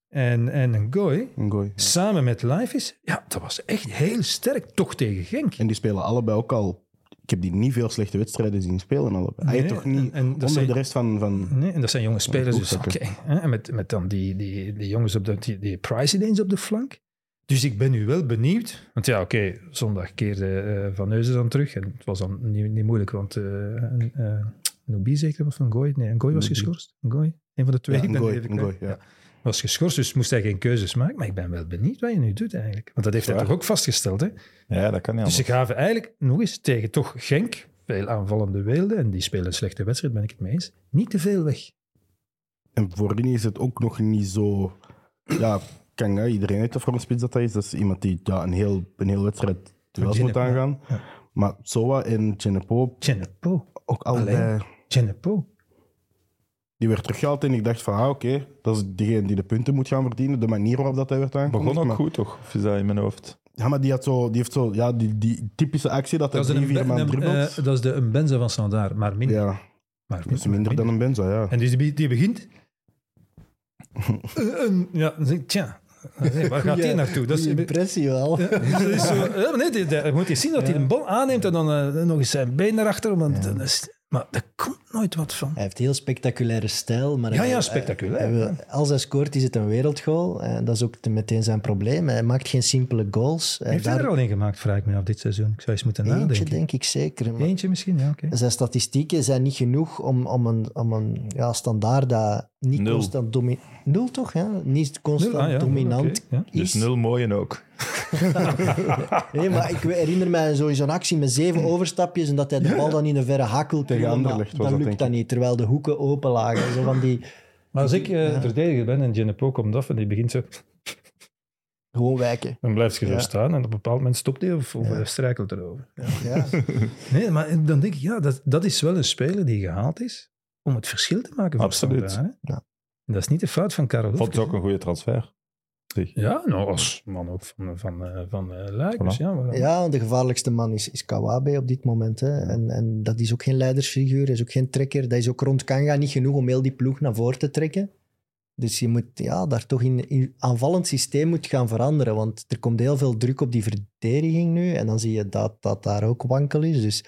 en, en een Goy, Een gooi. samen met Life is, ja, dat was echt heel sterk, toch tegen Genk. En die spelen allebei ook al. Ik heb die niet veel slechte wedstrijden zien spelen. Allebei. Nee, toch niet en- en dat onder zijn- de rest van. van Nee, en dat zijn jonge spelers, dus oké. En met, met dan die, die, die jongens op de, die, die Price ineens op de flank. Dus ik ben nu wel benieuwd. Want ja, oké, zondag keerde eh, Van Neuzen dan terug. En het was dan niet, niet moeilijk, want uh, uh, Nubi zeker of een Gooi? Nee, een Gooi was geschorst. Een Gooi? Een van de twee. Ja, ik ben Ngoy, even Ngoy, kwijt. ja. Was geschorst, dus moest hij geen keuzes maken. Maar ik ben wel benieuwd wat je nu doet eigenlijk. Want dat heeft hij toch ook vastgesteld, hè? Ja, dat kan niet Dus ze gaven eigenlijk nog eens tegen toch Genk, veel aanvallende weelden, en die spelen een slechte wedstrijd, ben ik het mee eens, niet te veel weg. En voordien is het ook nog niet zo. Ja, Kanga, iedereen weet dat voor een spits dat hij is. Dat is iemand die ja, een, heel, een heel wedstrijd duels moet aangaan. ja. Maar Soa en Genepo Genepo. ook allebei. Genepo. Die werd teruggehaald en ik dacht van, ah, oké, dat is degene die de punten moet gaan verdienen. De manier waarop dat hij werd aangekondigd. Begon ook maar, goed, toch? Of is dat in mijn hoofd? Ja, maar die, had zo, die heeft zo, ja, die, die typische actie dat hij Dat is, drie, een, vier een- dribbelt. eh, dat is de een Benza van Standaard, maar minder. ja, maar dat is minder dan een Benza, ja. En dus die, die begint... Eh, eh, ja, dan denk ik, tja, waar gaat hij naartoe? Dat is, Goeie impressie wel. Ja, dat is zo, nee, die- die- moet je zien dat hij een bal aanneemt en dan eh, nog eens zijn been erachter. Want, dan is- maar daar komt nooit wat van. Hij heeft heel spectaculaire stijl. Maar Ja, hij- ja, spectaculair, hij- hij- als hij scoort, is het een wereldgoal. En dat is ook te- meteen zijn probleem. Hij maakt geen simpele goals. Heeft hij er al een gemaakt, vraag ik me af, dit seizoen? Ik zou eens moeten Eentje, nadenken. denk ik zeker. Maar Eentje misschien, ja, oké. zijn statistieken zijn niet genoeg om, om een, om een ja, standaard dat niet Nul. constant dominant... Nul toch, ja? Niet constant Nul, ah, ja, dominant oké, ja. is. Dus nul mooie ook. Nee, maar ik herinner mij zo- zo'n actie met zeven overstapjes en dat hij de bal dan in een verre hakel Tegen dan dat, lukt dat niet, terwijl de hoeken open lagen. Zo van die... Maar als ik eh, verdediger ben en Genepo komt af en die begint zo... Gewoon wijken. Dan blijft je zo Ja. staan en op een bepaald moment stopt hij of, of Ja. hij struikelt erover. Ja. Ja. Nee, maar dan denk ik, ja, dat, dat is wel een speler die gehaald is om het verschil te maken voor Absoluut. Standaard, hè. Ja. En dat is niet de fout van Karel Vond het ook een goede transfer. Zeg. Ja, nou, als man ook van, van, eh, van eh Voilà. ja, waarom- ja, de gevaarlijkste man is, is Kawabe op dit moment. Hè. En, en dat is ook geen leidersfiguur, hij is ook geen trekker. Dat is ook rond Kanga niet genoeg om heel die ploeg naar voren te trekken. Dus je moet ja, daar toch in, in aanvallend systeem moet gaan veranderen. Want er komt heel veel druk op die verdediging nu. En dan zie je dat dat daar ook wankel is. Dus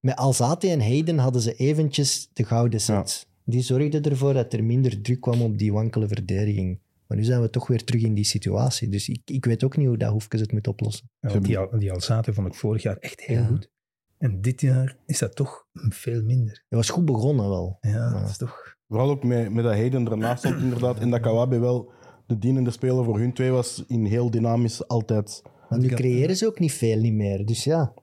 met Alzate en Hayden hadden ze eventjes de gouden set. Die zorgden ervoor dat er minder druk kwam op die wankele verdediging. Maar nu zijn we toch weer terug in die situatie. Dus ik, ik weet ook niet hoe dat Hoefkes het moet oplossen. Ja, want die, Al- die Alzate vond ik vorig jaar echt heel Ja. goed. En dit jaar is dat toch veel minder. Hij was goed begonnen wel. Ja, dat is toch... Vooral ook met, met dat Hayden ernaast stond inderdaad. En dat Kawabe wel de dienende speler voor hun twee was. In heel dynamisch altijd. Maar nu creëren ze ook niet veel niet meer. Dus ja,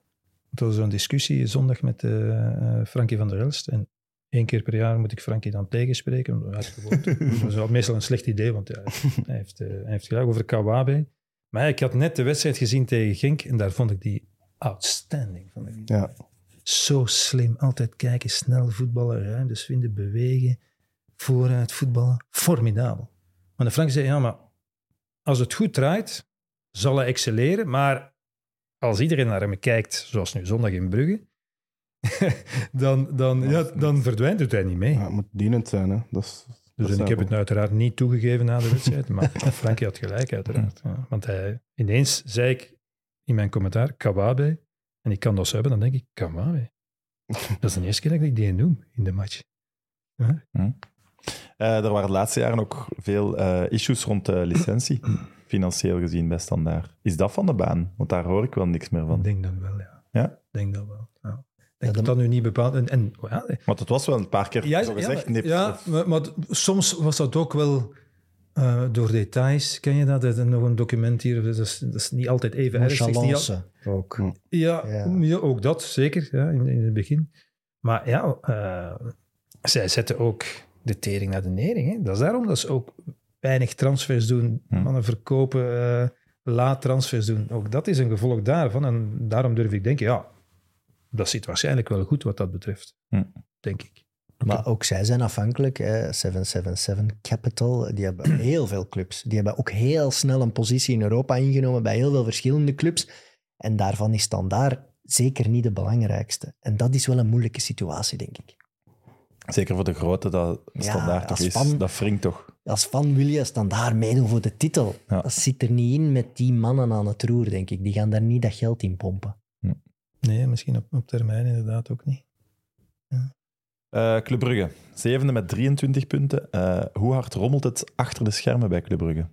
Het was zo'n discussie zondag met eh eh, Frankie van der Elst. En één keer per jaar moet ik Frankie dan tegenspreken. dat is wel meestal een slecht idee, want ja, hij, heeft, eh, hij heeft gelijk over Kawabe. Maar ik had net de wedstrijd gezien tegen Genk en daar vond ik die outstanding. Vond ik. die. Ja. Zo slim, altijd kijken, snel voetballen, ruimtes vinden, bewegen, vooruit voetballen. Formidabel. Maar de Frank zei, ja, maar als het goed draait, zal hij excelleren. Maar als iedereen naar hem kijkt, zoals nu zondag in Brugge, dan, dan, ja, dan verdwijnt het hij niet mee. Ja, het moet dienend zijn. Hè. Dat is, Dus dat en ik heb het nou... uiteraard niet toegegeven na de wedstrijd, maar Frankie had gelijk uiteraard. Ja. Want hij, ineens zei ik in mijn commentaar, Kawabe, en ik kan dat zo hebben, dan denk ik, Kawabe. Dat is de eerste keer dat ik die noem in de match. Ja. Eh, er waren de laatste jaren ook veel eh, issues rond de licentie, financieel gezien bij Standaard. Is dat van de baan? Want daar hoor ik wel niks meer Ik van. denk dat wel, ja. Ja? Ik denk dat wel. Denk Ja, dat dat nu niet bepaald... En, en, ja, Want het was wel een paar keer ja, zo gezegd. ja, nipt, ja, of- maar, maar soms was dat ook wel eh, door details. Ken je dat? Er is nog een document hier. Dat is, dat is niet altijd even erg. Al- ook. Hm. Ja, Ja. ja, ook dat, zeker, ja, in, in het begin. Maar ja, eh, zij zetten ook de tering naar de nering. Hè. Dat is daarom dat ze ook weinig transfers doen, Hm. mannen verkopen, eh, laat transfers doen. Ook dat is een gevolg daarvan. En daarom durf ik denken, ja, dat zit waarschijnlijk wel goed wat dat betreft. Hm. Denk ik. Maar ook zij zijn afhankelijk. Hè. 777 Capital, die hebben heel veel clubs. Die hebben ook heel snel een positie in Europa ingenomen bij heel veel verschillende clubs. En daarvan is Standaard zeker niet de belangrijkste. En dat is wel een moeilijke situatie, denk ik. Zeker voor de grote dat Ja, Standaard toch is. fan- Dat wringt toch. Als fan wil je Standaard meedoen voor de titel. Ja. Dat zit er niet in met die mannen aan het roer, denk ik. Die gaan daar niet dat geld in pompen. Nee, misschien op, op termijn inderdaad ook niet. Eh Club Brugge, zevende met 23 punten. Eh, hoe hard rommelt het achter de schermen bij Club Brugge?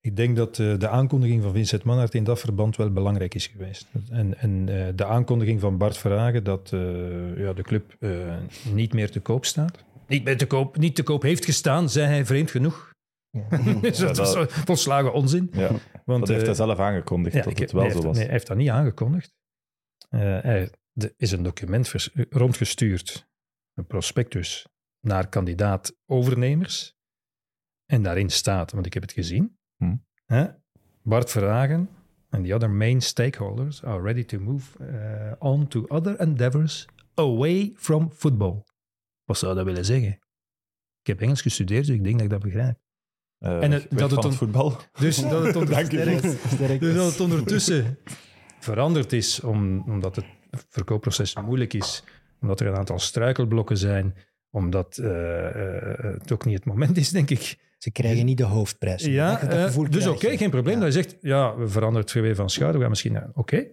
Ik denk dat eh, de aankondiging van Vincent Manhart in dat verband wel belangrijk is geweest. En, en eh, de aankondiging van Bart Verhagen dat eh, ja, de club eh, niet meer te koop staat. Niet meer te koop, niet te koop heeft gestaan, zei hij vreemd genoeg. Dus dat was dat- volslagen onzin. Ja, Want, dat heeft eh, hij zelf aangekondigd, ja, dat ik het wel nee, zo hij was. heeft- Nee, hij heeft dat niet aangekondigd. Eh, hij, er is een document vers- rondgestuurd, een prospectus, naar kandidaat-overnemers. En daarin staat, want ik heb het gezien, Hm. hè, Bart Verhagen and the other main stakeholders are ready to move eh, on to other endeavors away from football. Wat zou dat willen zeggen? Ik heb Engels gestudeerd, dus ik denk dat ik dat begrijp. Eh, en het- dat het voetbal. Dus dat het, onder- dus dat het ondertussen veranderd is, om, omdat het verkoopproces moeilijk is, omdat er een aantal struikelblokken zijn, omdat eh, eh, het ook niet het moment is, denk ik. Ze krijgen niet de hoofdprijs. Ja, dus oké, geen probleem. Ja. Dat je zegt, ja, we veranderen het weer van schouder, we gaan misschien... Oké.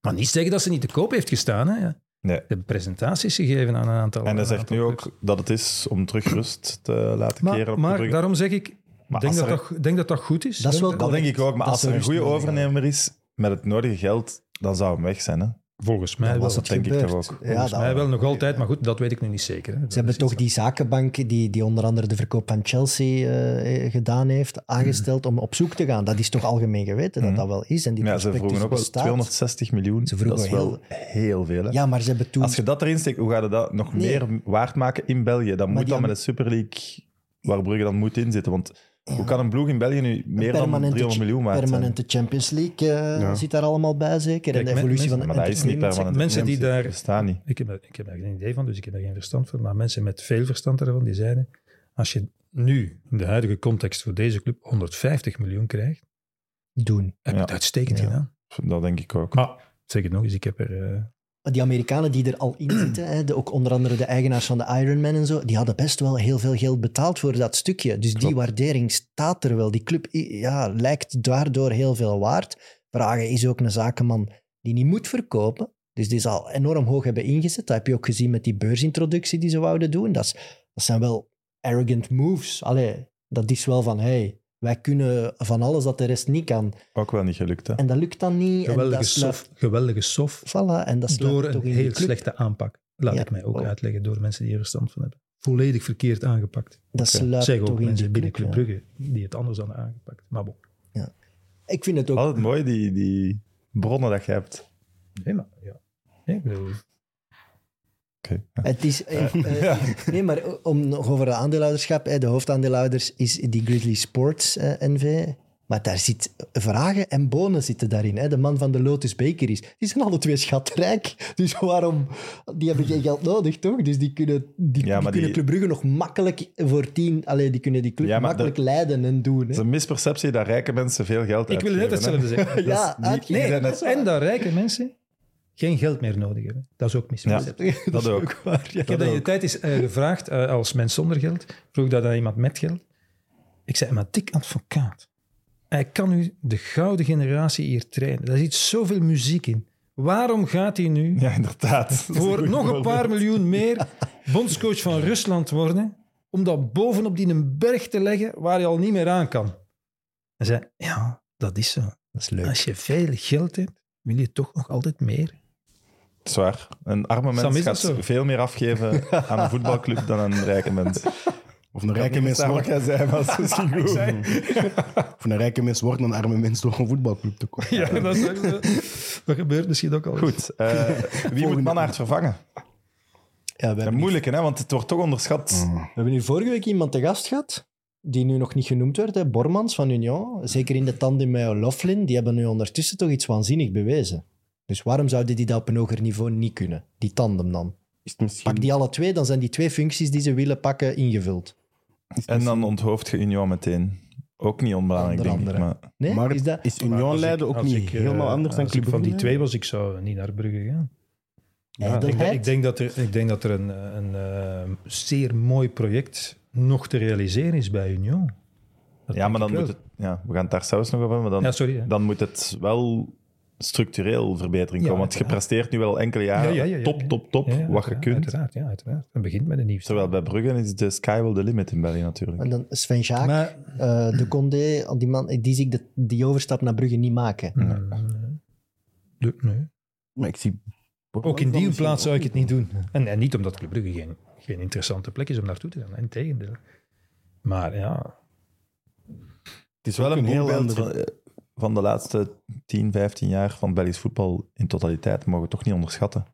Maar niet zeggen dat ze niet te koop heeft gestaan. Hè. Ja. Nee. Ze hebben presentaties gegeven aan een aantal En hij zegt nu ook dat het is om terug rust te laten keren Maar, op maar daarom zeg ik, Maar denk dat, er- dat, denk dat dat goed is. Dat is wel Dat denk ik ook, maar Dat als er een goede overnemer is met het nodige geld, dan zou hem weg zijn. Hè? Volgens mij Dan wel. was dat denk ik toch ook. Ja, Volgens dat- mij wel nog altijd, maar goed, dat weet ik nu niet zeker. Hè. Dat Ze hebben toch die zakenbank die, die onder andere de verkoop van Chelsea eh, gedaan heeft, aangesteld om op zoek te gaan. Dat is toch algemeen geweten dat Mhm. dat wel is. En die Ja, ze vroegen ook wel bestaat. 260 miljoen. Ze vroegen dat is wel heel veel. Hè? Ja, maar ze hebben toen... Als je dat erin steekt, hoe ga je dat nog Nee. meer waard maken in België? Dan moet dat met de Super League, waar Brugge dan moet inzitten. Want Hoe kan een ploeg in België nu meer dan 300 miljoen zijn? permanente Champions League eh, Ja. zit daar allemaal bij, zeker. Kijk, en de evolutie mensen- van Maar dat is niet permanent. Mensen die daar- bestaan niet. Ik heb, er- ik heb daar geen idee van, dus ik heb daar geen verstand van. Maar mensen met veel verstand ervan, die zeiden, als je nu, in de huidige context voor deze club, 150 miljoen krijgt, doen. heb je Ja. het uitstekend Ja. gedaan. Dat denk ik ook. Maar, zeg het nog eens, ik heb er... eh, Die Amerikanen die er al in zitten, hè, de, ook onder andere de eigenaars van de Ironman en zo, die hadden best wel heel veel geld betaald voor dat stukje. Dus die waardering staat er wel. Die club ja, lijkt daardoor heel veel waard. Vragen is ook een zakenman die niet moet verkopen. Dus die zal enorm hoog hebben ingezet. Dat heb je ook gezien met die beursintroductie die ze wouden doen. Dat, is, dat zijn wel arrogant moves. Allee, dat is wel van, hey, wij kunnen van alles dat de rest niet kan. Ook wel niet gelukt, hè? En dat lukt dan niet. geweldige sof, geweldige sof, Voilà, en dat door toch een heel slechte aanpak. Laat Ja. ik mij ook Oh. uitleggen door mensen die er verstand van hebben. Volledig verkeerd aangepakt. Dat sluipt Zeggen toch ook mensen die binnen club, ja. Brugge die het anders hadden aangepakt. Maar bon. Ik vind het ook... Altijd mooi, die, die bronnen dat je hebt. Nee, maar ja. Nee, ik bedoel, Het is, eh, eh, nee, maar om nog over de aandeelhouderschap, hè, de hoofdaandeelhouders is die Grizzly Sports eh, NV. Maar daar zit vragen en bonen zitten daarin. Hè. De man van de Lotus Bakeries, die zijn alle twee schatrijk. Dus waarom? Die hebben geen geld nodig, toch? Dus die kunnen, die, Ja, die maar kunnen die- Club Brugge nog makkelijk voor tien... Allee, die kunnen die club Ja, makkelijk leiden en doen. Het is een misperceptie dat rijke mensen veel geld ik wil net hetzelfde zeggen. Ja, zijn net zo- En dat rijke mensen geen geld meer nodig hebben. Dat is ook misperceptie. Dat ook. waar. Ja. Ik heb dat in de tijd eens eh, gevraagd eh, als mens zonder geld. Vroeg dat aan iemand met geld. Ik zei, maar dik advocaat. Hij kan u de gouden generatie hier trainen. Daar zit zoveel muziek in. Waarom gaat hij nu Ja, inderdaad. Is voor nog een paar miljoen meer bondscoach van Rusland worden? Om dat bovenop die een berg te leggen waar hij al niet meer aan kan. Hij zei, ja, dat is zo. Dat is leuk. Als je veel geld hebt, wil je toch nog altijd meer. Zwaar. Een arme mens gaat zo? veel meer afgeven aan een voetbalclub dan een rijke mens. Of een rijke mens wat wordt, jij zei, maar dat is misschien goed. of een rijke mens wordt een arme mens door een voetbalclub te komen. Ja, dat, is gebeurt misschien ook al. Goed. eh, wie moet Mannaert vervangen? Ja, we, Ja, hebben moeilijk, hè? Want het wordt toch onderschat. we hebben hier vorige week iemand te gast gehad, die nu nog niet genoemd werd, hè, Bormans van Union. Zeker in de tandem met O'Loughlin. Die hebben nu ondertussen toch iets waanzinnig bewezen. Dus waarom zouden die dat op een hoger niveau niet kunnen? Die tandem dan. Is het misschien... Pak die alle twee, dan zijn die twee functies die ze willen pakken ingevuld. En dan onthoofd je Union meteen. Ook niet onbelangrijk, Onder denk ik. andere. Maar Nee, Maar is dat... is Union Leiden ook niet ik, eh, helemaal anders dan Club van die twee was, ik zou niet naar Brugge gaan. Ja, ik, denk, Ijdelheid? ik denk dat er, ik denk dat er een, eh, een eh, zeer mooi project nog te realiseren is bij Union. Dat ja, maar dan moet het... Ja, we gaan het daar zelfs nog over hebben, maar dan, Ja, sorry. dan moet het wel structureel verbetering Ja, komen. Want je presteert nu wel enkele jaren Ja, ja, ja, ja, top, top, top, Ja, ja, wat je kunt. Uiteraard, ja, uiteraard. Het begint met een nieuw. Terwijl bij Brugge is de sky wel the limit in België natuurlijk. En dan Sven Jaak, Maar, eh, de Condé, die, man, die zie ik de, die overstap naar Brugge niet maken. nee. Nee, nee. Maar ik zie... Ook in die plaats zou ik het niet doen. En, en niet omdat Club Brugge geen, geen interessante plek is om naartoe te gaan. Integendeel. Maar ja, Het is wel een een heel andere- van, de laatste 10, 15 jaar van Belgisch voetbal in totaliteit. mogen we toch niet onderschatten.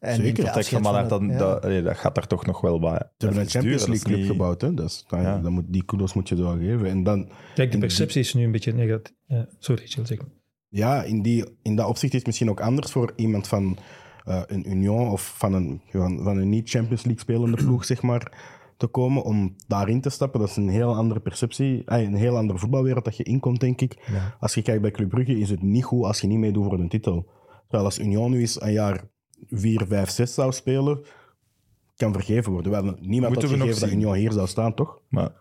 En Zeker, Dat, van van dan, het- ja. dat, dat gaat daar toch nog wel bij. Ze hebben een Champions League club niet- gebouwd. Hè? Dat is, dan, Ja. dan moet, die kudos moet je wel geven. En dan, kijk, de En perceptie is nu een beetje negatief. Eh, sorry, zeggen. ja, in, die, in dat opzicht is het misschien ook anders voor iemand van eh, een Union of van een, van, van een niet-Champions League spelende ploeg, zeg maar, te komen om daarin te stappen. Dat is een heel andere perceptie, eh, een heel andere voetbalwereld dat je inkomt, denk ik. Ja. Als je kijkt bij Club Brugge, is het niet goed als je niet meedoet voor een titel. Terwijl als Union nu eens een jaar 4, 5, 6 zou spelen, kan vergeven worden. Wel, niemand Moeten we nog gegeven dat. Union hier zou staan, toch? Maar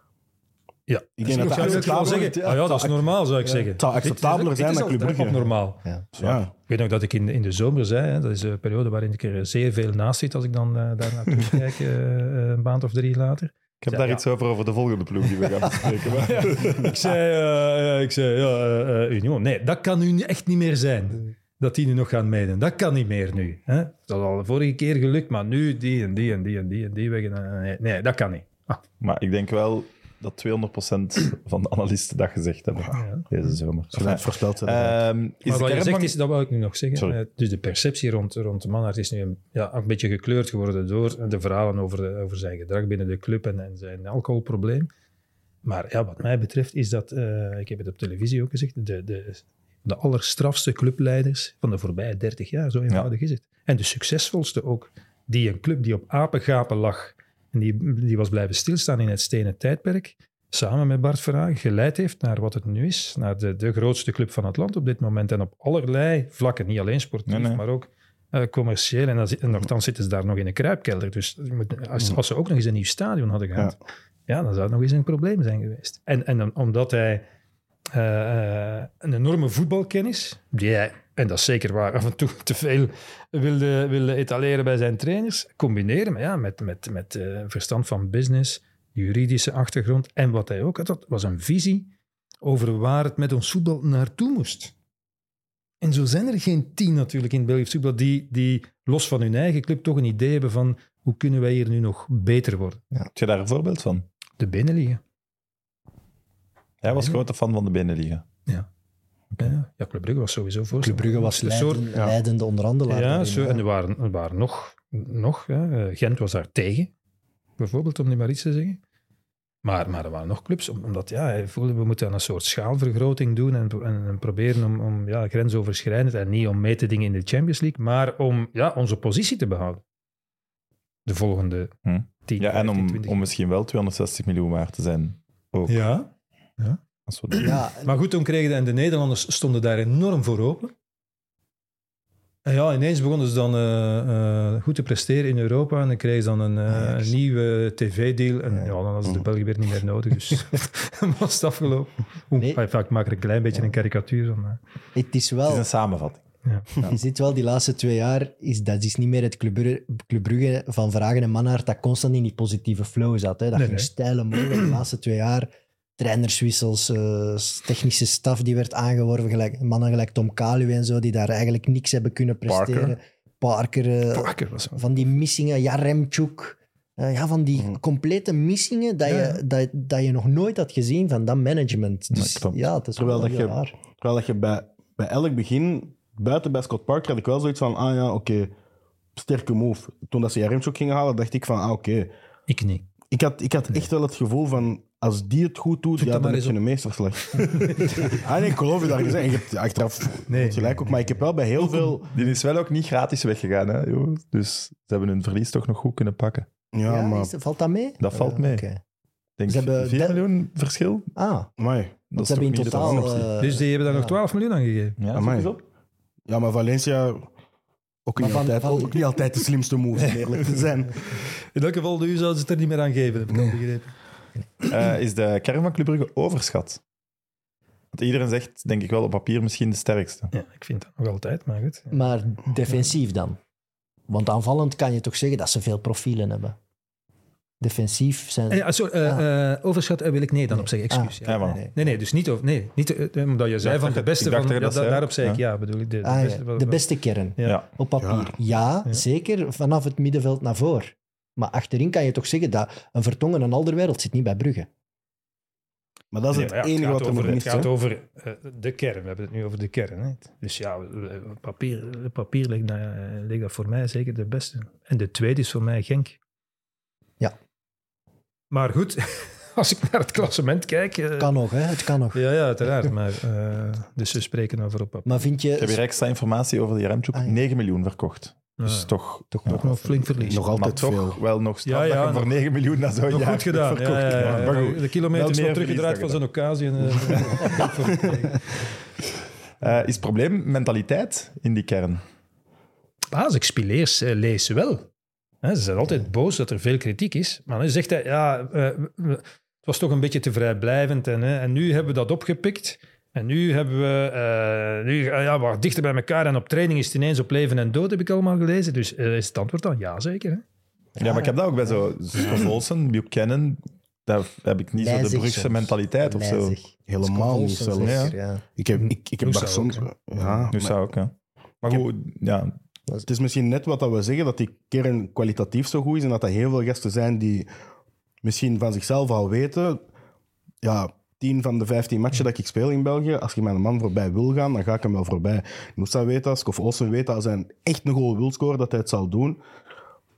Ja, Ik denk dat acceptabeler zeggen. Ah ja, dat is normaal, zou ik zeggen. Het zou acceptabeler zijn dan is Club Brugge. normaal. Ja. Ja. Ik weet nog dat ik in, in de zomer zei, hè, dat is een periode waarin ik er zeer veel naast zit als ik dan eh, daar naartoe kijk, eh, een maand of drie later. ik heb Ja, daar ja. iets over, over de volgende ploeg die we gaan bespreken. maar- ik zei, eh, ja, ik zei ja, eh, eh, Union, nee, dat kan nu echt niet meer zijn. Dat die nu nog gaan meedoen. Dat kan niet meer nu. Hè? Dat is al de vorige keer gelukt, maar nu die en die en die en die en die weg. en, Nee, nee, dat kan niet. Ah, Maar ik denk wel dat 200% van de analisten dat gezegd hebben ja. deze zomer. Zijn dat- Ehm, is Maar wat je zegt is, dat wou ik nu nog zeggen. Sorry. Eh, dus de perceptie rond, rond de Manhart is nu een, ja, een beetje gekleurd geworden door de verhalen over, de- over zijn gedrag binnen de club en, en zijn alcoholprobleem. Maar ja, wat mij betreft is dat, eh, ik heb het op televisie ook gezegd, de, de, de allerstrafste clubleiders van de voorbije 30 jaar. Zo eenvoudig is het. En de succesvolste ook. Die een club die op apengapen lag en die, die was blijven stilstaan in het stenen tijdperk, samen met Bart Verhagen geleid heeft naar wat het nu is. Naar de, de grootste club van het land op dit moment. En op allerlei vlakken, niet alleen sportief, Nee, nee. maar ook eh, commercieel. En, dan, zit- en nogthans zitten ze daar nog in een kruipkelder. Dus je moet- als, als ze ook nog eens een nieuw stadion hadden gehad, ja. dan zou het nog eens een probleem zijn geweest. En, en omdat hij eh, eh, een enorme voetbalkennis, die hij, en dat is zeker waar, af en toe te veel wilde, wilde etaleren bij zijn trainers, combineren maar ja, met, met, met eh, verstand van business, juridische achtergrond. En wat hij ook had, dat was een visie over waar het met ons voetbal naartoe moest. En zo zijn er geen tien natuurlijk in het Belgisch voetbal die, die los van hun eigen club toch een idee hebben van hoe kunnen wij hier nu nog beter worden. Heb je daar een voorbeeld van? De binnenliga. Hij was grote fan van de binnenliga. Ja. Ja, ja, Club Brugge was sowieso voor. Club Brugge was een soort- leiden- leidende onderhandelaar. Ja, zo, en er waren, er waren nog, nog hè, eh, Gent was daar tegen, bijvoorbeeld, om niet maar iets te zeggen. Maar, maar er waren nog clubs, om- omdat ja, hij voelde, we moeten een soort schaalvergroting doen en, en, en proberen om, om ja, grensoverschrijdend, en niet om mee te dingen in de Champions League, maar om ja, onze positie te behouden. De volgende Hm. 10, Ja, en 15, om, 20 om misschien wel 260 miljoen waard te zijn. Ook. Ja, Als we dat- Ja, Maar goed, toen kregen de, en de Nederlanders stonden daar enorm voor open. En ja, ineens begonnen ze dan eh, eh, goed te presteren in Europa. En dan kregen ze dan een, eh, een nieuwe tv-deal. En Ja. ja, dan hadden ze de België weer niet meer nodig. Dus dan was het afgelopen. Oeh, Nee. enfin, ik maak er een klein beetje een karikatuur van. maar- het is Het wel... is een samenvatting. Je ziet wel, die laatste twee jaar, is, dat is niet meer het Club Brugge, Club Brugge van Vragen en Mannaert dat constant in die positieve flow zat. Hè. Dat Nee, ging nee. stijl omhoog. De laatste twee jaar, trainerswissels, eh, technische staf die werd aangeworven, gelijk, mannen gelijk Tom Kalu en zo, die daar eigenlijk niks hebben kunnen presteren. Parker. eh, Parker was wel- van die missingen, Jaremchuk. eh, ja, van die Mhm. complete missingen dat, Ja, je, dat, dat je nog nooit had gezien van dat management. Dus Ja, het is Terwijl wel dat heel je- raar. Terwijl dat je bij, bij elk begin, buiten bij Scott Parker, had ik wel zoiets van, ah ja, oké, sterke move. Toen dat ze Jaremchuk gingen halen, dacht ik van, ah oké. Ik niet. Ik had, ik had echt wel het gevoel van, als die het goed doet, ja, dan heb je een meesterslag. ah nee, ik geloof je daar gezegd. En je hebt achteraf Nee. gelijk ook, maar ik heb wel bij heel veel... Die is wel ook niet gratis weggegaan, hè, joh. Dus ze hebben hun verlies toch nog goed kunnen pakken. Ja, Ja, maar... is- valt dat mee? Dat valt Eh, mee. oké. Ik denk Ze hebben 4 de- miljoen verschil. Ah, Amai. Dat is ze hebben toch in niet totaal... de eh, Dus die hebben daar nog ja. 12 miljoen aan gegeven. Ja, op. Ja, maar Valencia... Ook niet, van- altijd, van- ook niet altijd de slimste move, om eerlijk te zijn. In elk geval, nu zouden ze het er niet meer aan geven, heb ik al begrepen. Eh, is de kern van Club Brugge overschat? Want iedereen zegt, denk ik wel, op papier misschien de sterkste. Ja, ik vind dat nog altijd, maar goed. Maar defensief dan? Want aanvallend kan je toch zeggen dat ze veel profielen hebben. Defensief zijn... Eh, Ja, sorry, eh, eh, overschat wil ik nee dan op zeggen, excuus. Ah, ja. Ja, maar- nee. Nee, nee, dus niet over. Nee, niet, omdat je zei van de beste van. dat da- daarop zei ik Ja. bedoel ik. De, de Ah, beste, de beste kern. Op papier. Ja, Ja. zeker vanaf het middenveld naar voren. Maar achterin kan je toch zeggen dat een Vertongen en Alderwereld zit niet bij Brugge. Maar dat is het ja, enige gaat wat er over, Het gaat over eh, de kern. We hebben het nu over de kern. Hè. Dus ja, papier, papier ligt, dat, eh, ligt dat voor mij zeker de beste. En de tweede is voor mij Genk. Ja. Maar goed, als ik naar het klassement kijk. eh, Kan nog, hè? Het kan nog. Ja, ja, uiteraard. Maar, eh, dus we spreken over op papier. Maar vind je... Ik heb hier extra informatie over die Remchuk. Ah, ja. 9 miljoen verkocht. Dus Ja. toch, Toch nog flink verlies. Nog maar altijd toch veel. wel nog straf Ja, ja, dat voor nog- 9 miljoen naar zo'n jaar goed gedaan. verkocht. Ja, ja, ja. maar goed. De kilometers nog meer teruggedraaid van zijn occasie. En, eh. Eh, is het probleem mentaliteit in die kern? Als ik Spileers lees wel. Hè, ze zijn altijd boos dat er veel kritiek is. Maar dan zegt hij, ja, eh, het was toch een beetje te vrijblijvend. En, hè, en nu hebben we dat opgepikt. En nu hebben we, eh, nu eh, ja, we waren dichter bij elkaar. En op training is het ineens op leven en dood, heb ik allemaal gelezen. Dus eh, is het antwoord dan ja, zeker. Hè? Ja, maar ik heb dat ook bij zo Olsen, Buchanan. Daar heb ik niet zo de Brugse soms. mentaliteit of zo. Helemaal niet zelfs. Ja. ja. Ik heb, ik, ik heb daar soms... ook, Ja, Nu maar zou ook, ja. Maar Ik goed, ja, het is misschien net wat dat we zeggen, dat die kern kwalitatief zo goed is en dat er heel veel gasten zijn die misschien van zichzelf al weten, ja, 10 van de 15 matchen dat ik speel in België, als je mijn man voorbij wil gaan, dan ga ik hem wel voorbij. Noosa weet dat, Skof Olsen weet dat, als hij echt een goal wil scoren, dat hij het zal doen.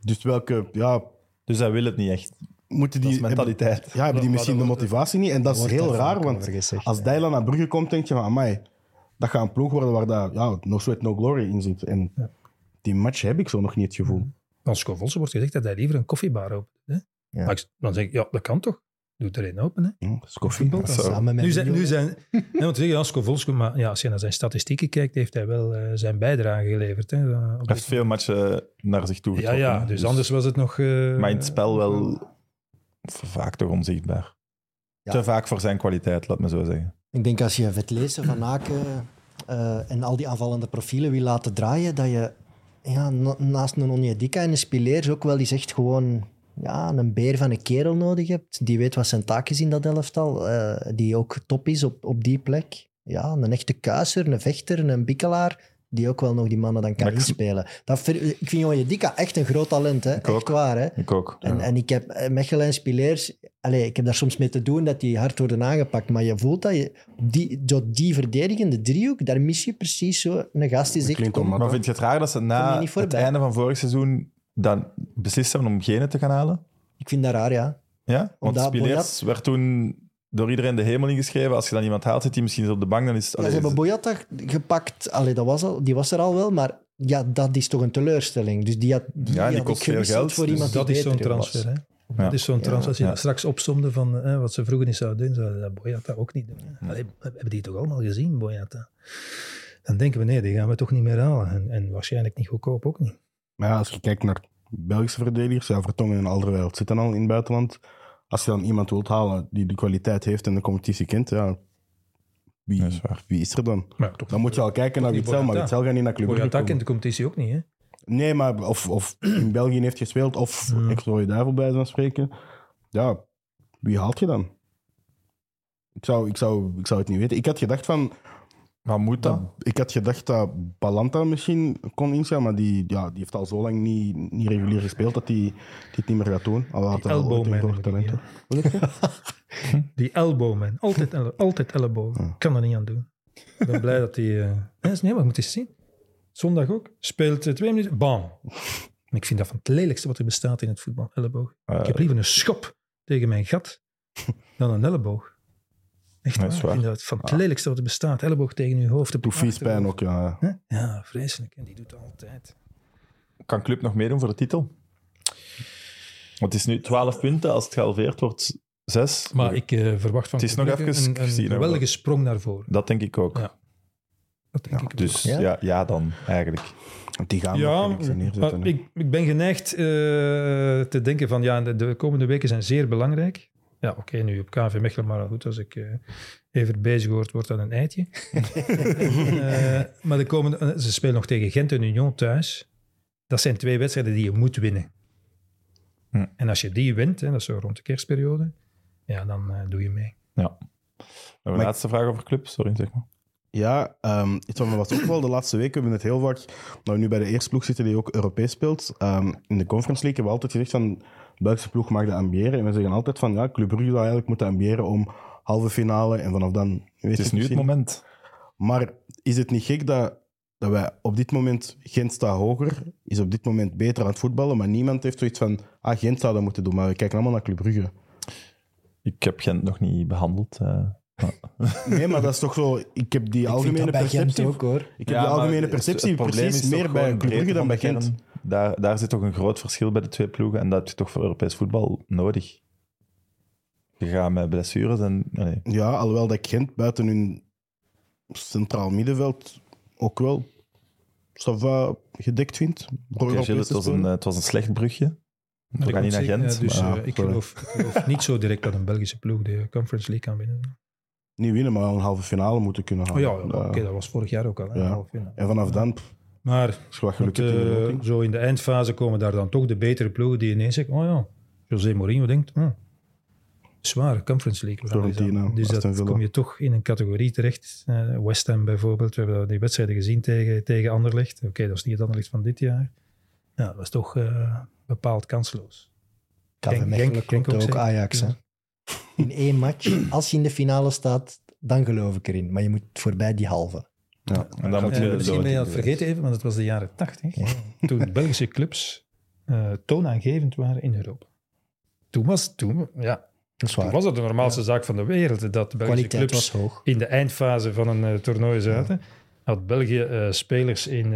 Dus welke, ja, dus hij wil het niet echt. moeten die, Dat is mentaliteit. Ja, hebben die misschien de motivatie niet. En dat is heel raar, want als. Dylan naar Brugge komt, denk je van, amai, dat gaat een ploeg worden waar dat, ja, no sweat, no glory in zit. En die match heb ik zo nog niet het gevoel. Van Schovolse wordt gezegd dat hij liever een koffiebar opent. Hè? Ja. Maar ik- dan zeg ik, ja, dat kan toch? Doe er een open. Hè? Voetbal. Samen met Nu zijn, nu Mignolet. zijn nee, want zeggen, ja, maar ja, als je naar zijn statistieken kijkt, heeft hij wel eh, zijn bijdrage geleverd. Hè, eh, op Hij heeft veel matchen naar zich toe ja, getrokken. ja, hè. dus anders was het nog... eh, Maar in het spel wel vaak toch onzichtbaar. Ja. Te vaak voor zijn kwaliteit, laat me zo zeggen. Ik denk als je Vetlezen, Van Aken eh, en al die aanvallende profielen wil laten draaien, dat je ja, na- naast een Onyedika en een Spileers ook wel eens echt gewoon ja, een beer van een kerel nodig hebt. Die weet wat zijn taak is in dat elftal. eh, die ook top is op, op die plek. Ja, een echte kuiser, een vechter, een bikkelaar. Die ook wel nog die mannen dan kan ik- inspelen. Dat, ver- ik vind Onyedika echt een groot talent. Hè? Ik ook. Echt waar. Hè? Ik ook. En, en ik heb eh, Mechelen en Spileers, allez, ik heb daar soms mee te doen dat die hard worden aangepakt. Maar je voelt dat je, die, door die verdedigende driehoek, daar mis je precies zo een gast die zegt. Maar vind je het raar dat ze na het einde van vorig seizoen dan beslist hebben om Gene te gaan halen? ik vind dat raar, ja. Ja? Want Omdat Spileers werd toen door iedereen de hemel ingeschreven. Als je dan iemand haalt, zit hij misschien op de bank, dan is het... Ja, allee, ze hebben is- Boyata gepakt, allee, dat was al, die was er al wel, maar ja, dat is toch een teleurstelling. Dus die had, die Ja, die had kost veel gewisseld geld, voor dus iemand dat die is zo'n beter transfer. Hè? Dat is zo'n transfer. Als je Ja. dat straks opsomde van eh, wat ze vroeger niet zouden doen, zouden dat Boyata ook niet doen. hè. Allee, hebben die toch allemaal gezien, Boyata? Dan denken we, nee, die gaan we toch niet meer halen. En, en waarschijnlijk niet goedkoop ook niet. Maar ja, als je kijkt naar Belgische verdedigers, ja, Vertongen en Alderweireld zitten al in het buitenland. Als je dan iemand wilt halen die de kwaliteit heeft en de competitie kent, ja, wie, is wie is er dan? Toch Dan moet je al kijken naar Witzel, maar. Witzel gaat niet naar Club Brugge komen. kent de competitie ook niet, hè? Nee, maar of, of in België heeft gespeeld, of Ja. ex-Rode Duivel bij van spreken. Ja, wie haalt je dan? Ik zou, ik, zou, ik zou het niet weten. Ik had gedacht van... Maar moet dat? ik had gedacht dat Balanta misschien kon inschrijven, maar die, ja, die heeft al zo lang niet, niet regulier gespeeld dat hij die het niet meer gaat doen. Al had hij talent. zeg je? Die elleboogman. Altijd, elle- altijd elleboog. Ja. Kan er niet aan doen. Ik ben blij dat hij... eh nee, maar je moet eens zien. Zondag ook. Speelt eh, twee minuten. Bam. Ik vind dat van het lelijkste wat er bestaat in het voetbal. Elleboog. Eh, Ik heb liever een schop tegen mijn gat dan een elleboog. Echt Dat waar. Ik waar. dat van het lelijkste wat er bestaat. Elleboog tegen je hoofd. op je Doet vies pijn achterhoofd. ook, ja. Ja, vreselijk. En die doet het altijd. Kan Club nog meedoen voor de titel? Want het is nu 12 punten. Als het gehalveerd wordt, 6. Maar ik eh, verwacht van Het is nog even een, een geweldige sprong naar voren. Dat denk ik ook. Ja. Dat denk ik Dus Ja? ja? Ja, dan eigenlijk. Want die gaan Ja, maar ik, ik ben geneigd eh, te denken van ja, de, de komende weken zijn zeer belangrijk. Ja, oké, nu op KV Mechelen, maar goed, als ik eh, even bezig word, wordt dat een eitje. Eh, maar de komende, eh, ze spelen nog tegen Gent en Union thuis. Dat zijn twee wedstrijden die je moet winnen. Hm. En als je die wint, hè, dat is zo rond de kerstperiode, ja, dan eh, doe je mee. Ja. Een Maar- laatste vraag over Club, sorry, zeg maar. Ja, ehm iets wat me was ook wel de laatste weken. We hebben het heel vaak, nou nu bij de eerste ploeg zitten die ook Europees speelt. ehm, in de Conference League hebben we altijd gezegd van, de Belgische ploeg mag dat ambiëren. En we zeggen altijd van, ja, Club Brugge zou eigenlijk moeten ambiëren om halve finale en vanaf dan... Weet Het je is nu het moment. Maar is het niet gek dat, dat wij op dit moment, Gent staat hoger, is op dit moment beter aan het voetballen, maar niemand heeft zoiets van, ah, Gent zou dat moeten doen, maar we kijken allemaal naar Club Brugge. Ik heb Gent nog niet behandeld. eh. Nee, maar dat is toch zo, ik heb die algemene perceptie... ook, hoor. Ik heb Ja, die algemene perceptie precies meer bij Club Brugge dan bij Gent. Daar, daar zit toch een groot verschil bij de twee ploegen en dat heb je toch voor Europees voetbal nodig. Je gaat met blessures en... Nee. Ja, alhoewel dat ik Gent buiten hun centraal middenveld ook wel ça va gedekt vind. voor Oké, Europees Gilles, het, was een, spelen. het was een slecht brugje. We gaan niet naar Gent. dus, maar- eh, ik, geloof, ik geloof niet zo direct dat een Belgische ploeg de Conference League kan winnen. Niet winnen, maar wel een halve finale moeten kunnen Oh halen. ja, ja, oké, dat was vorig jaar ook al. Hè, Ja. En vanaf dan, pff, Maar eh, loting. zo in de eindfase komen daar dan toch de betere ploegen die ineens zeggen, oh ja, José Mourinho denkt, oh, zwaar, Conference League. Dus Aston dat Villa. kom je toch in een categorie terecht. Eh, West Ham bijvoorbeeld, we hebben die wedstrijden gezien tegen, tegen Anderlecht. Oké, dat is niet het Anderlecht van dit jaar. Ja, dat was toch eh, bepaald kansloos. KV Genk- Mechelen ook. Ajax. Hè. In één match, als je in de finale staat, dan geloof ik erin. Maar je moet voorbij die halve. Ja. En dan moet je misschien ben je dat vergeten even, want het was de jaren tachtig. Toen Belgische clubs eh, toonaangevend waren in Europa. toen was, toen, ja, Dat toen was dat de normaalste zaak van de wereld. Dat de Belgische kwaliteit clubs was hoog. in de eindfase van een eh, toernooi zaten. Had België eh, spelers in eh,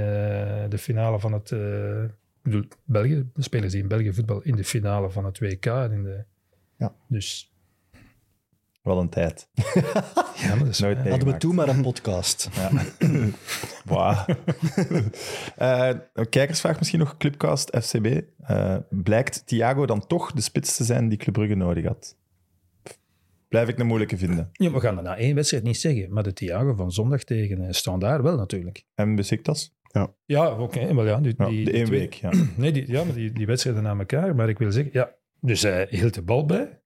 de finale van het... eh, ik bedoel, België, de spelers die in België voetbal in de finale van het WK. En in de, Ja. Dus Wel een tijd. ja, maar dat is Nooit ja. Hadden we toen maar een podcast. Ja. Wauw. Eh, een kijkersvraag misschien nog, Clubcast FCB. Eh, blijkt Thiago dan toch de spits te zijn die Club Brugge nodig had? Blijf ik een moeilijke vinden. Ja, we gaan dat na één wedstrijd niet zeggen. Maar de Thiago van zondag tegen eh, Standaard wel natuurlijk. En Besiktas? Ja, oké. maar ja, die, Ja, die, de die één week, ja. Nee, die, ja, maar die, die wedstrijden na elkaar. Maar ik wil zeggen, ja, dus hij hield de bal bij.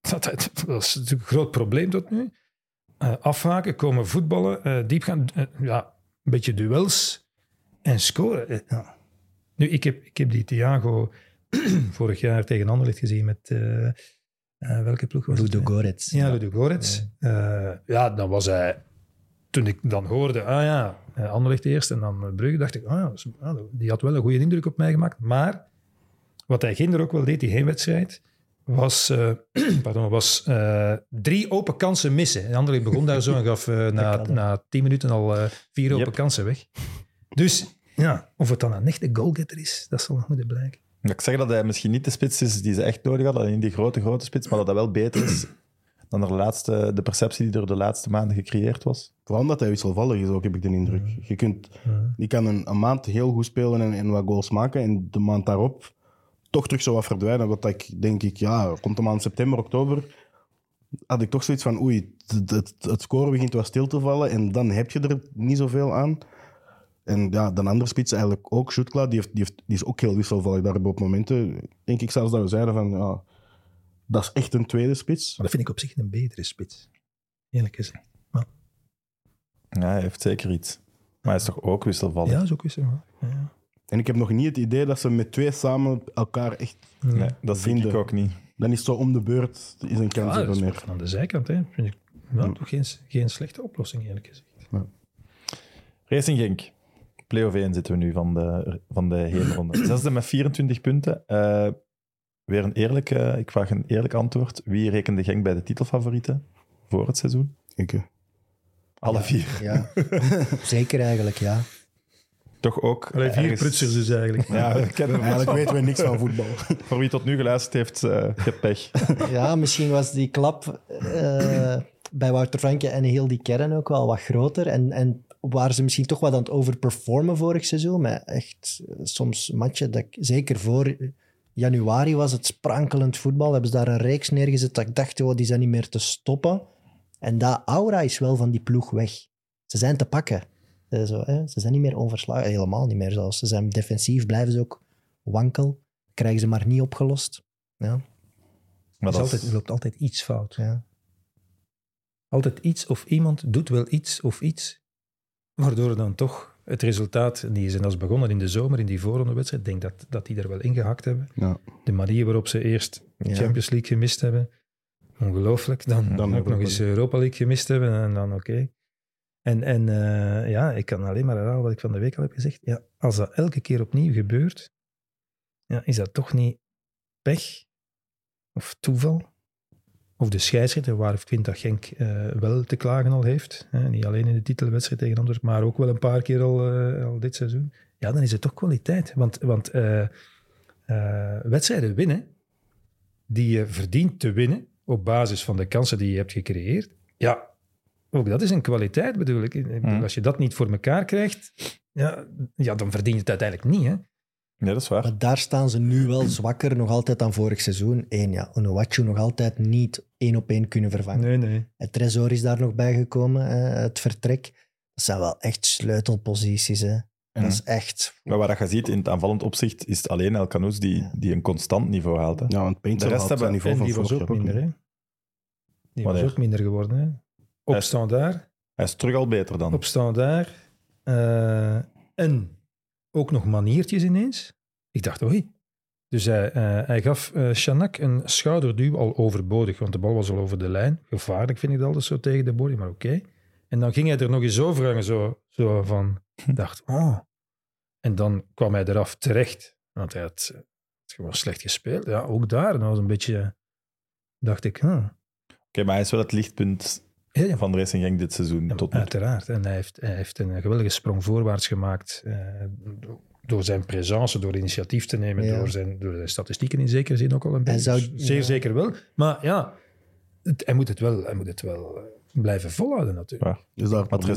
Dat, dat, dat is natuurlijk een groot probleem tot nu. Afhaken, komen voetballen, eh, diep gaan. eh, ja, een beetje duels en scoren. Ja. Nu, ik heb, ik heb die Thiago vorig jaar tegen Anderlecht gezien met... welke ploeg was? Ludo Gorets. Ja, Ludo Gorets. Eh, ja, dan was hij... Toen ik dan hoorde, ah ja, Anderlecht eerst en dan Brugge, dacht ik, ah ja, ah, die had wel een goede indruk op mij gemaakt. Maar wat hij ginder ook wel deed, die heenwedstrijd, was, eh, pardon, was eh, drie open kansen missen. En Anderlecht begon daar zo en gaf eh, na, na tien minuten al eh, vier open Yep. kansen weg. Dus ja, of het dan een echte goalgetter is, dat zal nog moeten blijken. Ik zeg dat hij misschien niet de spits is die ze echt nodig hadden, alleen die grote, grote spits, maar dat dat wel beter is dan de, laatste, de perceptie die er de laatste maanden gecreëerd was. Vooral omdat hij wisselvallig is ook, heb ik de indruk. Je kunt, die kan een, een maand heel goed spelen en, en wat goals maken. En de maand daarop toch terug zo wat verdwijnen. Wat ik denk ik, ja, rond de maand september, oktober, had ik toch zoiets van, oei, het, het, het score begint wat stil te vallen. En dan heb je er niet zoveel aan. En ja, de andere spits eigenlijk ook, Schutkla, die, heeft, die, heeft, die is ook heel wisselvallig. Daar op momenten, denk ik zelfs dat we zeiden van, ja, dat is echt een tweede spits. Maar dat vind ik op zich een betere spits. Eerlijk gezegd. Ja, hij heeft zeker iets. Maar hij is toch ook wisselvallig? Ja, is ook wisselvallig. Ja. En ik heb nog niet het idee dat ze met twee samen elkaar echt Nee, dat vind ik ook niet. Dan is het zo om de beurt is een kans Ja, er dat is meer. van de zijkant, hè. Vind ik ja, Ja. toch geen, geen slechte oplossing, eerlijk gezegd. Racing Genk. Play-off 1 zitten we nu van de, van de hele ronde. Zesde met 24 punten. Eh, weer een eerlijk, eh, ik vraag een eerlijk antwoord. Wie rekende Genk bij de titelfavorieten voor het seizoen? Ik, Alle vier. Ja, zeker eigenlijk, ja. Toch ook. Alleen vier ergens- prutsers dus eigenlijk. Ja, we kennen hem eigenlijk weten we niks van voetbal. Voor wie tot nu geluisterd heeft, eh je hebt pech. Ja, misschien was die klap eh, bij Wouter Franke en heel die kern ook wel wat groter. En, en waren ze misschien toch wat aan het overperformen vorig seizoen. Maar echt eh, soms matchen, dat ik, zeker voor januari was het sprankelend voetbal. Hebben ze daar een reeks neergezet dat ik dacht, oh, die zijn niet meer te stoppen. En dat aura is wel van die ploeg weg. Ze zijn te pakken. Eh, Zo, hè? Ze zijn niet meer onverslagen, helemaal niet meer zelfs. Ze zijn defensief, blijven ze ook wankel. Krijgen ze maar niet opgelost. Ja, Maar Er, dat altijd, er loopt altijd iets fout. ja. Altijd iets of iemand doet wel iets of iets, waardoor dan toch het resultaat, die zijn als begonnen in de zomer, in die voorrondewedstrijd, ik denk dat, dat die er wel ingehakt hebben. Ja. De manier waarop ze eerst Ja. Champions League gemist hebben, ongelooflijk. Dan, Dan ook nog eens Europa League gemist hebben en dan oké. En, en eh, ja, ik kan alleen maar herhalen wat ik van de week al heb gezegd. Ja, als dat elke keer opnieuw gebeurt, ja, is dat toch niet pech of toeval? Of de scheidsrechter, waar ik vind dat Genk eh, wel te klagen al heeft. Hè? Niet alleen in de titelwedstrijd tegen Antwerpen, maar ook wel een paar keer al, eh, al dit seizoen. Ja, dan is het toch kwaliteit. Want, want wedstrijden winnen, die je verdient te winnen op basis van de kansen die je hebt gecreëerd. Ja, ook dat is een kwaliteit bedoel ik. Mhm. Als je dat niet voor elkaar krijgt, ja, ja, dan verdien je het uiteindelijk niet. Hè? nee, dat is waar. Maar daar staan ze nu wel zwakker nog altijd dan vorig seizoen. Eén, ja, Onuachu nog altijd niet één op één kunnen vervangen. Nee, nee. Het Tresor is daar nog bijgekomen, eh, het vertrek. Dat zijn wel echt sleutelposities. Hè. Dat is echt... Maar wat je ziet in het aanvallend opzicht, is het alleen El Canoes die, die een constant niveau haalt. Hè? Ja, want Painter De rest had zijn hebben- niveau En van vorig ook minder. Hè? Die was ook minder geworden. Hè? Op standaard. Hij is terug al beter dan. Op standaard. eh, en ook nog maniertjes ineens. Ik dacht, oei. Dus hij, eh, hij gaf eh Chanak een schouderduw al overbodig, want de bal was al over de lijn. Gevaarlijk vind ik dat altijd zo tegen de body, maar oké. En dan ging hij er nog eens over hangen, zo, zo van, ik dacht, oh. En dan kwam hij eraf terecht, want hij had was slecht gespeeld. Ja, ook daar. Dat was een beetje... Dacht ik, huh. Oké, maar hij is wel het lichtpunt Ja, ja, van Racing Genk dit seizoen. Ja, tot nu toe. uiteraard. En hij heeft, hij heeft een geweldige sprong voorwaarts gemaakt eh, door zijn presence, door initiatief te nemen, Ja. door, zijn, door zijn statistieken in zekere zin ook al een Hij beetje. zou- Zeer ja. zeker wel. Maar ja, het- hij, moet het wel, hij moet het wel eh, blijven volhouden natuurlijk. Is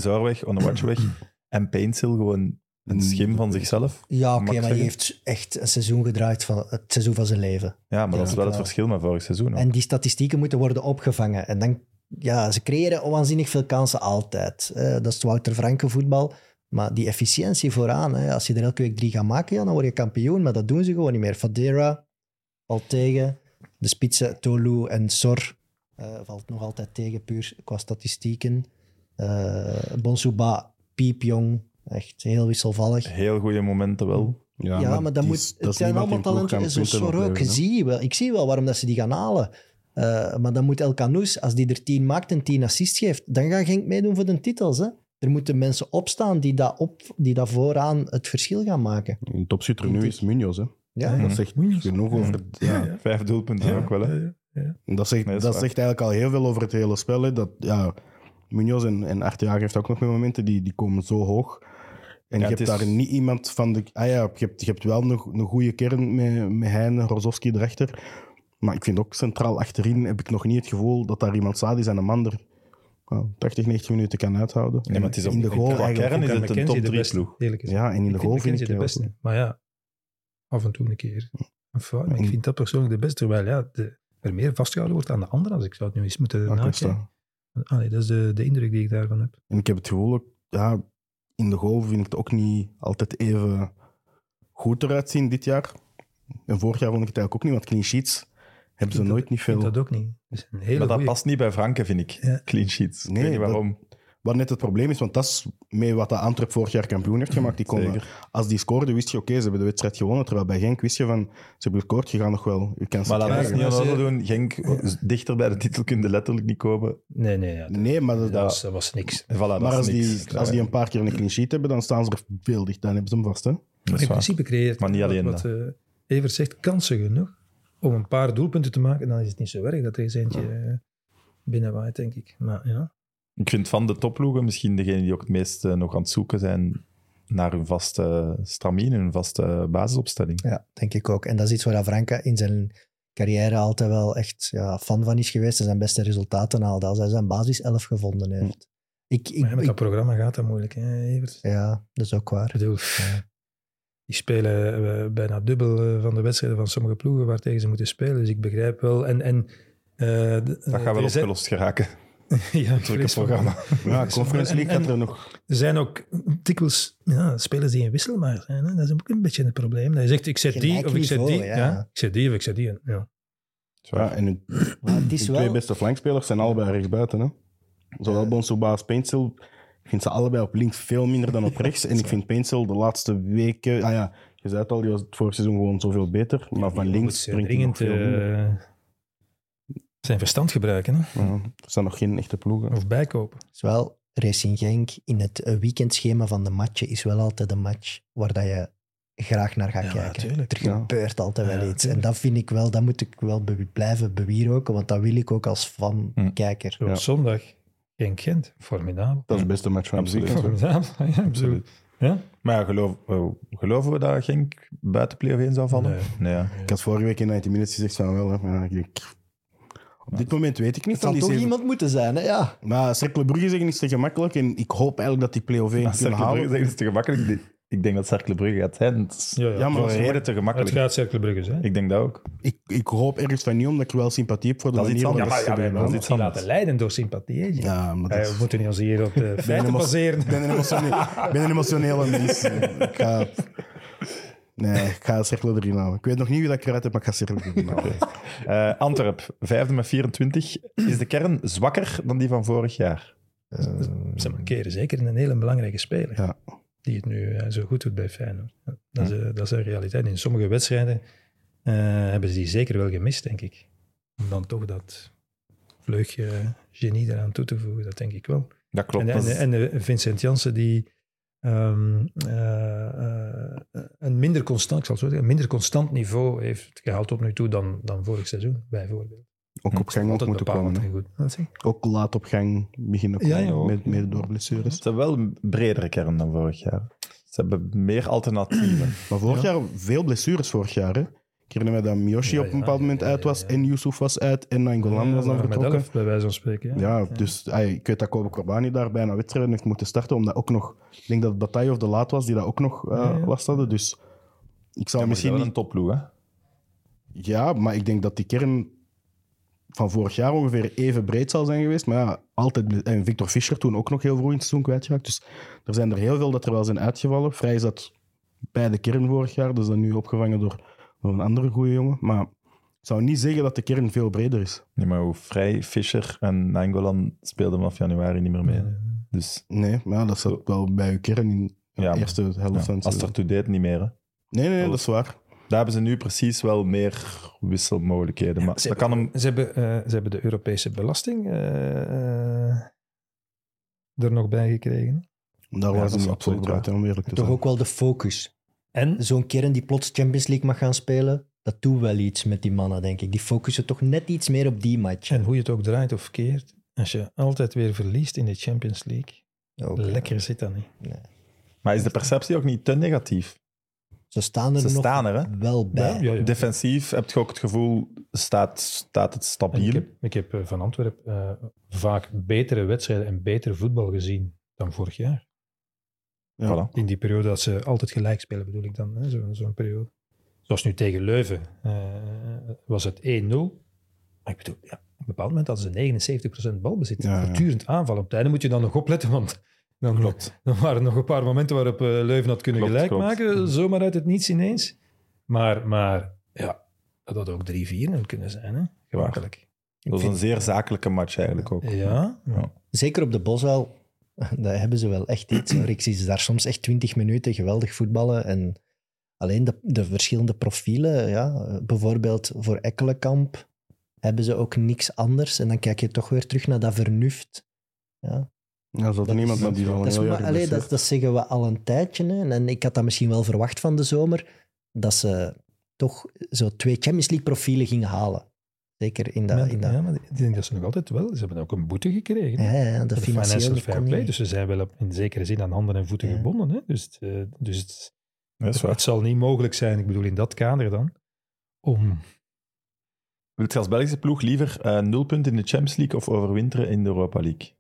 daar weg, Onowatch weg en Paintsill gewoon een schim van zichzelf. Ja, oké, maar die zeggen? heeft echt een seizoen gedraaid van het seizoen van zijn leven. Ja, maar dat is wel het verschil met vorig seizoen. ook. En die statistieken moeten worden opgevangen. En dan, ja, ze creëren waanzinnig veel kansen altijd. Eh, dat is het Wouter Franke voetbal. Maar die efficiëntie vooraan, hè, als je er elke week drie gaat maken, ja, dan word je kampioen. Maar dat doen ze gewoon niet meer. Fadera valt tegen. De spitsen Tolu en Sor eh, valt nog altijd tegen, puur qua statistieken. Eh Bonsuba, piepjong, echt heel wisselvallig. Heel goede momenten wel. Ja, maar, dat moet, het zijn allemaal talenten. Zo'n Sor ook. Zie je wel. Ik zie wel waarom dat ze die gaan halen. Eh, maar dan moet El Canoes, als die er tien maakt en tien assists geeft, dan gaat Genk meedoen voor de titels. Hè? Er moeten mensen opstaan die dat, op, die dat vooraan het verschil gaan maken. Een topschutter nu is Munoz, hè. Ja. Dat zegt Munoz. genoeg over... Ja. Vijf doelpunten ook wel. Hè. Ja, ja. En Dat, zegt, Nee, dat zegt eigenlijk al heel veel over het hele spel. Hè. Dat, ja, Munoz en, en Arteaga heeft ook nog met momenten, die, die komen zo hoog. En Ja, je hebt is- daar niet iemand van de... Ah ja, je hebt, je hebt wel nog een goede kern met, met Heine, Rozovski erachter. Maar ik vind ook centraal achterin heb ik nog niet het gevoel dat daar iemand staat die zijn een man er nou, 80, 90 minuten kan uithouden. Nee, maar het is in de goal eigenlijk. kern is het een top de drie beste, ploeg. eerlijk gezegd. Ja, en in de goal vind ik de beste. Maar ja, af en toe een keer een fout. Maar ik En- vind dat persoonlijk de beste. Terwijl ja, de, er meer vastgehouden wordt aan de anderen, als ik zou het nu eens moeten nakijken. Ah, nee, dat is de, de indruk die ik daarvan heb. En ik heb het gevoel, ook, ja, in de goal vind ik het ook niet altijd even goed eruit zien dit jaar. En vorig jaar vond ik het eigenlijk ook niet, want clean sheets hebben ze nooit dat- niet veel. dat ook niet. Dat is een hele Maar dat goeie- past niet bij Franke, vind ik. Ja. Clean sheets. Ik Nee, weet niet dat- waarom. Wat net het probleem is, want dat is mee wat de Antwerp vorig jaar kampioen heeft gemaakt. Die konden, Zeker. als die scoorden, wist je, oké, ze hebben de wedstrijd gewonnen. Terwijl bij Genk wist je van, ze hebben gescoord, je gaat nog wel je kansen Maar laten we krijgen. het niet doen. Genk, dichter bij de titel kun je letterlijk niet komen. Nee, nee, ja, dat, Nee, maar, dat, dat was, dat was niks. Voilà, dat maar als, niks. die, als die een paar keer een clean sheet hebben, dan staan ze er veel dicht. Dan hebben ze hem vast. Hè? In waar. principe creëert Maar niet wat- alleen wat, eh, Evert zegt, kansen genoeg om een paar doelpunten te maken. Dan is het niet zo erg dat er eens eentje eh, binnenwaait, denk ik. Maar ja, Ik vind van de topploegen misschien degene die ook het meest eh, nog aan het zoeken zijn naar hun vaste stramine, hun vaste basisopstelling. Ja, denk ik ook. En dat is iets waar Franka in zijn carrière altijd wel echt ja, fan van is geweest. En zijn beste resultaten haalde als hij zijn basiself gevonden heeft. Ik, ik, maar met ik- dat programma gaat dat moeilijk, hè, Evert? ja, dat is ook waar. Ik bedoel, die spelen eh, bijna dubbel eh, van de wedstrijden van sommige ploegen waar tegen ze moeten spelen. Dus ik begrijp wel. En, en, eh, de- Dat gaat wel opgelost geraken. ja, van- programma. Ja, Conference League gaat er nog... Er zijn ook dikwijls ja, spelers die een wisselmaar zijn. Hè? Dat is ook een beetje het probleem. Dat je zegt, ik zet die of ik zet niveau, die. ja. Ja. ik zet die of ik zet die. Ja. Ja, en hun, het hun twee wel... beste flankspelers zijn allebei rechtsbuiten. Hè? Zowel Bonsuba als Paintsel. Ik vind ze allebei op links veel minder dan op rechts. En ik vind Paintsel de laatste weken... Ah ja, je zei het al, die was het vorig seizoen gewoon zoveel beter. Maar van links springt hij nog dringend veel minder. eh, zijn verstand gebruiken. Hè? Ja, er zijn nog geen echte ploegen. Of bijkopen. is wel Racing Genk in het weekendschema van de matchen is wel altijd een match waar dat je graag naar gaat Ja, kijken. tuurlijk. Er Ja. gebeurt altijd wel Ja, iets. En dat vind ik wel, dat moet ik wel be- blijven bewierooken, want dat wil ik ook als fan, Hm. kijker. Zoals Ja. zondag. Geen Gent. Formidabel. Dat is de beste match van Absoluut. het weekend. Formidabel. Ja, bedoel, Ja? Maar ja, geloof, eh, geloven we dat Genk buiten play-off 1 zou vallen? Nee. ja. Ik had vorige week in 90 Minutes gezegd van wel. Hè. Maar ik denk, op dit moment weet ik niet. Het zal toch zeven- iemand moeten zijn, hè? Ja. Maar Cercle Brugge zeggen is te gemakkelijk. En ik hoop eigenlijk dat die play-off 1 Maar kunnen Cercle Brugge halen. zeggen, is te gemakkelijk. Ik- denk dat Cercle Brugge gaat zijn. Het is Ja, ja. Ja, voor een reden te Het gemakkelijk. gaat Cerkelbrugge zijn. Ik denk dat ook. Ik, ik hoop ergens van niet, omdat ik er wel sympathie heb voor de Dat is iets manier waarop Ja, het ja, Ons niet laten leiden door sympathie. hè, Ja, maar dat Eh, we moeten niet ons hier op de feiten baseren. Ik ben ben een emotionele mens. Ik ga... Nee, ik ga Cercle erin houden. Ik weet nog niet wie dat ik eruit heb, maar ik ga Cercle erin houden. Eh, Antwerp, vijfde met 24. Is de kern zwakker dan die van vorig jaar? Ze mankeren zeker een hele belangrijke speler. Ja. Die het nu eh, zo goed doet bij Feyenoord. Dat, is, eh, dat is een realiteit. In sommige wedstrijden eh, hebben ze die zeker wel gemist, denk ik. Om dan toch dat vleugje genie eraan toe te voegen, dat denk ik wel. Dat klopt. en en, Vincent Janssen, die ehm, eh, eh, een minder constant, ik zal het zo zeggen, een minder constant niveau heeft gehaald tot nu toe dan, dan vorig seizoen, bijvoorbeeld. Ook op gang Altijd moeten komen. hè. en goed. Wat zeg je? Ook laat op gang beginnen Ja, komen, ja, ook. met, mede door blessures. Ze hebben wel een bredere kern dan vorig jaar. Ze hebben meer alternatieven. Maar vorig jaar veel blessures vorig jaar. Hè? Ik herinner me dat Miyoshi Ja, op een ja, bepaald moment ja, ja, uit was ja. en Yusuf was uit en Nangolan was dan met vertrokken. elf, bij wijze van spreken. Ja. Ja, dus ay, ik weet dat Kobe Corbani daar bijna wedstrijden heeft moeten starten, omdat ook nog, ik denk dat het Bataille of de Laat was die dat ook nog eh, Ja, ja. last hadden. Dus ik zou Ja, misschien wel niet... een topploeg, hè? Ja, maar ik denk dat die kern van vorig jaar ongeveer even breed zal zijn geweest. Maar ja, altijd... En Victor Fischer toen ook nog heel vroeg in het seizoen kwijtgeraakt. Dus er zijn er heel veel dat er wel zijn uitgevallen. Vrij zat bij de kern vorig jaar, dus dan nu opgevangen door, door een andere goede jongen. Maar ik zou niet zeggen dat de kern veel breder is. Nee, maar hoe vrij Fischer en Nangolan speelden vanaf januari niet meer mee. Dus Nee, maar ja, dat zat wel bij uw kern in de Ja, eerste helft ja, als er to date niet meer. Hè. Nee, nee, dat is waar. Daar hebben ze nu precies wel meer wisselmogelijkheden. maar Ze dat hebben, kan hem... ze, hebben, eh, ze hebben de Europese belasting eh, eh, er nog bij gekregen. Daar Ja, was op absoluut voorbereid, om eerlijk te Toch zijn. ook wel de focus. En Zo'n kern die plots Champions League mag gaan spelen, dat doet wel iets met die mannen, denk ik. Die focussen toch net iets meer op die match. En hoe je het ook draait of keert, als je altijd weer verliest in de Champions League, Ook, lekker zit dat niet. Maar is de perceptie ook niet te negatief? Ze staan er Ze nog staan er, hè? wel bij. Ja, ja, ja. Defensief heb je ook het gevoel, staat, staat het stabiel? ik heb, ik heb eh, van Antwerpen eh, vaak betere wedstrijden en beter voetbal gezien dan vorig jaar. Ja. Voilà. In die periode dat ze altijd gelijk spelen, bedoel ik dan. hè, zo- Zo'n periode. Zoals nu tegen Leuven eh, was het 1-0. Maar ik bedoel, ja, op een bepaald moment hadden ze 79% balbezit. Ja, ja. Voortdurend aanvallen. Op het einde moet je dan nog opletten, want dan, Klopt. dan waren er nog een paar momenten waarop eh, Leuven had kunnen Klopt, gelijk klopt. maken. Zomaar uit het niets ineens. Maar, maar ja, dat had ook 3-4 kunnen zijn. Hè? Gemakkelijk. Dat was een zeer zakelijke match eigenlijk ook. Ja, Ja. Zeker op de Boswel, daar hebben ze wel echt iets. Ik zie ze daar soms echt 20 minuten geweldig voetballen. En alleen de, de verschillende profielen, ja, bijvoorbeeld voor Ekkelenkamp hebben ze ook niks anders. En dan kijk je toch weer terug naar dat vernuft. Ja, Ja, er zat Dat niemand met die een dat, maar, allee, dat, dat zeggen we al een tijdje. Hè. En ik had dat misschien wel verwacht van de zomer, dat ze toch zo twee Champions League profielen gingen halen. Zeker in dat... Maar- in dat ja, maar ik denk dat ze nog altijd wel... Ze hebben ook een boete gekregen. ja, ja, de de financiële fair play. niet. Dus ze zijn wel op, in zekere zin aan handen en voeten Ja. gebonden. Hè? Dus, het, eh, dus het, het zal niet mogelijk zijn, ik bedoel in dat kader dan, om... Wil je als Belgische ploeg liever eh, nul punten in de Champions League of overwinteren in de Europa League?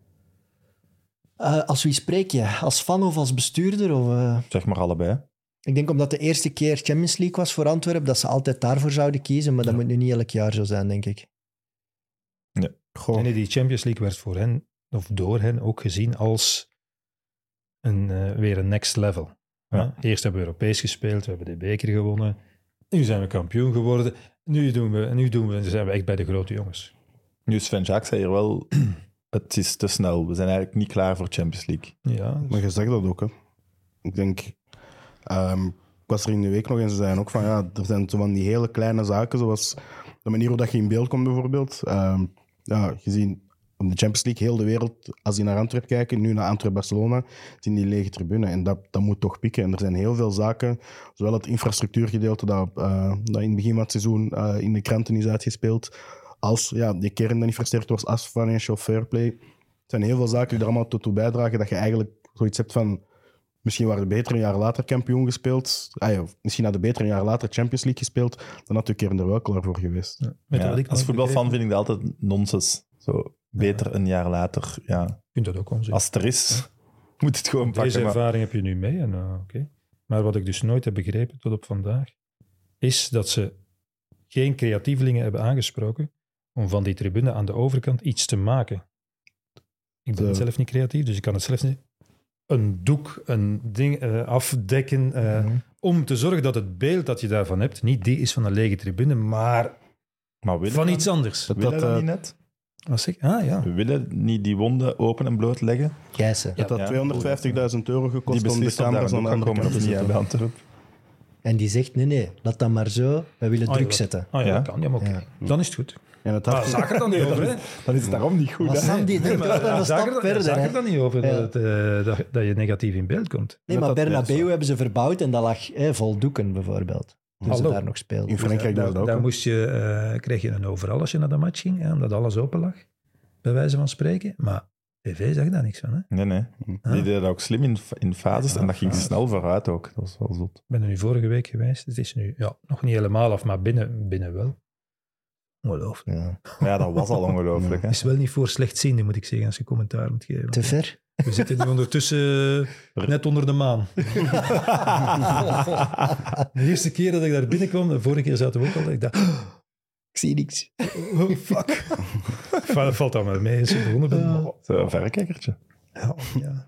Eh, als wie spreek je? Als fan of als bestuurder? Of, eh? Zeg maar allebei. Ik denk omdat de eerste keer Champions League was voor Antwerpen, dat ze altijd daarvoor zouden kiezen. Maar dat Ja. moet nu niet elk jaar zo zijn, denk ik. Goh, Nee, nee, die Champions League werd voor hen, of door hen, ook gezien als een, eh, weer een next level. Ja. Ja, Eerst hebben we Europees gespeeld, we hebben de beker gewonnen. Nu zijn we kampioen geworden. Nu, doen we, nu doen we, zijn we echt bij de grote jongens. Nu, Sven Jacques zei hier wel, het is te snel. We zijn eigenlijk niet klaar voor Champions League. Ja, dus- maar je zegt dat ook, hè. Ik denk... ehm, ik was er in de week nog en ze zeiden ook van, ja, er zijn zo van die hele kleine zaken, zoals de manier hoe dat je in beeld komt, bijvoorbeeld. Ehm, ja, gezien op de Champions League, heel de wereld, als die naar Antwerpen kijken, nu naar Antwerpen-Barcelona, zien die lege tribune. En dat, dat moet toch pieken. En er zijn heel veel zaken, zowel het infrastructuurgedeelte dat, eh, dat in het begin van het seizoen eh, in de kranten is uitgespeeld, als ja, die kern dat niet versterkt was, als financial fair play. Het zijn heel veel zaken die er allemaal toe bijdragen dat je eigenlijk zoiets hebt van... Misschien waren de beter een jaar later kampioen gespeeld. Ah ja, misschien hadden de beter een jaar later Champions League gespeeld. Dan had de kern er wel klaar voor geweest. Je Ja, wat ik als voetbalfan vind ik dat altijd nonsens. Zo, beter een jaar later. Ja. Ik vind dat ook onzin. Als het er is, moet het gewoon Deze pakken. maar- ervaring heb je nu mee. En, eh, oké. Maar wat ik dus nooit heb begrepen tot op vandaag, is dat ze geen creatievelingen hebben aangesproken om van die tribune aan de overkant iets te maken. Ik ben De- zelf niet creatief, dus ik kan het zelf niet. Een doek, een ding eh, afdekken, eh, Mhm. om te zorgen dat het beeld dat je daarvan hebt, niet die is van een lege tribune, maar Maar willen van we iets anders. dat, willen dat, we dat eh, niet net? Zeg ik? Ah ja. We willen niet die wonden open en bloot leggen. Gijssen. Dat had Ja. 250.000 euro Die gekost om de camera's een aan de andere komen kant te zetten. En die zegt, nee, nee, laat dat maar zo. Wij willen Ah, druk zetten. Ah ja, Ja. dat kan. Ja, maar. Dan is het goed. Het had, Ah, zag er dan niet over, hè? Dan is het daarom niet goed. Maar? Sam, die denkt wel een Zag stap er, verder. zag er dan niet over Ja. dat, het, eh, dat, dat je negatief in beeld komt. Nee, maar dat- ja, dat Bernabeu hebben ze verbouwd en dat lag hè, vol doeken, bijvoorbeeld. Toen ze daar nog speelden. in Frankrijk daar, dat ook. daar hè. moest je, eh, kreeg je een overal als je naar de match ging, hè, omdat alles open lag, bij wijze van spreken. Maar tv zag daar niks van. Hè? Ik Nee, nee. Ah. Die deden dat ook slim in, in fases Ja, en dat ging fases. snel vooruit ook. Dat was wel zot. ben er nu vorige week geweest. Het is nu ja, nog niet helemaal af, maar binnen, binnen wel. Ongelooflijk. Ja. Dat was al ongelooflijk. Het is wel niet voor slechtziende, moet ik zeggen, als je commentaar moet geven. Te ver? We zitten nu ondertussen net onder de maan. De eerste keer dat ik daar binnenkwam, de vorige keer zaten we ook al, ik dacht, Ik zie niks. oh, fuck. Valt- dat maar mee, als je begonnen Zo'n verrekijkertje. Ja, ja.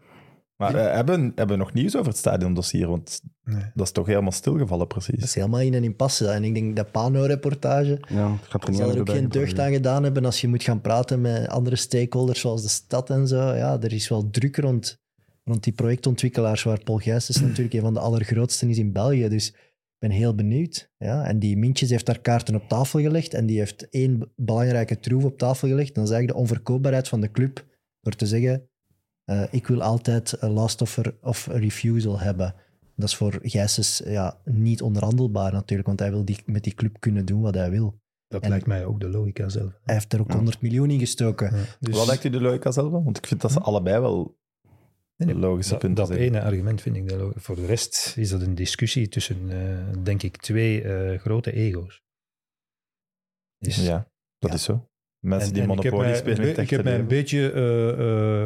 Maar eh, hebben, hebben we nog nieuws over het stadiondossier? Want Nee. dat is toch helemaal stilgevallen, Dat precies. is helemaal in een impasse. En ik denk dat Pano-reportage Ja, het gaat er niet zal er ook geen deugd aan gedaan hebben als je moet gaan praten met andere stakeholders zoals de stad en zo. Ja, er is wel druk rond, rond die projectontwikkelaars waar Paul Gijsens natuurlijk een van de allergrootste is in België. Dus ik ben heel benieuwd. Ja, en die Mintjes heeft daar kaarten op tafel gelegd en die heeft één belangrijke troef op tafel gelegd. Dan zeg ik de onverkoopbaarheid van de club door te zeggen eh, ik wil altijd een last offer of refusal hebben. Dat is voor Gijsens ja, niet onderhandelbaar natuurlijk, want hij wil die, met die club kunnen doen wat hij wil. Dat En- lijkt mij ook de logica zelf. Hij heeft er ook Ja. 100 miljoen in gestoken. Ja. Dus Wat denkt u de logica zelf? Want ik vind dat ze allemaal wel Nee, nee, logische dat, punten dat zijn. ene argument vind ik de logica. Voor de rest is dat een discussie tussen, eh, denk ik, twee eh, grote ego's. Dus- Ja, dat Ja. is zo. Mensen En- die en ik heb mij- spelen Ik heb mij een beetje, eh,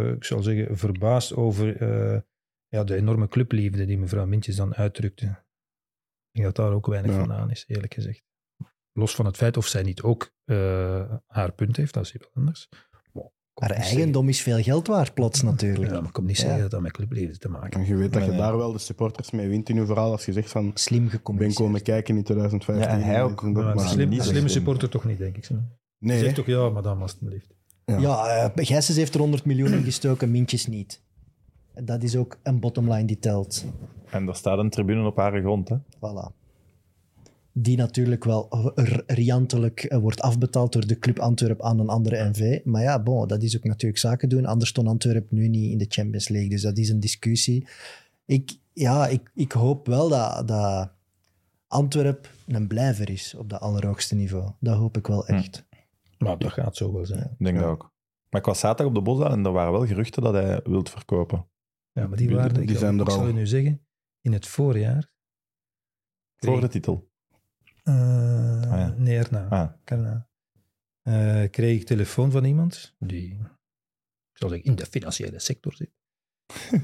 eh, ik zal zeggen, verbaasd over eh, ja, de enorme clubliefde die mevrouw Mintjes dan uitdrukte. Ik denk dat daar ook weinig Ja. van aan is, eerlijk gezegd. Los van het feit of zij niet ook eh, haar punt heeft, dat is wel anders. Haar zeggen- eigendom is veel geld waard plots natuurlijk. Ja, maar ik kom niet Ja. zeggen dat dat met clubliefde te maken En je weet dat Nee, je nee. daar wel de supporters mee wint in uw verhaal als je zegt van Slim ik ben gecommuniceerd. komen kijken in 2015. Ja, en hij ook. Maar maar een slim, slimme slim. supporter toch niet, denk ik. Zo. Nee, Zeg toch ja, madame, alstublieft. Ja, eh Gijsens heeft er 100 miljoen in gestoken, Mintjes niet. Dat is ook een bottomline die telt. En er staat een tribune op haar grond. Hè? Voilà. Die natuurlijk wel riantelijk eh, wordt afbetaald door de club Antwerp aan een andere NV. Maar ja, bon, dat is ook natuurlijk zaken doen. Anders stond Antwerp nu niet in de Champions League. Dus dat is een discussie. Ik, ja, ik, ik hoop wel dat, dat Antwerp een blijver is op dat allerhoogste niveau. Dat hoop ik wel echt. Maar dat gaat zo wel zijn. Ik denk Ja. dat ook. Maar ik was zaterdag op de Bosdaan en er waren wel geruchten dat hij wilt verkopen. Ja, maar die waren, die ik, zijn ik er zal al. je nu zeggen, in het voorjaar. Voor de titel. Eh, ja. Nee, erna. Ah, Erna. Eh, kreeg ik telefoon van iemand die, ik zal zeggen, in de financiële sector zit.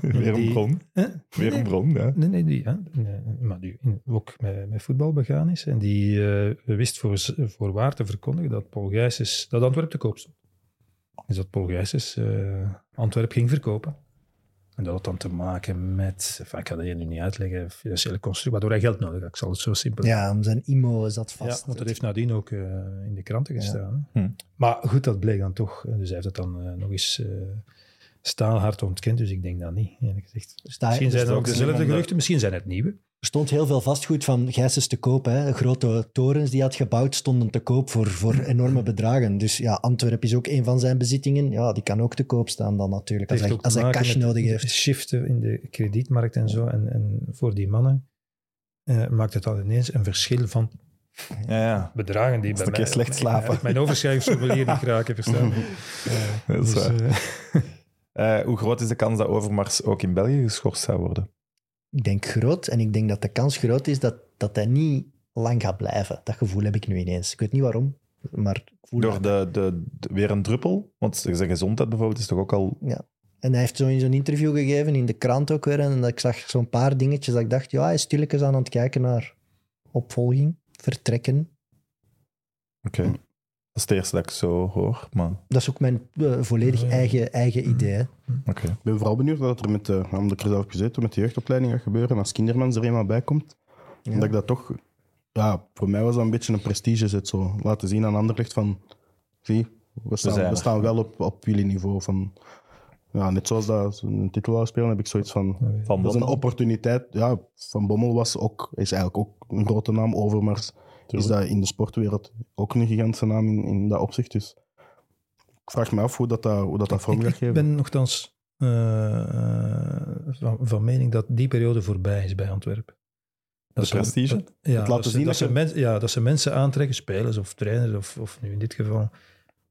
Weer een Die- bron. Hè? Weer Nee, een bron, ja. Nee, nee, die, hè, nee, maar die in- ook met, met voetbal begaan is. En die eh, wist voor, voor waar te verkondigen dat Paul Gijsens, dat Antwerp te koop stond. Dus dat Paul Gijsens eh Antwerp ging verkopen. En dat had dan te maken met, enfin, ik ga dat hier nu niet uitleggen, financiële constructie, waardoor hij geld nodig had. Ik zal het zo simpel Ja, om zijn IMO zat ja, vast. want dat heeft nadien ook eh, in de kranten Ja. gestaan. Hm. Maar goed, dat bleek dan toch. Dus hij heeft het dan nog eens eh staalhard ontkend. Dus ik denk dat niet, eerlijk gezegd. Daar- Misschien er zijn het ook dezelfde geruchten, misschien zijn het nieuwe. Er stond heel veel vastgoed van Gijsens te koop. Hè. Grote torens die hij had gebouwd stonden te koop voor, voor enorme bedragen. Dus ja, Antwerp is ook een van zijn bezittingen. Ja, die kan ook te koop staan dan natuurlijk. Als hij, als hij cash nodig de heeft. Shiften in de kredietmarkt en zo. En, en voor die mannen eh, maakt het al ineens een verschil van Ja, ja. bedragen die bij is een keer mij... slecht slapen. mijn overschrijvingsformulier niet raken, verstaan. Eh, Dat is dus, waar. eh, Eh, hoe groot is de kans dat Overmars ook in België geschorst zou worden? Ik denk groot. En ik denk dat de kans groot is dat, dat hij niet lang gaat blijven. Dat gevoel heb ik nu ineens. Ik weet niet waarom, maar ik voel Door de, de, de- weer een druppel? Want zijn gezondheid bijvoorbeeld is toch ook al... En hij heeft zo in zo'n interview gegeven, in de krant ook weer. En dat ik zag zo'n paar dingetjes dat ik dacht, ja, hij is stilletjes aan het kijken naar opvolging, vertrekken. Oké. Dat is het eerste dat ik zo hoor, maar... Dat is ook mijn eh, volledig Ja. eigen, eigen idee. hè. Oké. Ik ben vooral benieuwd wat er met de, omdat ik er zelf gezeten met de jeugdopleiding gaat gebeuren. Als Kindermans er eenmaal bij komt. Ja. Dat ik dat toch... Ja, voor mij was dat een beetje een prestigezet zo. Laten zien aan Anderlecht van... Zie, we staan, we staan wel op, op jullie niveau. Van, ja, net zoals dat een titel wou spelen, heb ik zoiets van... Van Dat is een opportuniteit. Ja, Van Bommel was ook, is eigenlijk ook een grote naam. Overmars is dat in de sportwereld ook een gigantische naam in, in dat opzicht. Dus ik vraag me af hoe dat, dat, hoe dat, dat vorm Ik, gaat ik geven. ben nogthans eh, van, van mening dat die periode voorbij is bij Antwerpen. De ze- prestige? ja, laten dat ze, zien dat dat ze men- ja, dat ze mensen aantrekken, spelers of trainers, of, of nu in dit geval,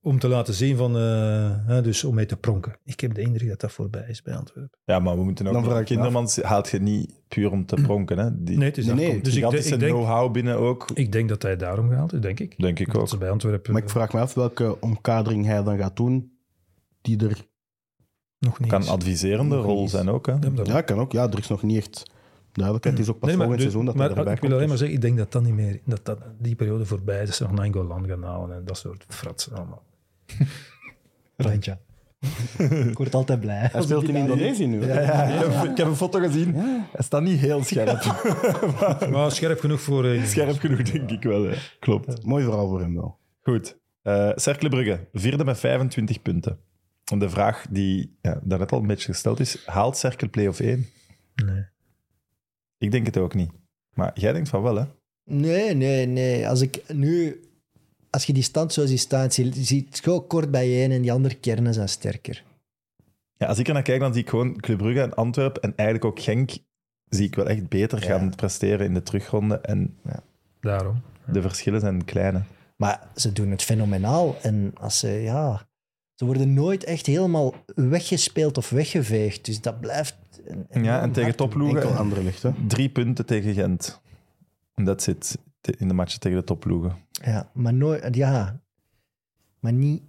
om te laten zien van, eh, hè, dus om mee te pronken. Ik heb de indruk dat dat voorbij is bij Antwerpen. Ja, maar we moeten ook Dan vraag. Kindermans haalt je niet puur om te pronken. Hè? Die Nee, het is Nee, dus ik, gigantische ik, denk, know-how binnen ook, ik denk dat hij daarom gehaald is, denk ik. denk ik Dat ook. ze bij Antwerpen Maar ik vraag me af welke omkadering hij dan gaat doen, die er... nog niet Kan is. adviserende Nog rol niet. zijn ook. Hè? Ja, kan ook. Ja, er is nog niet echt duidelijkheid. Het is ook pas Nee, maar, volgend dus- seizoen dat maar hij erbij ik wil alleen maar dus- zeggen, ik denk dat dat niet meer, dat, dat die periode voorbij is. Dat ze nog Nangolan gaan halen en dat soort fratsen allemaal. Randja. Ik word altijd blij. Hij speelt in Indonesië nu. Ja, ja, ik, heb, ik heb een foto gezien. Hij staat niet heel scherp. Maar scherp genoeg voor... eh, Scherp genoeg, denk ik wel. Hè. Klopt. Mooi verhaal voor hem wel. Goed. Eh Cercle Brugge, vierde met 25 punten. En de vraag die ja, daarnet al een beetje gesteld is, haalt Cercle play-off 1? Nee. Ik denk het ook niet. Maar jij denkt van wel, hè? Nee, nee, nee. Als ik nu... Als je die stand zo ziet staan, zie je ziet het gewoon kort bij één en die andere kernen zijn sterker. Ja, als ik er naar kijk, dan zie ik gewoon Club Brugge en Antwerpen en eigenlijk ook Genk zie ik wel echt beter Ja. gaan presteren in de terugronde. En Daarom. de verschillen zijn kleine. Maar ze doen het fenomenaal. En als ze, ja... Ze worden nooit echt helemaal weggespeeld of weggeveegd. Dus dat blijft... een Ja, en tegen topploegen Enkel andere licht, hè? drie punten tegen Gent. En dat zit in de matchen tegen de topploegen. Ja, maar nooit... Ja. Maar niet...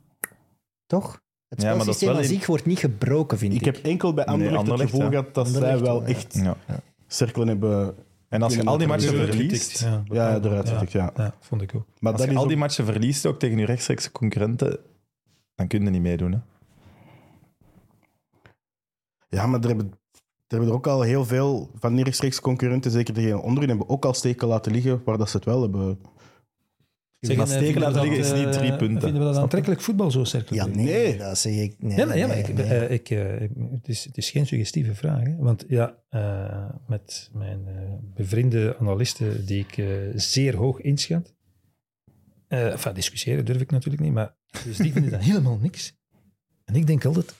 Toch? Het Ja, maar dat is wel aan in- zich wordt niet gebroken, vind ik. Ik heb enkel bij Nee, Anderlecht het gevoel ja. gehad dat zij wel ja. echt Ja. cirkelen hebben... En als je al die matchen verliest, Ja, Ja, eruit getikt, ja. ja, vond ik ook. Maar als je al die matchen verliest ook tegen je rechtstreekse concurrenten, dan kun je niet meedoen. Hè? Ja, maar er hebben, er hebben er ook al heel veel van die rechtstreeks concurrenten, zeker degene onderin, hebben ook al steken laten liggen waar dat ze het wel hebben. Maar steken laten liggen is niet drie punten. eh, Vinden we dat aantrekkelijk voetbal zo cirkel? Ja, nee, Nee. dat zeg ik... Nee, Ja, maar, ja, maar nee, ik, nee. eh, ik, eh, het, is, het is geen suggestieve vraag. Hè? Want ja, eh, met mijn eh, bevriende analisten die ik eh, zeer hoog inschat. eh enfin, discussiëren durf ik natuurlijk niet, maar dus die vinden dan helemaal niks. En ik denk altijd,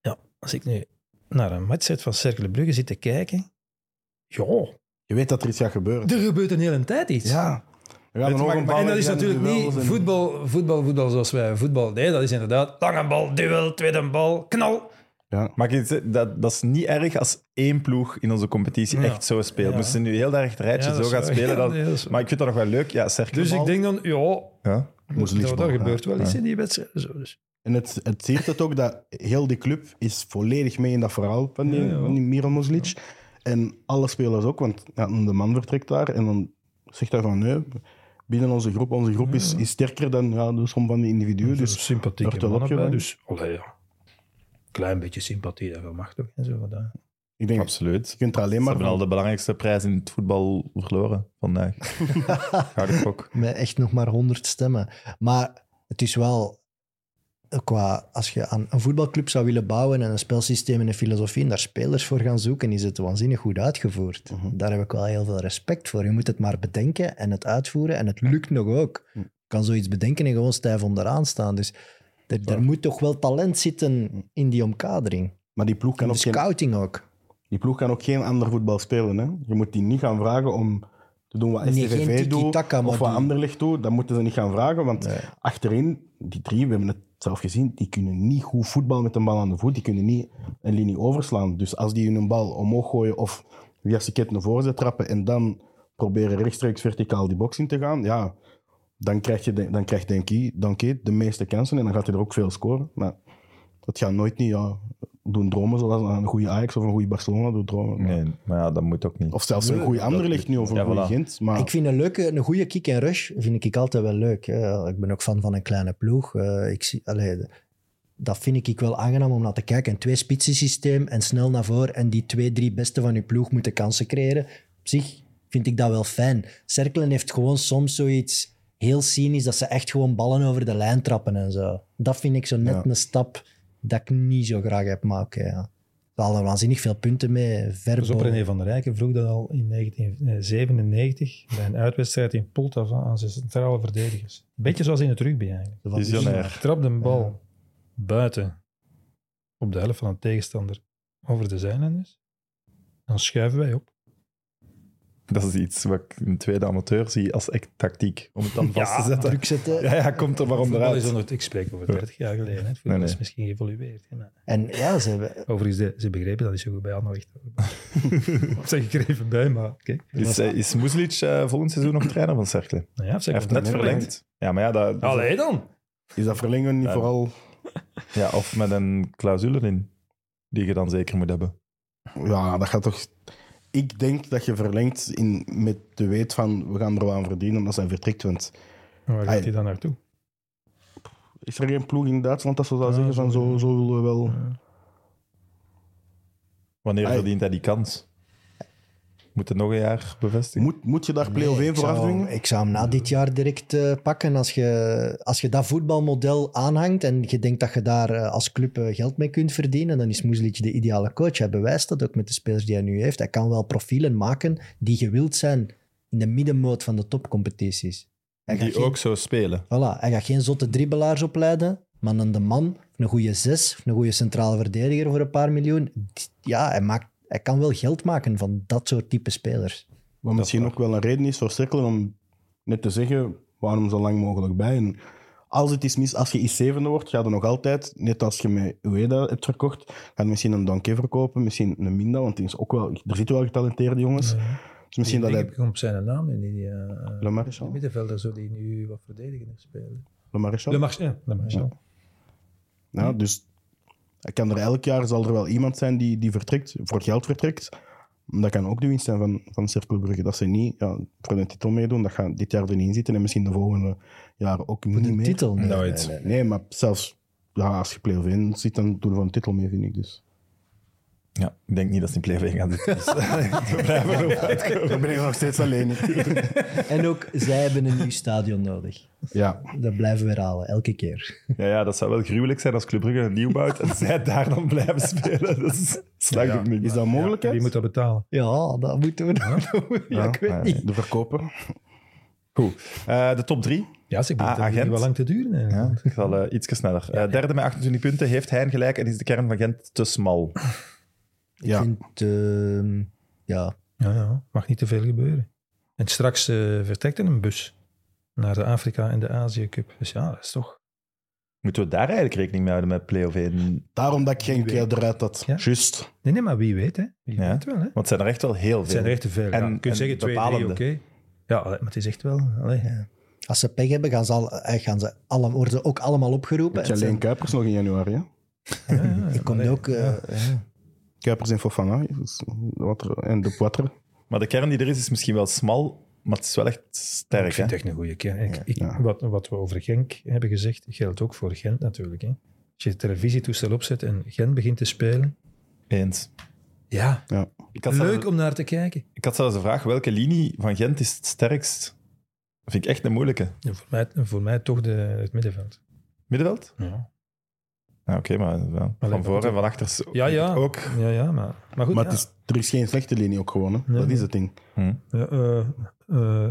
ja, als ik nu naar een matchset van Cercle Brugge zit te kijken, ja, Je weet dat er iets gaat gebeuren. er gebeurt een hele tijd iets. Ja. En dat is natuurlijk niet voetbal, voetbal, voetbal zoals wij voetbal deden. Dat is inderdaad lange bal, duel, tweede bal, knal. Ja. Maar ik dat, dat is niet erg als één ploeg in onze competitie Ja. echt zo speelt. Ja. Moesten ze nu heel erg het rijtje Ja, zo dat gaan spelen. Dan, nee, dat maar ik vind dat nog wel leuk. Ja, cirkelbal. Dus ik denk dan, ja, Ja. Dat, dat gebeurt wel iets Ja. in die wedstrijd. Zo, dus. En het, het ziet het ook dat heel die club is volledig mee in dat verhaal van die, Ja, ja. van die Miran Moslic. En alle spelers ook, want ja, de man vertrekt daar en dan zegt hij van nee, binnen onze groep, onze groep is, is sterker dan ja, de som van de individuen. Dus Dus sympathieke mannen bij. Dus, allee, ja. Klein beetje sympathie, dat mag toch? En zo, wat dat. ik denk, Absoluut. je kunt er alleen Ze maar hebben al de belangrijkste prijs in het voetbal verloren vandaag. Kok. Met echt nog maar 100 stemmen. Maar het is wel qua, als je aan een voetbalclub zou willen bouwen en een spelsysteem en een filosofie en daar spelers voor gaan zoeken, is het waanzinnig goed uitgevoerd. Mhm. Daar heb ik wel heel veel respect voor. Je moet het maar bedenken en het uitvoeren en het lukt nog ook. Je kan zoiets bedenken en gewoon stijf onderaan staan. Dus er, er moet toch wel talent zitten in die omkadering. Maar die ploeg, kan de ook geen, scouting ook. die ploeg kan ook geen ander voetbal spelen. Hè? Je moet die niet gaan vragen om te doen wat Nee, STVV doet tiki-taka, maar of wat Anderlecht doet. Dat moeten ze niet gaan vragen, want Nee. achterin, die drie, we hebben het zelf gezien, die kunnen niet goed voetballen met een bal aan de voet. Die kunnen niet een linie overslaan. Dus als die hun bal omhoog gooien of via Siket naar voren trappen en dan proberen rechtstreeks verticaal die box in te gaan, ja, dan krijg je dan krijgt de meeste kansen en dan gaat hij er ook veel scoren. Maar dat gaat nooit niet ja, doen dromen zoals een goede Ajax of een goede Barcelona doet dromen. Nee, maar ja, dat moet ook niet. Of zelfs een goede Anderlecht nu of een Ja, goede voilà. Gent. Maar Ik vind een leuke, een goede kick en rush vind ik altijd wel leuk. Hè. Ik ben ook fan van een kleine ploeg. Eh, ik zie, allee, dat vind ik wel aangenaam om naar te kijken. Een twee-spitsen systeem en snel naar voren. En die twee, drie beste van je ploeg moeten kansen creëren. Op zich vind ik dat wel fijn. Cerkelen heeft gewoon soms zoiets heel cynisch dat ze echt gewoon ballen over de lijn trappen en zo. Dat vind ik zo net Ja. een stap dat ik niet zo graag heb maken. Ja. haalde waanzinnig veel punten mee. Ver Pas op, René van der Rijken vroeg dat al in 1997 bij een uitwedstrijd in Poltava aan zijn centrale verdedigers. Beetje zoals in het rugby eigenlijk. Visionair. Trap de bal buiten op de helft van een tegenstander over de zijlijn Dan schuiven wij op. Dat is iets wat ik in tweede amateur zie als echt tactiek. Om het dan vast te zetten. Druk zetten. Ja, ja, komt er maar is onderuit. onder, ik spreek over 30 jaar geleden. hè. Het Nee, nee. is misschien geëvolueerd. En ja, ze hebben... Overigens, de- ze begrepen dat is zo goed bij Anderlecht. Of zeg ik er even bij, maar oké. Is, eh, is Muslic eh, volgend seizoen nog trainer van Cercle? Nou ja, Hij heeft net verlengd. Ja, maar ja, dat, Allee dan! Is dat verlengen niet Ja. vooral... ja, of met een clausule in, die je dan zeker moet hebben. Ja, dat gaat toch... Ik denk dat je verlengt in, met de weet van we gaan er wel aan verdienen als hij vertrekt. Want Waar gaat hij dan naartoe? is er geen ploeg in Duitsland dat ze zou Ja, zeggen van zo- zo, willen we wel... Wanneer Hij- verdient hij die kans? Moet hij nog een jaar bevestigen? Moet, moet je daar play-off Nee, 1 ik voor zou- afdwingen? Ik zou hem na dit jaar direct eh, pakken. Als je, als je dat voetbalmodel aanhangt en je denkt dat je daar eh, als club eh, geld mee kunt verdienen, dan is Moeslic de ideale coach. Hij bewijst dat ook met de spelers die hij nu heeft. Hij kan wel profielen maken die gewild zijn in de middenmoot van de topcompetities. Hij Die geen- ook zo spelen. Voilà, hij gaat geen zotte dribbelaars opleiden, maar een de man, of een goede zes, of een goede centrale verdediger voor een paar miljoen. Ja, hij, maakt, hij kan wel geld maken van dat soort type spelers. Wat misschien ook wel een reden is voor Cirkel om net te zeggen waarom zo lang mogelijk bij. En als het is mis, als je iets zevende wordt, ga je nog altijd, net als je met Ueda hebt verkocht, ga je misschien een Donke verkopen, misschien een Minda, want die is ook wel, er zitten wel getalenteerde jongens. Dus misschien dat ik hij... op zijn naam in die uh, Le Maréchal? middenvelder zo die nu wat verdedigender spelen. Le Maréchal? Le Maréchal. Ja, Le Maréchal. Ja, dus kan er elk jaar zal er wel iemand zijn die, die vertrekt, voor geld vertrekt. Dat kan ook de winst zijn van, van Cercle Brugge. Dat ze niet ja, voor de titel meedoen, dat gaat dit jaar er niet in zitten en misschien de volgende jaren ook niet Een meer. titel. Nee, Nooit. nee, nee. Nee, maar zelfs ja, als je play-off 1 zit, dan doe je voor een titel mee, vind ik. Dus. Ja, ik denk niet dat ze in play-off gaan zitten. Dus, we blijven erop uitkomen. Dan ben ik nog steeds alleen. En ook zij hebben een nieuw stadion nodig. ja, Dat blijven we herhalen, elke keer. Ja, ja, dat zou wel gruwelijk zijn als Club Brugge een nieuw bouwt en zij daar dan blijven spelen. Dat is Ja. niet. is dat mogelijk? Wie moet dat betalen? Ja, dat moeten we nog doen. Ja, ik weet Ja, niet. De verkoper? Goed. Eh, de top drie. Ja, ze Ah, begint agent. niet wel lang te duren. Ja, ik zal eh, iets sneller. Eh, derde met 28 punten. Heeft hij gelijk en is de kern van Gent te smal? Ik Ja. vind, ehm, ja, Ja, ja, mag niet te veel gebeuren. En straks eh, vertrekt er een bus naar de Afrika en de Azië Cup. Dus ja, dat is toch... Moeten we daar eigenlijk rekening mee houden met play-off 1? Daarom dat ik geen keer eruit had. Ja. Juist. Nee, nee, maar wie weet, hè. Wie Ja. weet wel, hè. Want het zijn er echt wel heel veel. Het zijn er echt te veel. En- ja. Je kunt en zeggen twee, oké. bepalende. Ja, maar het is echt wel... Allee. Ja. als ze pech hebben, gaan ze, al, eh, gaan ze alle, worden ook allemaal opgeroepen. Je Het alleen zijn- Kuipers nog in januari. Hè? Ja, ja, Ik kom allee, ook... eh, ja. ja. Kuipers en Fofana dus wat er- en de Poitre. Maar de kern die er is, is misschien wel smal, maar het is wel echt Ik sterk. vind Hè? het echt een goede kern. Ik, ik- Ja. wat, wat we over Genk hebben gezegd, geldt ook voor Gent natuurlijk. Hè. Als je het televisietoestel opzet en Gent begint te spelen... Eens. Ja, Ja. Ik had, leuk zelfs, om naar te kijken. ik had zelfs de vraag, welke linie van Gent is het sterkst? Dat vind ik echt een moeilijke. Ja, voor, mij, voor mij toch de, het middenveld. Middenveld? Ja. Ja, Oké, maar wel, van voor en van achter is Ja, ja. ook. Ja, ja, maar, maar goed. Maar ja. het is, er is geen slechte linie ook gewoon. Hè? Dat is het ding. Hm. Ja, eh, eh,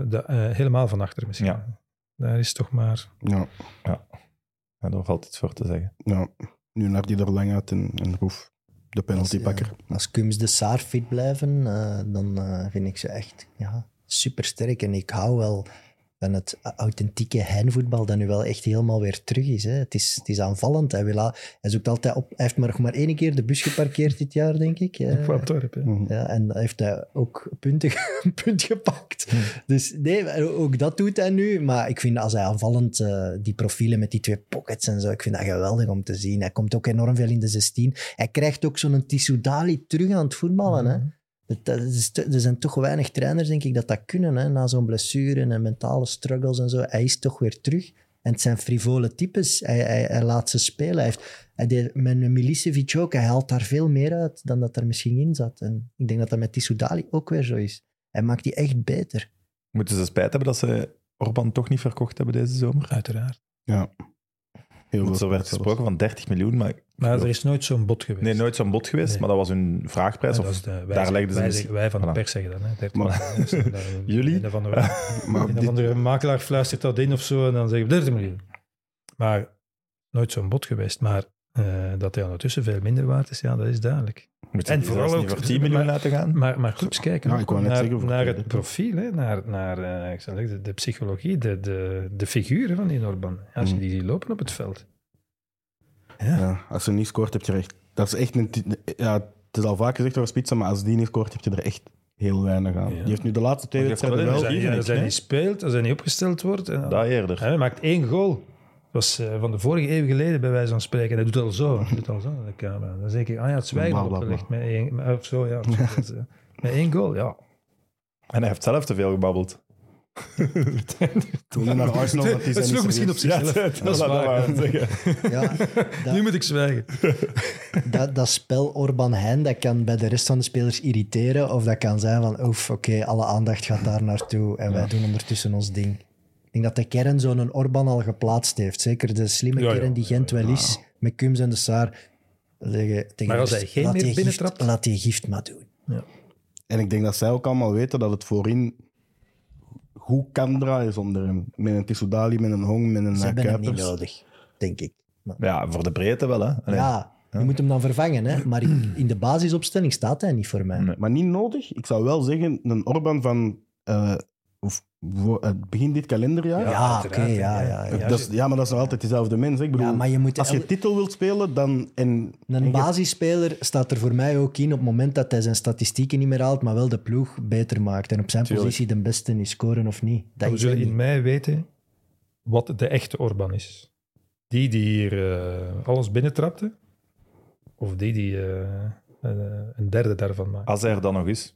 de, eh, helemaal van achter misschien. Ja. Daar is toch maar... Ja. Ja, daar valt iets voor te zeggen. ja. Nu naar die er lang uit en, en Roef, de penaltypakker. Als, ja, als Kums de Saar fit blijven, eh, dan eh, vind ik ze echt ja, super sterk. En ik hou wel van het authentieke heinvoetbal dat nu wel echt helemaal weer terug is. Hè. Het, is het is aanvallend. Hij, wil, hij, zoekt altijd op, hij heeft maar nog maar één keer de bus geparkeerd dit jaar, denk ik. Op. Mhm. ja, en heeft hij ook punten, een punt gepakt. Dus nee, ook dat doet hij nu. Maar ik vind als hij aanvallend eh, die profielen met die twee pockets en zo, ik vind dat geweldig om te zien. Hij komt ook enorm veel in de 16. Hij krijgt ook zo'n Tissoudali terug aan het voetballen. Hè. Dat, dat is te- er zijn toch weinig trainers, denk ik, dat dat kunnen. Hè. Na zo'n blessure en mentale struggles en zo. Hij is toch weer terug. En het zijn frivole types. Hij, hij, hij laat ze spelen. Hij, heeft, hij deed met Milicevic ook. Hij haalt daar veel meer uit dan dat er misschien in zat. En ik denk dat dat met Tissoudali ook weer zo is. Hij maakt die echt beter. Moeten ze spijt hebben dat ze Orban toch niet verkocht hebben deze zomer? Uiteraard. Ja. Heel Want veel er werd gesproken van 30 miljoen, maar Maar er is nooit zo'n bot geweest. Nee, nooit zo'n bod geweest, Nee. maar dat was hun vraagprijs. Ja, Of, de- wij, daar legden ze wij, wij van de pers zeggen dat. Hè. Maar- dat- Jullie? Een of andere, Maar een of dit- andere makelaar fluistert dat in of zo en dan zeggen we 30 miljoen. Maar nooit zo'n bot geweest. Maar eh, dat hij ondertussen veel minder waard is, ja, dat is duidelijk. Moet En vooral ook- voor 10 miljoen maar- laten gaan. Maar, maar goed eens kijken ik net naar, zeggen het profiel, hè, naar, naar eh, ik zou zeggen, de, de psychologie, de, de, de figuren van die Orban. Als je Mhm. die ziet lopen op het veld. Ja. Ja, als ze niet scoort, heb je er echt... Dat is echt een... Ja, het is al vaak gezegd over Spitsen, maar als die niet scoort, heb je er echt heel weinig aan. Ja. Die heeft nu de laatste twee wedstrijden wel Als Even hij, als hij niet speelt, als hij niet opgesteld wordt, en, Dat eerder. hij maakt één goal. Dat was eh, van de vorige eeuw geleden, bij wijze van spreken. En hij doet al zo. Hij doet al zo naar de camera. Dan zeg ik, ah ja, het zwijgen opgelegd met één, met- of zo, ja. eh, met één goal, ja. En hij heeft zelf te veel gebabbeld. Toen naar Arsenal... Het sloeg niet misschien op zichzelf. dat dat is laat waar. maar zeggen. Ja, Nu moet ik zwijgen. dat, dat spel Orban Heijn, dat kan bij de rest van de spelers irriteren. Of dat kan zijn van, oef, oké, alle aandacht gaat daar naartoe. En wij doen ondertussen ons ding. Ik denk dat de kern zo'n Orban al geplaatst heeft. Zeker de slimme Ja, ja. kern die Gent wel is. Met Kums en de Saar. Tegen Maar als hij geen laat meer binnentrapt? Gift, laat die gift maar doen. En ik denk dat zij ook allemaal weten dat het voorin goed kan draaien zonder hem. Met een Tissoudali, met een Hong, met een Ze eh, hebben hem niet nodig, denk ik. Maar- Ja, voor de breedte wel, hè. Allee. ja, je moet hem dan vervangen. Hè? Maar in, in de basisopstelling staat hij niet voor mij. Nee. Maar niet nodig. Ik zou wel zeggen, een Orban van eh, of, voor, begin dit kalenderjaar. Ja, oké, ja, ja, ja. dat is, ja, maar dat is nog altijd dezelfde mens. hè. Ik bedoel, Ja, maar je moet als je el- titel wilt spelen, dan... En, en Een je- basisspeler staat er voor mij ook in op het moment dat hij zijn statistieken niet meer haalt, maar wel de ploeg beter maakt. En op zijn Tuurlijk. positie de beste is scoren of niet. Dat we zullen in mei weten wat de echte Orban is. Die die hier eh, alles binnentrapte, of die die eh, eh, een derde daarvan maakt. Als hij er dan nog is.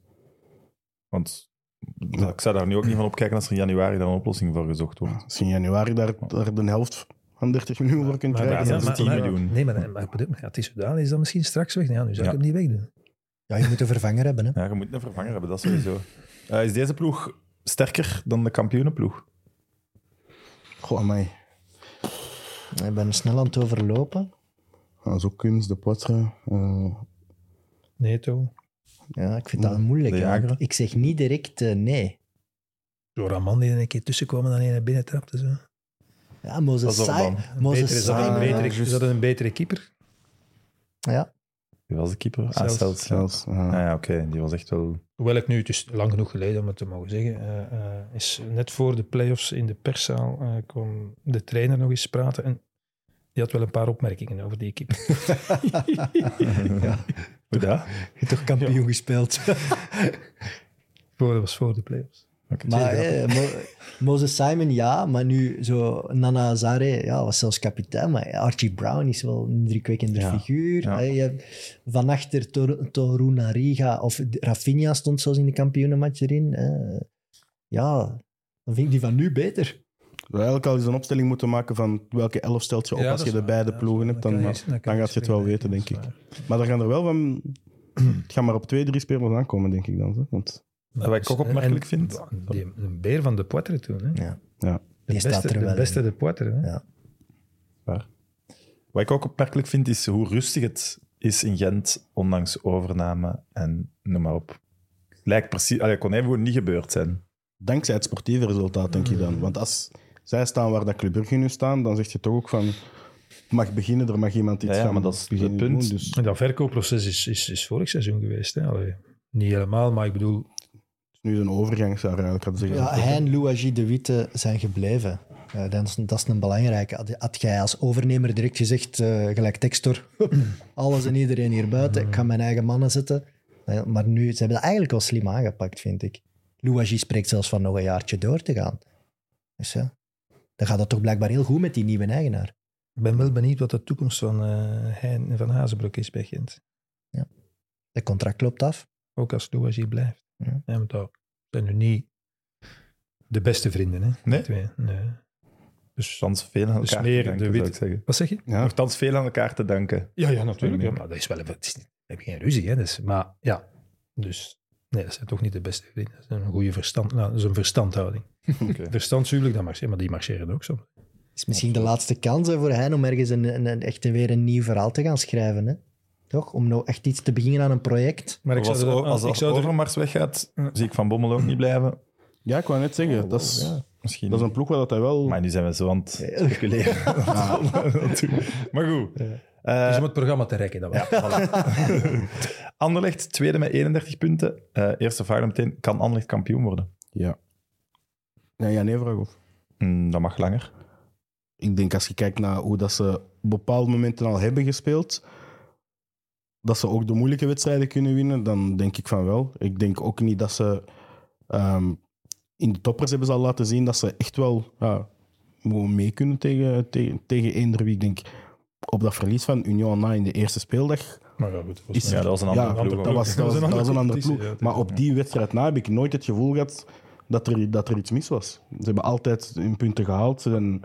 Want ik zou daar nu ook niet van opkijken als er in januari dan een oplossing voor gezocht wordt. Als je in januari daar, daar de helft van 30 miljoen voor kunt krijgen... dat is is het 10 miljoen. Nee, maar, het is zodanig, is dat misschien straks weg? Ja, nu zou ik Ja. hem niet wegdoen. Ja, je moet een vervanger hebben. Hè. Ja, je moet een vervanger hebben, dat sowieso. Eh, is deze ploeg sterker dan de kampioenenploeg? Goh, amai. Ik ben snel aan het overlopen. Ja, zo Kums, De Poitre... eh, Neto. Ja, ik vind dat moeilijk. Ik zeg niet direct eh, nee. Zo Raman die er een keer tussenkomen dan hij binnen trapte. Zo. Ja, is Sai- Beter, is, dat een ja, betere, is dat een betere keeper? Ja, Wie was de keeper? Ah, Zelfs. Ja. ja. Ah, ja, oké. Die was echt wel... Hoewel ik nu, het is lang genoeg geleden om het te mogen zeggen, eh, eh, is net voor de play-offs in de perszaal eh, kwam de trainer nog eens praten en die had wel een paar opmerkingen over die keeper. Hoe dat? je hebt toch kampioen gespeeld. voor, dat was voor de play-offs. maar eh, Mo- Moses Simon, ja. Maar nu zo Nana Azare, ja, was zelfs kapitein. Maar Archie Brown is wel een indrukwekkende Ja. figuur. Ja. Eh, je hebt van achter Tor Toruna Riga of Rafinha stond zelfs in de kampioenenmatch erin. eh. ja, dan vind ik die van nu beter. We eigenlijk al eens een opstelling moeten maken van welke elf stelt je op als je de beide ploegen hebt. Dan, dan gaat je het wel weten, denk ik. Maar dan gaan er wel van... Het gaan maar op twee, drie spelers aankomen, denk ik dan. Hè? Want Wat ik ook opmerkelijk vind- Die, een beer van de Poitre toen. Hè? Ja. Ja. De Die staat beste, er de wel beste in. de Poitre. Hè? Ja. Wat ik ook opmerkelijk vind, is hoe rustig het is in Gent, ondanks overname en noem maar op. Lijkt precies... Allee, kon even gewoon niet gebeurd zijn. dankzij het sportieve resultaat, denk ik dan. Want als zij staan waar dat Club Brugge nu staan, dan zeg je toch ook van... Mag beginnen, er mag iemand iets Ja, ja, gaan maar dat is het punt. doen, Dus En dat verkoopproces is, is, is vorig seizoen geweest. Hè? Allee, niet helemaal, maar ik bedoel, het is nu een overgangsjaar eigenlijk, had ik zeggen. Ja, hij en Louagie de Witte zijn gebleven. Eh, dat, is, dat is een belangrijke. Had, had jij als overnemer direct gezegd, eh, gelijk Textor, alles en iedereen hier buiten, ik ga mijn eigen mannen zetten. Eh, maar nu, ze hebben dat eigenlijk wel slim aangepakt, vind ik. Louagie spreekt zelfs van nog een jaartje door te gaan. Dus ja, dan gaat het toch blijkbaar heel goed met die nieuwe eigenaar. ik ben wel benieuwd wat de toekomst van eh Hein en van Hazenbroek is bij Gent. Het contract loopt af. Ook als Louagie blijft. Ja. Ja, want dat zijn nu niet de beste vrienden. Hè? Nee? Die Twee. nee. Dus, Nogthans veel aan Dus elkaar meer te danken, de zou wit- ik zeggen. wat zeg je? Ja, Nogthans veel aan elkaar te danken. Ja, ja, natuurlijk. Ja. Ja, maar dat is wel even, het is niet- hebben geen ruzie, hè. Dus, maar ja, dus nee, dat zijn toch niet de beste vrienden. Dat is een goede verstand, nou, dat is een verstandhouding. Oké. Verstandshuwelijk, dat marcheert, maar die marcheren ook soms. is misschien de laatste kans hè, voor hen om ergens een, een, een- echt weer een nieuw verhaal te gaan schrijven. Hè? Toch? Om nou echt iets te beginnen aan een project. Maar ik als zou er, als, ik als zou er, Overmars weggaat, zie ik Van Bommel ook niet blijven. Ja, ik wou net zeggen, dat is, Ja. Misschien. dat is een ploeg waar dat hij wel... Maar nu zijn we zo aan het speculeren. maar goed. Eh, dus om het programma te rekken. Dat was. ja, voilà. Anderlecht, tweede met 31 punten. Eh, eerste vraag meteen. Kan Anderlecht kampioen worden? Ja. Ja, ja, nee, vraag of. Hmm, dat mag langer. Ik denk als je kijkt naar hoe dat ze op bepaalde momenten al hebben gespeeld, dat ze ook de moeilijke wedstrijden kunnen winnen, dan denk ik van wel. Ik denk ook niet dat ze ehm, in de toppers hebben ze al laten zien dat ze echt wel mee kunnen tegen, tegen, tegen eender wie. Ik denk op dat verlies van Union na in de eerste speeldag Maar ja, goed, dat was is Ja, dat was een andere ja, ploeg. Dat was, dat was, dat was een andere ploeg. ja. Maar op die wedstrijd na heb ik nooit het gevoel gehad dat er, dat er iets mis was. Ze hebben altijd hun punten gehaald. Ze zijn...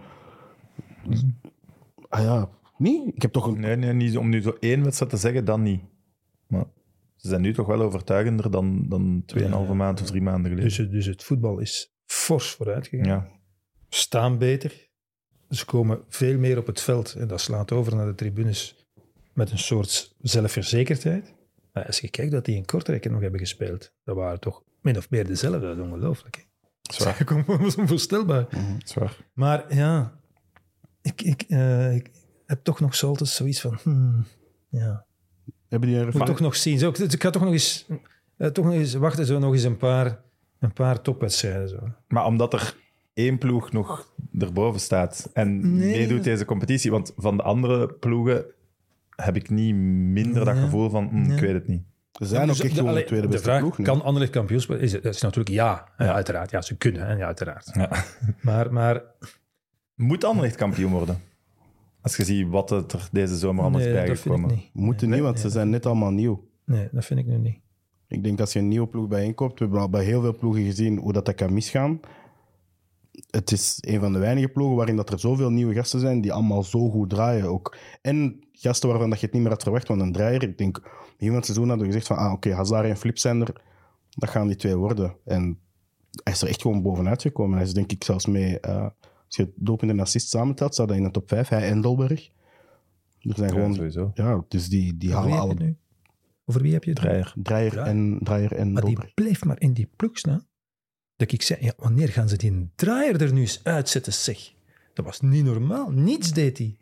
Ah ja, nee? Ik heb toch een... Nee, nee, niet om nu zo één wedstrijd te zeggen, dan niet. Maar ze zijn nu toch wel overtuigender dan, dan 2,5 Ja. maand of drie maanden geleden. Dus, het- dus het voetbal is fors vooruit gegaan. ja. Staan beter. Ze komen veel meer op het veld. En dat slaat over naar de tribunes met een soort zelfverzekerdheid. Maar als je kijkt dat die in Kortrijk nog hebben gespeeld, dat waren toch min of meer dezelfde. Dat is ongelooflijk. hè. Zwaar. Dat is onvoorstelbaar. Zwaar. Maar ja, ik, ik, eh, ik heb toch nog altijd zoiets van... hmm, ja, Hebben die moet toch nog zien. Zo, ik ga toch nog eens, eh, toch nog eens wachten, zo nog eens een paar, een paar topwedstrijden. Zo. Maar omdat er één ploeg nog erboven staat en Nee. meedoet deze competitie, want van de andere ploegen heb ik niet minder dat gevoel van, hm, Ja. ik weet het niet. Ze zijn Dus ook echt de- gewoon de tweede de beste vraag, ploeg nu. Kan Anderlecht kampioen spelen? Is, het- dat is natuurlijk ja, ja. Ja. uiteraard. Ja, ze kunnen, hè, ja, uiteraard. Ja. Maar, maar Moet Anderlecht kampioen worden? Als je ziet wat er deze zomer allemaal nee, is dat vind ik bijgekomen. niet. Moeten nee, niet, want ze nee. zijn net allemaal nieuw. Nee, dat vind ik nu niet. Ik denk als je een nieuwe ploeg bijeenkoopt, we hebben al bij heel veel ploegen gezien hoe dat, dat kan misgaan. Het is een van de weinige ploegen waarin dat er zoveel nieuwe gasten zijn die allemaal zo goed draaien ook. En gasten waarvan dat je het niet meer had verwacht, want een draaier, ik denk, begin van het seizoen hadden we gezegd van, ah oké, Hazard en Flip zijn er, dat gaan die twee worden. En hij is er echt gewoon bovenuit gekomen. Hij is denk ik zelfs mee, eh, als je doelpunt en assist samentelt, staat hij in de top 5, hij en Dolberg. Er zijn Ja, gewoon, sowieso. ja, dus die, die Over wie halen heb je alle het nu? Over wie heb je het? draaier Draaier. en, draaier en Maar die bleef maar in die ploeg staan. Dat ik zei, ja, wanneer gaan ze die draaier er nu eens uitzetten, zeg. Dat was niet normaal. Niets deed hij.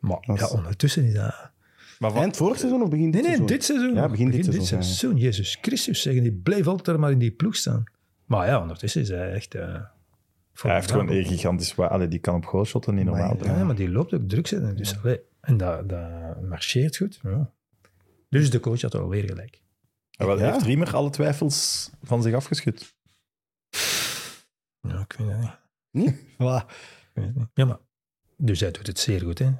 Maar ja, ondertussen is dat... Maar van, Eind vorig seizoen of begin dit Nee, nee, seizoen? dit seizoen. Ja, begin dit seizoen, ja. seizoen. Jezus Christus, zeggen. Die bleef altijd maar in die ploeg staan. Maar ja, ondertussen is hij echt... eh hij heeft gewoon een gigantisch... Allee, die kan op goal shotten, niet normaal. ja. Ja, maar die loopt ook druk zetten. Dus, allee, en dat, dat marcheert goed. Ja. Dus de coach had alweer gelijk. Wel, Ja. Heeft Riemer alle twijfels van zich afgeschud? Ja, ik weet het niet. Voilà. Ik weet het niet. Ja, maar... Dus hij doet het zeer goed, hè.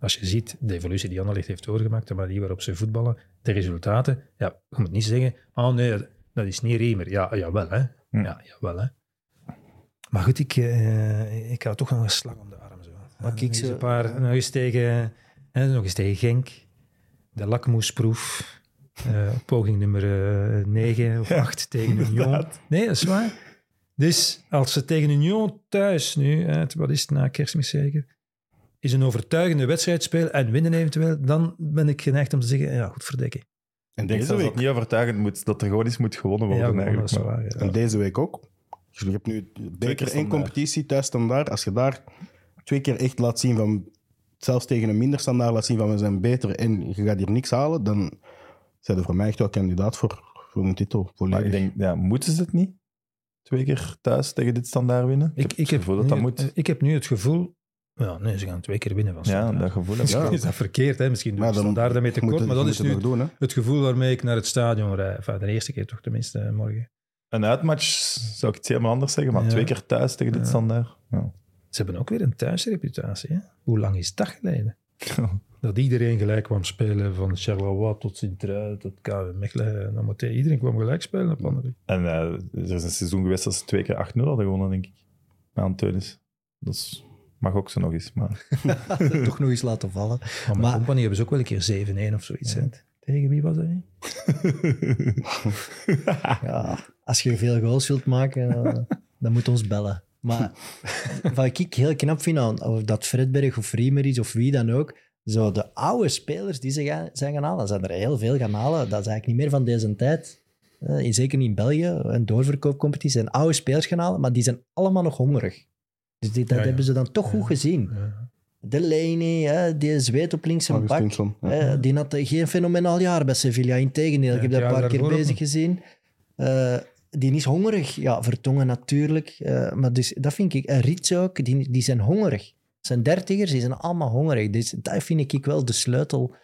Als je ziet de evolutie die Anderlecht heeft doorgemaakt, de manier waarop ze voetballen, de resultaten. Ja, je moet niet zeggen, oh nee, dat is niet Riemer. Ja, jawel, hè. Hm. Ja, jawel, hè. Maar goed, ik, eh, ik hou toch nog een slag om de arm. Zo. Maar nog, kijk, eens zo- een paar, nog, eens tegen, hè, nog eens tegen Genk. De lakmoesproef. eh, poging nummer 9 of 8 tegen Union. inderdaad. Nee, dat is waar. Dus als ze tegen Union thuis nu, hè, wat is het na kerstmis zeker, is een overtuigende wedstrijd spelen en winnen eventueel, dan ben ik geneigd om te zeggen, ja, goed verdekken. En denk deze week, het niet overtuigend moet, dat er gewoon eens moet gewonnen Ja, worden dat eigenlijk. is Maar- waar. ja. en deze week ook. Dus je hebt nu beker standaard. competitie thuis standaard. Als je daar twee keer echt laat zien van, zelfs tegen een minder standaard laat zien van we zijn beter en je gaat hier niks halen, dan zijn er voor mij echt wel kandidaat voor, voor een titel. Maar Volledig. ik denk, ja, moeten ze het niet? Twee keer thuis tegen dit standaard winnen? Ik, Ik, heb ik, het heb gevoel dat nu, dat moet. ik heb nu het gevoel, ja, nee, ze gaan twee keer winnen van Ja, Standaard. dat gevoel heb ik Misschien ook. is dat verkeerd, hè? misschien doen Maar we dan Standaard daarmee tekort, maar dat is nu het nog doen. Hè? het gevoel waarmee ik naar het stadion rijd. Enfin, de eerste keer toch tenminste, eh, morgen. Een uitmatch zou ik het helemaal anders zeggen, maar Ja. twee keer thuis tegen dit Ja. standaard. Ja. Ze hebben ook weer een thuisreputatie. Hè? Hoe lang is dat geleden? Dat iedereen gelijk kwam spelen, van Charleroi tot Sint-Truiden tot KV Mechelen. Iedereen kwam gelijk spelen op Anderlecht. En eh, er is een seizoen geweest dat ze twee keer 8-0 hadden gewonnen, denk ik. Met Anteunis. Dat is- mag ook zo nog eens. Maar Toch nog eens laten vallen. Maar met Maar- Company hebben ze ook wel een keer 7-1 of zoiets. Tegen wie was dat? hè? Ja, als je veel goals wilt maken, eh, dan moet ons bellen. Maar wat ik heel knap vind, aan, of dat Fredberg of Riemer is of wie dan ook, zo de oude spelers die ze gaan, zijn gaan halen, zijn er heel veel gaan halen. Dat is eigenlijk niet meer van deze tijd. Eh, zeker niet in België, een doorverkoopcompetitie, zijn oude spelers gaan halen, maar die zijn allemaal nog hongerig. Dus die, dat Ja, ja. hebben ze dan toch goed gezien. Ja. Delaney, hè, die zweet op links en. Ja. Eh, die had geen fenomenaal jaar bij Sevilla. Integendeel, ik heb dat een paar keer bezig gezien. Eh, die is hongerig. Ja, Vertongen natuurlijk. Eh, maar dus, dat vind ik. En Rits ook, die, die zijn hongerig. Zijn dertigers, die zijn allemaal hongerig. Dus dat vind ik wel de sleutel.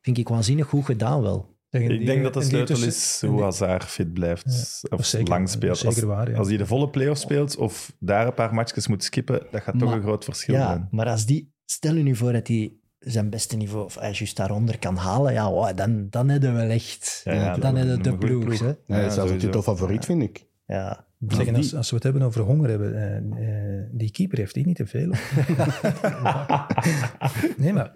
Vind ik waanzinnig goed gedaan wel. Tegen Ik die- denk dat de sleutel tussen- is hoe Hazard fit blijft. of zeker- lang speelt. zeker als, waar, ja. als hij de volle play-off speelt of daar een paar matches moet skippen, dat gaat toch een groot verschil Ja, zijn. maar als die... Stel je nu voor dat hij zijn beste niveau, of hij juist daaronder kan halen, ja, wow, dan, dan hebben we wel echt... Ja, ja, dan hebben we de ploeg. Hè? Nee, zelfs een titelfavoriet, vind ik. Ja. Zeg, en als, die- als we het hebben over honger hebben, eh, eh, die keeper heeft die niet te veel. nee, maar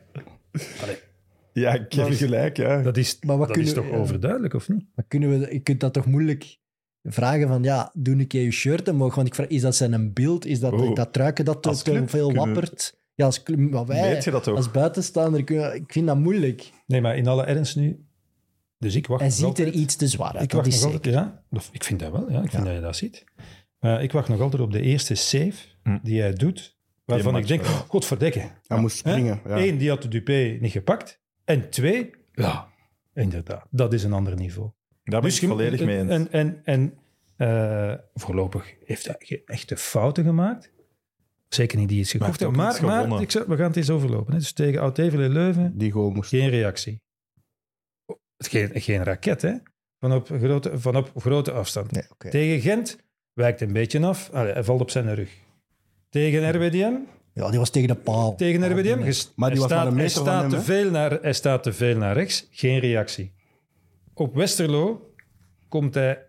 Ja, ik heb Maar- gelijk. Ja. dat is, Maar wat dat is toch overduidelijk, of niet? Maar kunnen we, je kunt dat toch moeilijk vragen van, ja, doe een keer je shirt omhoog. Want ik vraag, is dat zijn een beeld? Is dat Oh. dat truiken dat te, club veel kunnen- wappert? Ja, als wij, Weet je dat ook? als buitenstaander, kunnen- ik vind dat moeilijk. Nee, maar in alle ernst nu. Dus ik wacht Hij nog ziet altijd, er iets te zwaar uit, Ik wacht is nog altijd, ja. Ik vind dat wel, ja. Ik vind Ja. dat je dat ziet. Eh, ik wacht nog altijd op de eerste save Hm. die hij doet, waarvan ik denk, wel. godverdekke. Hij moest springen. Ja. Eén, die had de Dupé niet gepakt. En twee, ja, inderdaad, dat is een ander niveau. Daar ben ik je- volledig mee eens. En, en, en eh, voorlopig heeft hij geen echte fouten gemaakt. Zeker niet die iets Maar gekocht Maar, maar gewonnen. ik zeg, we gaan het eens overlopen. Hè. Dus tegen Oud-Evelen Leuven, Die goal moest. geen reactie. Geen, geen raket, hè? Van op grote, van op grote afstand. Nee. Tegen Gent wijkt een beetje af. Allee, hij valt op zijn rug. Tegen RWDM, Ja, die was tegen de paal. tegen RWDM. Maar die hij was staat, een hij staat hem, te veel naar, hij staat te veel naar rechts, geen reactie. Op Westerlo komt hij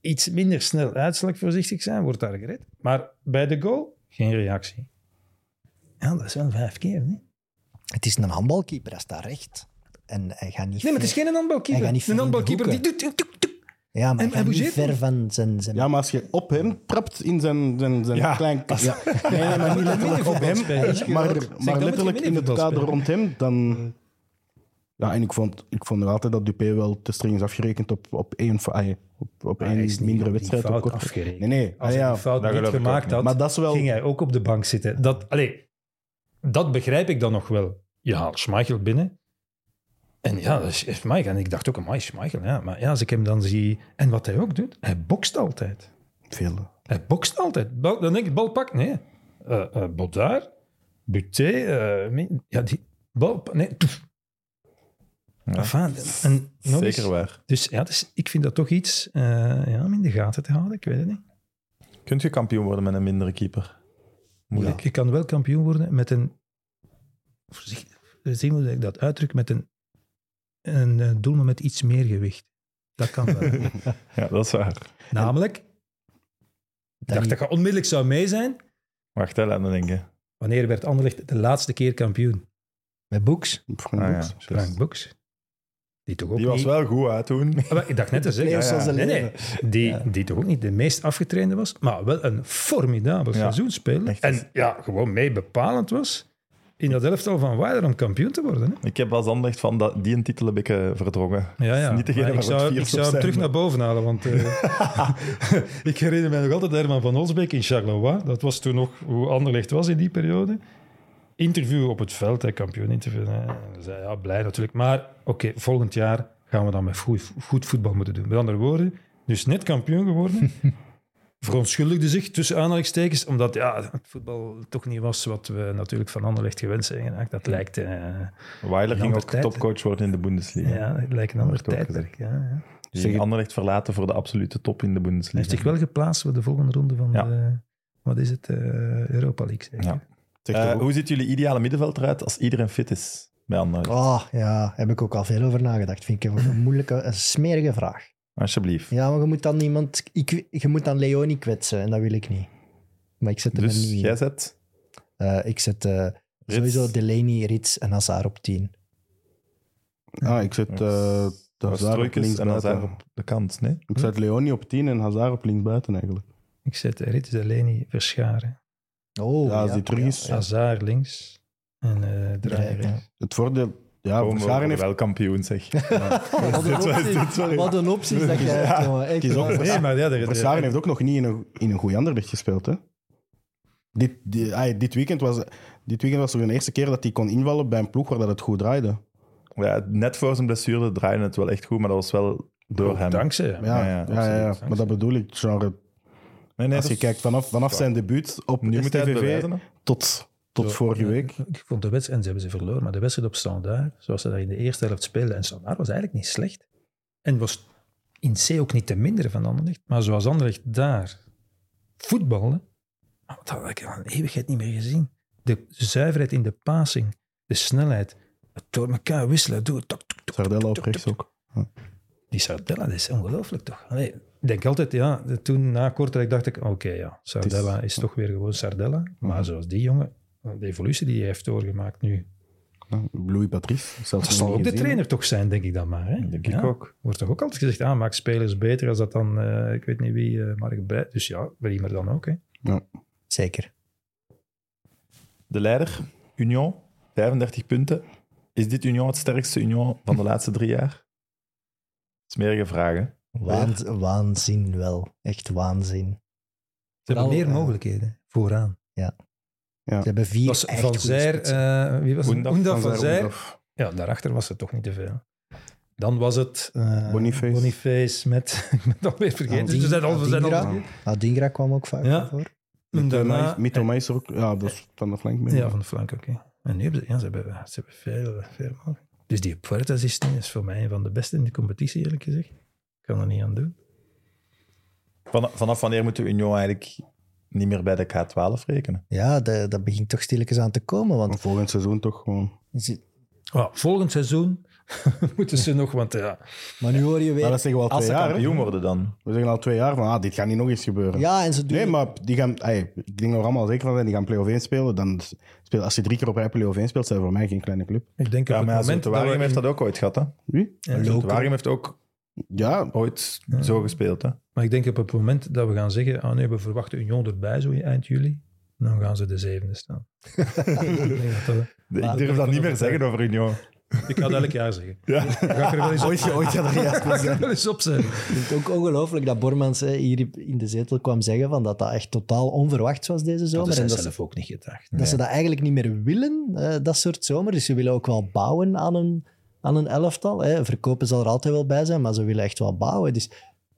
iets minder snel uit, zal ik voorzichtig zijn, wordt daar gered. Maar bij de goal, geen reactie. Ja, dat is wel vijf keer, nee? Het is een handbalkeeper, hij staat recht. En hij gaat niet Nee, maar het is geen handbalkeeper. Hij gaat niet ver Een handbalkeeper die doet... tuk, tuk, tuk. Ja, maar En hij niet ver van zijn... zijn Ja, maar als je op hem trapt in zijn, zijn, zijn Ja. klein... Ja. Nee, nee, maar niet letterlijk op hem, maar, letterlijk in het kader rond hem, dan... Ja, en ik vond, ik vond altijd dat Dupé wel te streng is afgerekend op, op één, ah, op, op één is mindere op wedstrijd. op fout kort- afgerekend. Nee, nee. Als ah, hij ja. die fout niet ik gemaakt had, Maar dat is wel... ging hij ook op de bank zitten. Dat, allee, dat begrijp ik dan nog wel. Je haalt Schmeichel binnen. En ja, dat is Schmeichel. En ik dacht ook, amai, Schmeichel. Ja. Maar ja, als ik hem dan zie... En wat hij ook doet, hij bokst altijd. Veel. Hij bokst altijd. Bal, dan denk ik, bal pak. Nee. Eh eh Baudard, Buté, eh, ja, die bal... Nee. Ja. Enfin, en eens. Zeker waar. Dus ja, dus ik vind dat toch iets eh, ja, om in de gaten te houden. Ik weet het niet. Kunt je kampioen worden met een mindere keeper? Moeilijk. Je kan wel kampioen worden met een. Voorzichtig, zien hoe ik dat uitdruk. Met een, een eh, doelman met iets meer gewicht. Dat kan wel. Ja, dat is waar. Namelijk, ik dacht dat je onmiddellijk zou mee zijn. Wacht, hè, laat me denken. Wanneer werd Anderlecht de laatste keer kampioen? Met Boeks. Frank Ah, ja, Boeks. juist. Frank Boeks. Die toch ook Die was niet... wel goed hè, toen. Ah, Ik dacht net te zeggen. Ja. Nee, nee. Die, Ja. die toch ook niet de meest afgetrainde was, maar wel een formidabel Ja. seizoenspeler. En ja, gewoon mee bepalend was in dat elftal van Weiler om kampioen te worden. Hè? Ik heb als Anderlecht van dat, die een titel heb ik eh, verdrongen. Ja, ja. Niet degene ik zou, ik zou hem terug maar- naar boven halen, want eh, ik herinner me nog altijd Herman van Olsbeek in Charleroi. Dat was toen nog hoe Anderlecht was in die periode. Interview op het veld, hè, kampioen interview. Hè. Zei, ja, blij natuurlijk. Maar oké, volgend jaar gaan we dan met goed, goed voetbal moeten doen. Met andere woorden, dus net kampioen geworden. verontschuldigde zich tussen aanhalingstekens, omdat ja, het voetbal toch niet was wat we natuurlijk van Anderlecht gewend zijn. Dat lijkt, eh, Weiler ging andere ook tijd, topcoach worden in de Bundesliga. ja, het lijkt een ander tijdperk. Ja, ja. Zeg Anderlecht verlaten voor de absolute top in de Hij Bundesliga. heeft zich wel geplaatst voor de volgende ronde van Ja. de, wat is het, eh, Europa League. Zeker? Ja. Eh, hij hoe ziet jullie ideale middenveld eruit als iedereen fit is bij Anderlecht? Oh, ja, heb ik ook al veel over nagedacht. Vind ik een moeilijke, een smerige vraag. Alsjeblieft. Ja, maar je moet dan iemand... Ik, je moet dan Leoni kwetsen en dat wil ik niet. Maar ik zet hem er Dus niet jij zet Eh, ik zet eh, sowieso Delaney, Rits en Hazard op 10. Ah, ik zet uh, Hazard op links en Hazard op de kant, nee? Ik zet Leoni op 10 en Hazard op links buiten eigenlijk. Ik zet Rit Zeleni verscharen. Oh, Ja, als die terug is. Hazard links en eh Draaier Ja, ja. rechts. Het voordeel... Ja, Komen Verscharen heeft... wel kampioen, zeg. Wat een opties, wat een opties dat jij hebt, jongen. Echt Kies ook waar. voor- Nee, maar ja, Verscharen heeft ook nog niet in een, in een goede anderlicht gespeeld. Hè? Dit, die- ay, dit, weekend was, dit weekend was de eerste keer dat hij kon invallen bij een ploeg waar dat het goed draaide. Ja, net voor zijn blessure draaide het wel echt goed, maar dat was wel door hem. dankzij hem. Ja, Ja, ja, ja, ja, absoluut. maar dat bedoel ik. Genre, Nee, nee, als je kijkt vanaf, vanaf zijn debuut op nu moet hij het STVV tot, tot vorige week. Ik vond de wedstrijd, en ze hebben ze verloren, maar de wedstrijd op Standaard, zoals ze dat in de eerste helft speelden, en Standaard was eigenlijk niet slecht. En was in C ook niet te minderen van Anderlecht. Maar zoals Anderlecht daar voetbalde, ah, dat had ik al een eeuwigheid niet meer gezien. De zuiverheid in de passing, de snelheid, het door elkaar wisselen, tak, Sardella tak, op tak, rechts tak. ook. Die Sardella, dat is ongelooflijk toch? Allee, ik denk altijd, ja, toen na Kortrijk dacht ik, oké, ja, Sardella is, toch weer gewoon Sardella. Maar zoals die jongen, de evolutie die hij heeft doorgemaakt nu, Ja, Louis Patrice. Zelfs dat zal ook de trainer toch zijn, denk ik dan maar. Hè? Denk Ja. ik ook. Wordt toch ook altijd gezegd, ah, maak spelers beter als dat dan, eh, ik weet niet wie, eh Mark. Dus ja, Riemer dan ook. Hè? Zeker. De leider, Union, 35 punten. Is dit Union het sterkste Union van de laatste drie jaar? Smerige vragen. Waanz- waanzin wel. Echt waanzin. Ze hebben meer eh, mogelijkheden vooraan. Ze hebben vier Was echt Van goede Zijr, spitsen. eh, wie was het? Oendaf, Oendaf Van van Zijr. Ja, daarachter was het toch niet te veel. Dan was het eh, Boniface. Boniface met, ik ben het alweer vergeten. Dus we zijn al, we zijn al Adingra. Kwam ook vaak Ja. voor. En daarna, Mito Meijs ook. Ja, dat is van de flank. ja, van de flank, oké. En nu hebben ze, ja, ze hebben, ze hebben veel, veel mogelijk. Dus die Puertas is, is voor mij een van de beste in de competitie, eerlijk gezegd. Ik kan er niet aan doen. Van, vanaf wanneer moeten we Union eigenlijk niet meer bij de K12 rekenen? Ja, dat, dat begint toch stilletjes aan te komen. Want Maar volgend seizoen toch gewoon. ze- volgend seizoen moeten ze nog, want ja, maar nu hoor je weer... Maar dat zeggen we al als twee ze jaar. Kampioen worden dan. We zeggen al twee jaar van ah, dit gaat niet nog eens gebeuren. Ja, en ze doen... Nee, maar die gaan, ey, ik denk we allemaal zeker van zijn, die gaan play-off 1 spelen. Dan speel, als je drie keer op rij play-off 1 speelt, zijn voor mij geen kleine club. ik denk Ja, op maar het ja, moment Waregem heeft dat ook ooit gehad. Hè? Wie? Waregem heeft ook Ja, ooit Ja. zo gespeeld. Hè? Maar ik denk op het moment dat we gaan zeggen, ah nee, we verwachten Union erbij zo in eind juli, dan gaan ze de zevende staan. Ik dat dat- durf dat niet meer zeggen over Union. Ik ga het elk jaar zeggen. Ja. Ga ik er wel eens op, ooit, ooit gaat er juist er wel eens op zijn. Ik vind het ook ongelooflijk dat Bormans hè, hier in de zetel kwam zeggen van dat dat echt totaal onverwachts was deze zomer. Dat en is dat, ze, zelf ook niet gedacht. dat ze dat eigenlijk niet meer willen, eh, dat soort zomer. Dus ze willen ook wel bouwen aan een, aan een elftal. Hè. Verkopen zal er altijd wel bij zijn, maar ze willen echt wel bouwen. Dus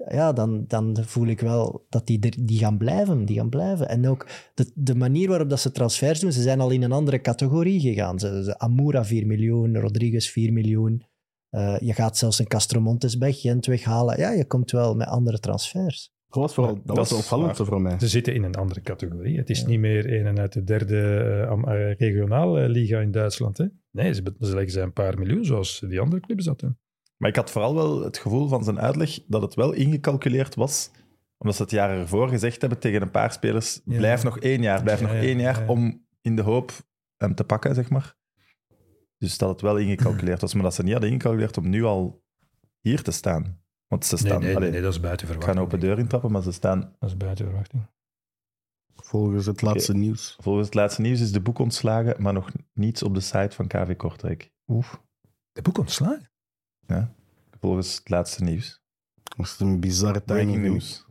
ja, dan, dan voel ik wel dat die, er, die gaan blijven. Die gaan blijven. En ook de, de manier waarop dat ze transfers doen, ze zijn al in een andere categorie gegaan. Ze, ze, Amoura 4 miljoen, Rodriguez 4 miljoen. Eh, je gaat zelfs een Castromontes bij Gent weghalen. Ja, je komt wel met andere transfers. Dat was vooral dat Dat was opvallendste voor mij. Ze zitten in een andere categorie. Het is niet meer een en uit de derde eh, eh, regionale liga in Duitsland. Hè? Nee, ze, ze leggen ze een paar miljoen, zoals die andere clubs dat doen. Maar ik had vooral wel het gevoel van zijn uitleg dat het wel ingecalculeerd was. Omdat ze het jaar ervoor gezegd hebben tegen een paar spelers: Ja. blijf nog één jaar, blijf Ja, nog ja, één jaar ja. om in de hoop hem te pakken, zeg maar. Dus dat het wel ingecalculeerd was, maar dat ze niet hadden ingecalculeerd om nu al hier te staan. Want ze staan, nee, nee, allee, nee, dat is buiten ik ga verwachting. een open deur intrappen, maar ze staan, Dat is buiten verwachting. Volgens het laatste nieuws. volgens het laatste nieuws is de boek ontslagen, maar nog niets op de site van KV Kortrijk. Oef. De boek ontslagen? Volgens het laatste nieuws. Dat is een bizarre timing. news.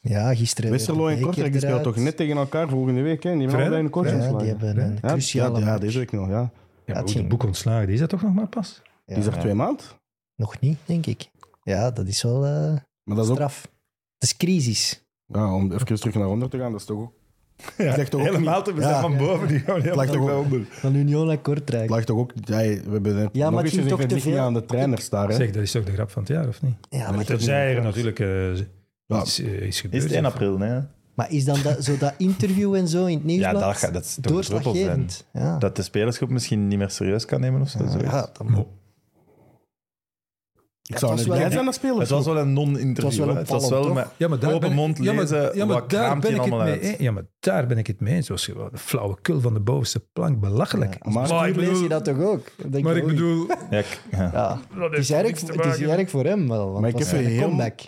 Ja, gisteren... Westerlo en Kortrijk die spelen toch net tegen elkaar volgende week. Hè? Die hebben allebei een Ja, ontslagen. die hebben een Ja, cruciale ja, ja, deze week nog, ja. Ja, het maar de boek ontslagen, die is dat toch nog maar pas? Ja, Die is er twee maanden. Nog niet, denk ik. Ja, dat is wel eh, Maar dat is ook, straf. Het is crisis. ja, om even terug naar onder te gaan, dat is toch ook... Ja, ligt toch ook helemaal niet- te zijn Ja. van boven, die gaan helemaal ligt toch onder. Van Union naar Kortrijk. Het lag toch ook... Ja, we hebben net Ja, nog eens toch te veel. aan de trainers daar. Hè? Zeg, dat is toch de grap van het jaar, of niet? Ja, maar, het Tenzij er natuurlijk eh, Ja. iets eh, is gebeurd. Is het 1 april, nee? maar is dan dat, zo dat interview en zo in het Ja, nieuwsblad dat, gaat- dat is doorslaggevend? Ja. Dat de spelersgroep misschien niet meer serieus kan nemen of zo. ja, dan- Ik zou was wel- zijn spelers. Het was wel een Het was non-interview. wel een Het was wel Ja, maar daar open mond ja, maar- lezen, ja, maar wat daar ben ik het mee eens. Ja, maar daar ben ik het mee eens. Zoals je de flauwekul van de bovenste plank, belachelijk. Ja, maar- Maar ik lees je bedoel, dat toch ook? Denk maar ik oei. bedoel Ja, ik- ja. Ja, dat het is te het is erg voor hem wel. Want Maar ik het was heb een heel- comeback.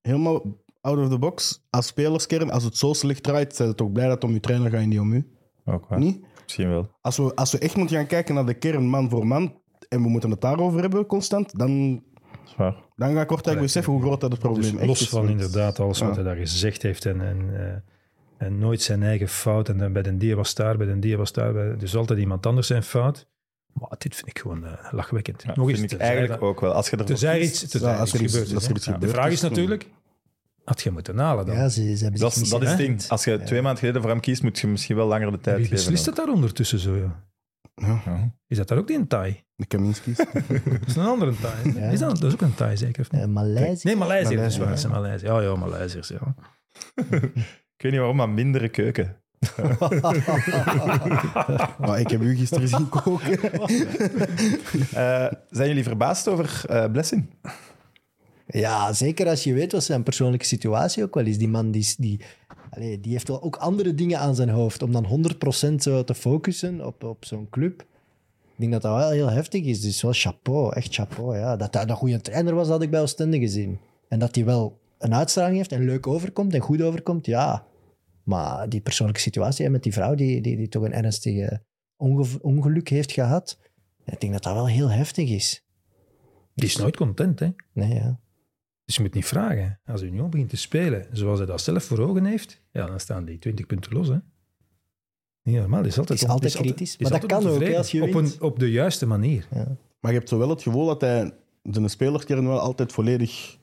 Helemaal out of the box, als spelerskern, als het zo slecht draait, zijn ze toch blij dat om je trainer gaat en niet om u? Ook waar. Niet? Misschien wel. Als we, als we echt moeten gaan kijken naar de kern man voor man, en we moeten het daarover hebben constant, dan, is dan ga ik Kortrijk beseffen hoe groot dat het probleem Dus echt los is. van inderdaad alles wat hij daar gezegd heeft en, en, eh, en nooit zijn eigen fout. En dan bij de die was daar, bij de die was daar. Bij, dus altijd iemand anders zijn fout. Maar dit vind ik gewoon eh, lachwekkend. Ja, Nog eens, vind ik tenzij eigenlijk dat- ook wel. Als je er kiest- iets, Ja, als er iets is. als er iets Ja, de vraag is, is natuurlijk, had je moeten halen dan? Ja, ze, ze hebben Dat is, dat is het ding. Als je twee maanden geleden voor hem kiest, moet je misschien wel langer de tijd Wie geven. beslist het daar ondertussen zo? Ja? Ja. Is dat daar ook niet een Thai? De Kaminski's. Dat is een andere Thai. Ja. Is dat, dat is ook een Thai zeker? Of niet? Eh, Maleisië. Nee, Maleisië. Dat is ja. het zijn Maleisië. Ja, ja, Maleisiërs. Ja. Ik weet niet waarom, maar mindere keuken. maar ik heb u gisteren zien koken. Eh, zijn jullie verbaasd over eh Blessing? Ja, zeker als je weet wat zijn persoonlijke situatie ook wel is. Die man die, is- die, allee, die heeft wel ook andere dingen aan zijn hoofd. Om dan 100% zo te focussen op, op zo'n club. Ik denk dat dat wel heel heftig is. Dus wel chapeau, echt chapeau. Ja. Dat hij een goede trainer was, had ik bij Oostende gezien. En dat hij wel een uitstraling heeft en leuk overkomt en goed overkomt, ja. Maar die persoonlijke situatie hè, met die vrouw die, die, die toch een ernstige onge- ongeluk heeft gehad. Ik denk dat dat wel heel heftig is. Die is nooit content, hè? Nee, ja. Dus je moet niet vragen. Als Union begint te spelen zoals hij dat zelf voor ogen heeft, ja, dan staan die 20 punten los. Hè? Niet normaal. Is altijd, Het is on- altijd kritisch, is maar dat kan ook, als je op, een, op de juiste manier. Maar je hebt zo wel het gevoel dat hij zijn spelerskern wel altijd volledig...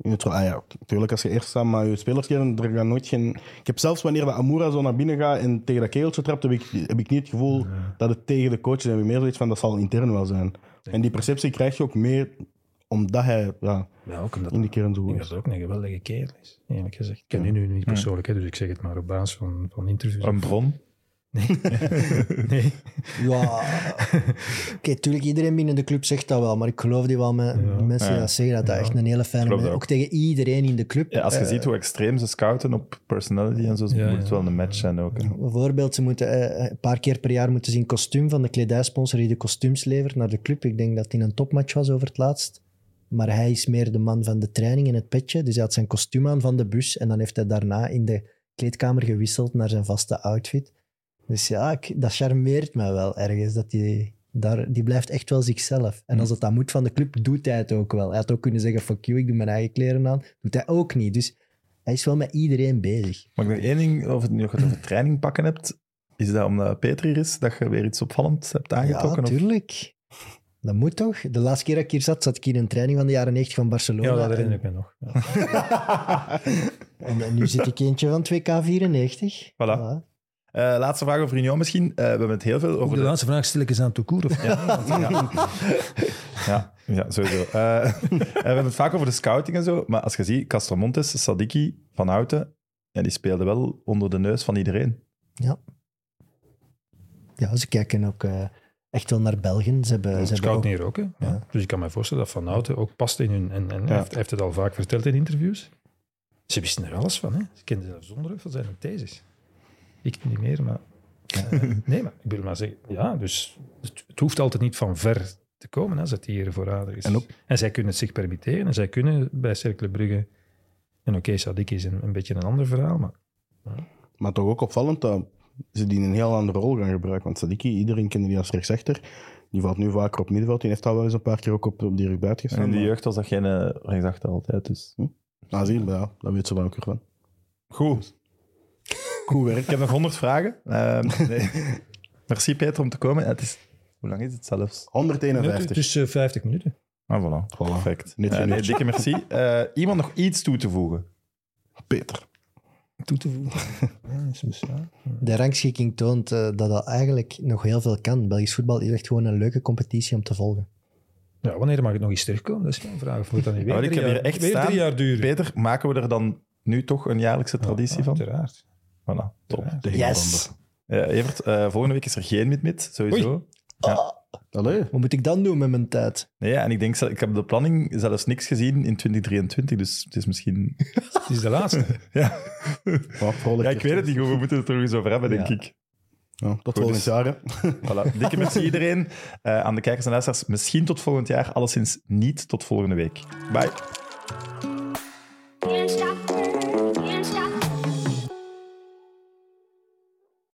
In het, ah ja, natuurlijk als je eerst staat, maar je spelerskern, er gaat nooit geen... Ik heb zelfs wanneer de Amoura zo naar binnen gaat en tegen dat keeltje trapt, heb ik, heb ik niet het gevoel dat het tegen de coach is. En meer zoiets van, dat zal intern wel zijn. En die perceptie krijg je ook meer omdat hij ja, Ja, ook omdat in die kern zo is. dat ook een geweldige kerel is, eerlijk gezegd. Ik ken die nu niet persoonlijk, hè, dus ik zeg het maar op basis van, van interviews. Een bron? Nee. Ja, oké, tuurlijk, iedereen binnen de club zegt dat wel, maar ik geloof die wel met Ja. die mensen die dat zeggen, dat dat echt een hele fijne man Ook tegen iedereen in de club. Ja, als je Eh, ziet hoe extreem ze scouten op personality en zo, Ja, moet het ja. wel een match zijn ook. hè. Bijvoorbeeld, ze moeten eh, een paar keer per jaar moeten ze in kostuum van de kledijsponsor die de kostuums levert naar de club. Ik denk dat in een topmatch was over het laatst. Maar hij is meer de man van de training en het petje. Dus hij had zijn kostuum aan van de bus en dan heeft hij daarna in de kleedkamer gewisseld naar zijn vaste outfit. Dus ja, ik- dat charmeert mij wel ergens. Dat die, daar, die blijft echt wel zichzelf. En als het dan moet van de club, doet hij het ook wel. Hij had ook kunnen zeggen, fuck you, ik doe mijn eigen kleren aan. Doet hij ook niet. Dus hij is wel met iedereen bezig. Maar ik denk één ding, of het nu nog het over training pakken hebt, is dat omdat Peter hier is, dat je weer iets opvallends hebt aangetrokken? Ja, of- tuurlijk. Dat moet toch? De laatste keer dat ik hier zat, zat ik in een training van de jaren 90 van Barcelona. Ja, dat herinner ik me nog. Ja. en, en nu zit ik eentje van 2K94. Voilà. Eh, laatste vraag over Union misschien. Eh, we hebben het heel veel Ook over de laatste vraag stel ik eens aan Toekoer. Of ja. Ja, ja sowieso. Eh, we hebben het vaak over de scouting en zo, maar als je ziet, Castromontes, Sadiki, Van Houten, ja, die speelden wel onder de neus van iedereen. Ja, ze kijken ook eh, echt wel naar België. Ze hebben, ze hebben Scout ook- hier ook. Hè? Ja. Ja. Dus ik kan me voorstellen dat Van Houten ook past in hun... En, en hij, heeft, heeft het al vaak verteld in interviews. Ze wisten er alles van. Hè? Ze kenden zelfs onderwerp van zijn thesis. Ik niet meer, maar... nee, maar ik wil maar zeggen... Ja, dus het, het hoeft altijd niet van ver te komen als het hier voorradig is. En ook- En zij kunnen het zich permitteren. En zij kunnen bij Cercle Brugge... En oké, Sadik is een, een beetje een ander verhaal, maar... Maar toch ook opvallend dat ze die een heel andere rol gaan gebruiken. Want Sadiki, iedereen kende die als rechtsachter. Die valt nu vaker op middenveld. Die heeft al wel eens een paar keer ook op, op direct buiten En gestaan. in de maar- jeugd was dat geen uh, rechtsachter altijd. Dus. Ah, zie je, ja, dat weet ze dan ook weer van. Goed. Goed werk. Ik heb nog honderd vragen. Ehm, nee. Merci Peter om te komen. Het is, hoe lang is het zelfs? 151. Het is eh, 50 minuten. Ah, voilà. Perfect. Eh, nee, dikke merci. Eh, iemand nog iets toe te voegen? Peter. Toe te voegen. Ja, is dus, ja. De rangschikking toont eh, dat dat eigenlijk nog heel veel kan. Belgisch voetbal is echt gewoon een leuke competitie om te volgen. Ja, wanneer mag het nog eens terugkomen? Dat is mijn vraag. Of moet dat niet weer, ik drie heb jaar, hier echt weer staan. drie jaar duren? Peter, maken we er dan nu toch een jaarlijkse traditie Ja, van? Uiteraard. Voilà, top. Uiteraard. Yes! Ja, Evert, eh, volgende week is er geen mid-mid, sowieso. Allee. Wat moet ik dan doen met mijn tijd? Nee, ja, en ik denk, ik heb de planning zelfs niks gezien in 2023, dus het is misschien... Het is de laatste. ja. Ja, ik weet het niet goed, we moeten het er nog eens over hebben, denk Ja. ik. Ja, tot Goed, volgend dus- jaar. Hè. Voilà. Dikke merci iedereen. Eh, aan de kijkers en luisteraars, misschien tot volgend jaar, alleszins niet tot volgende week. Bye.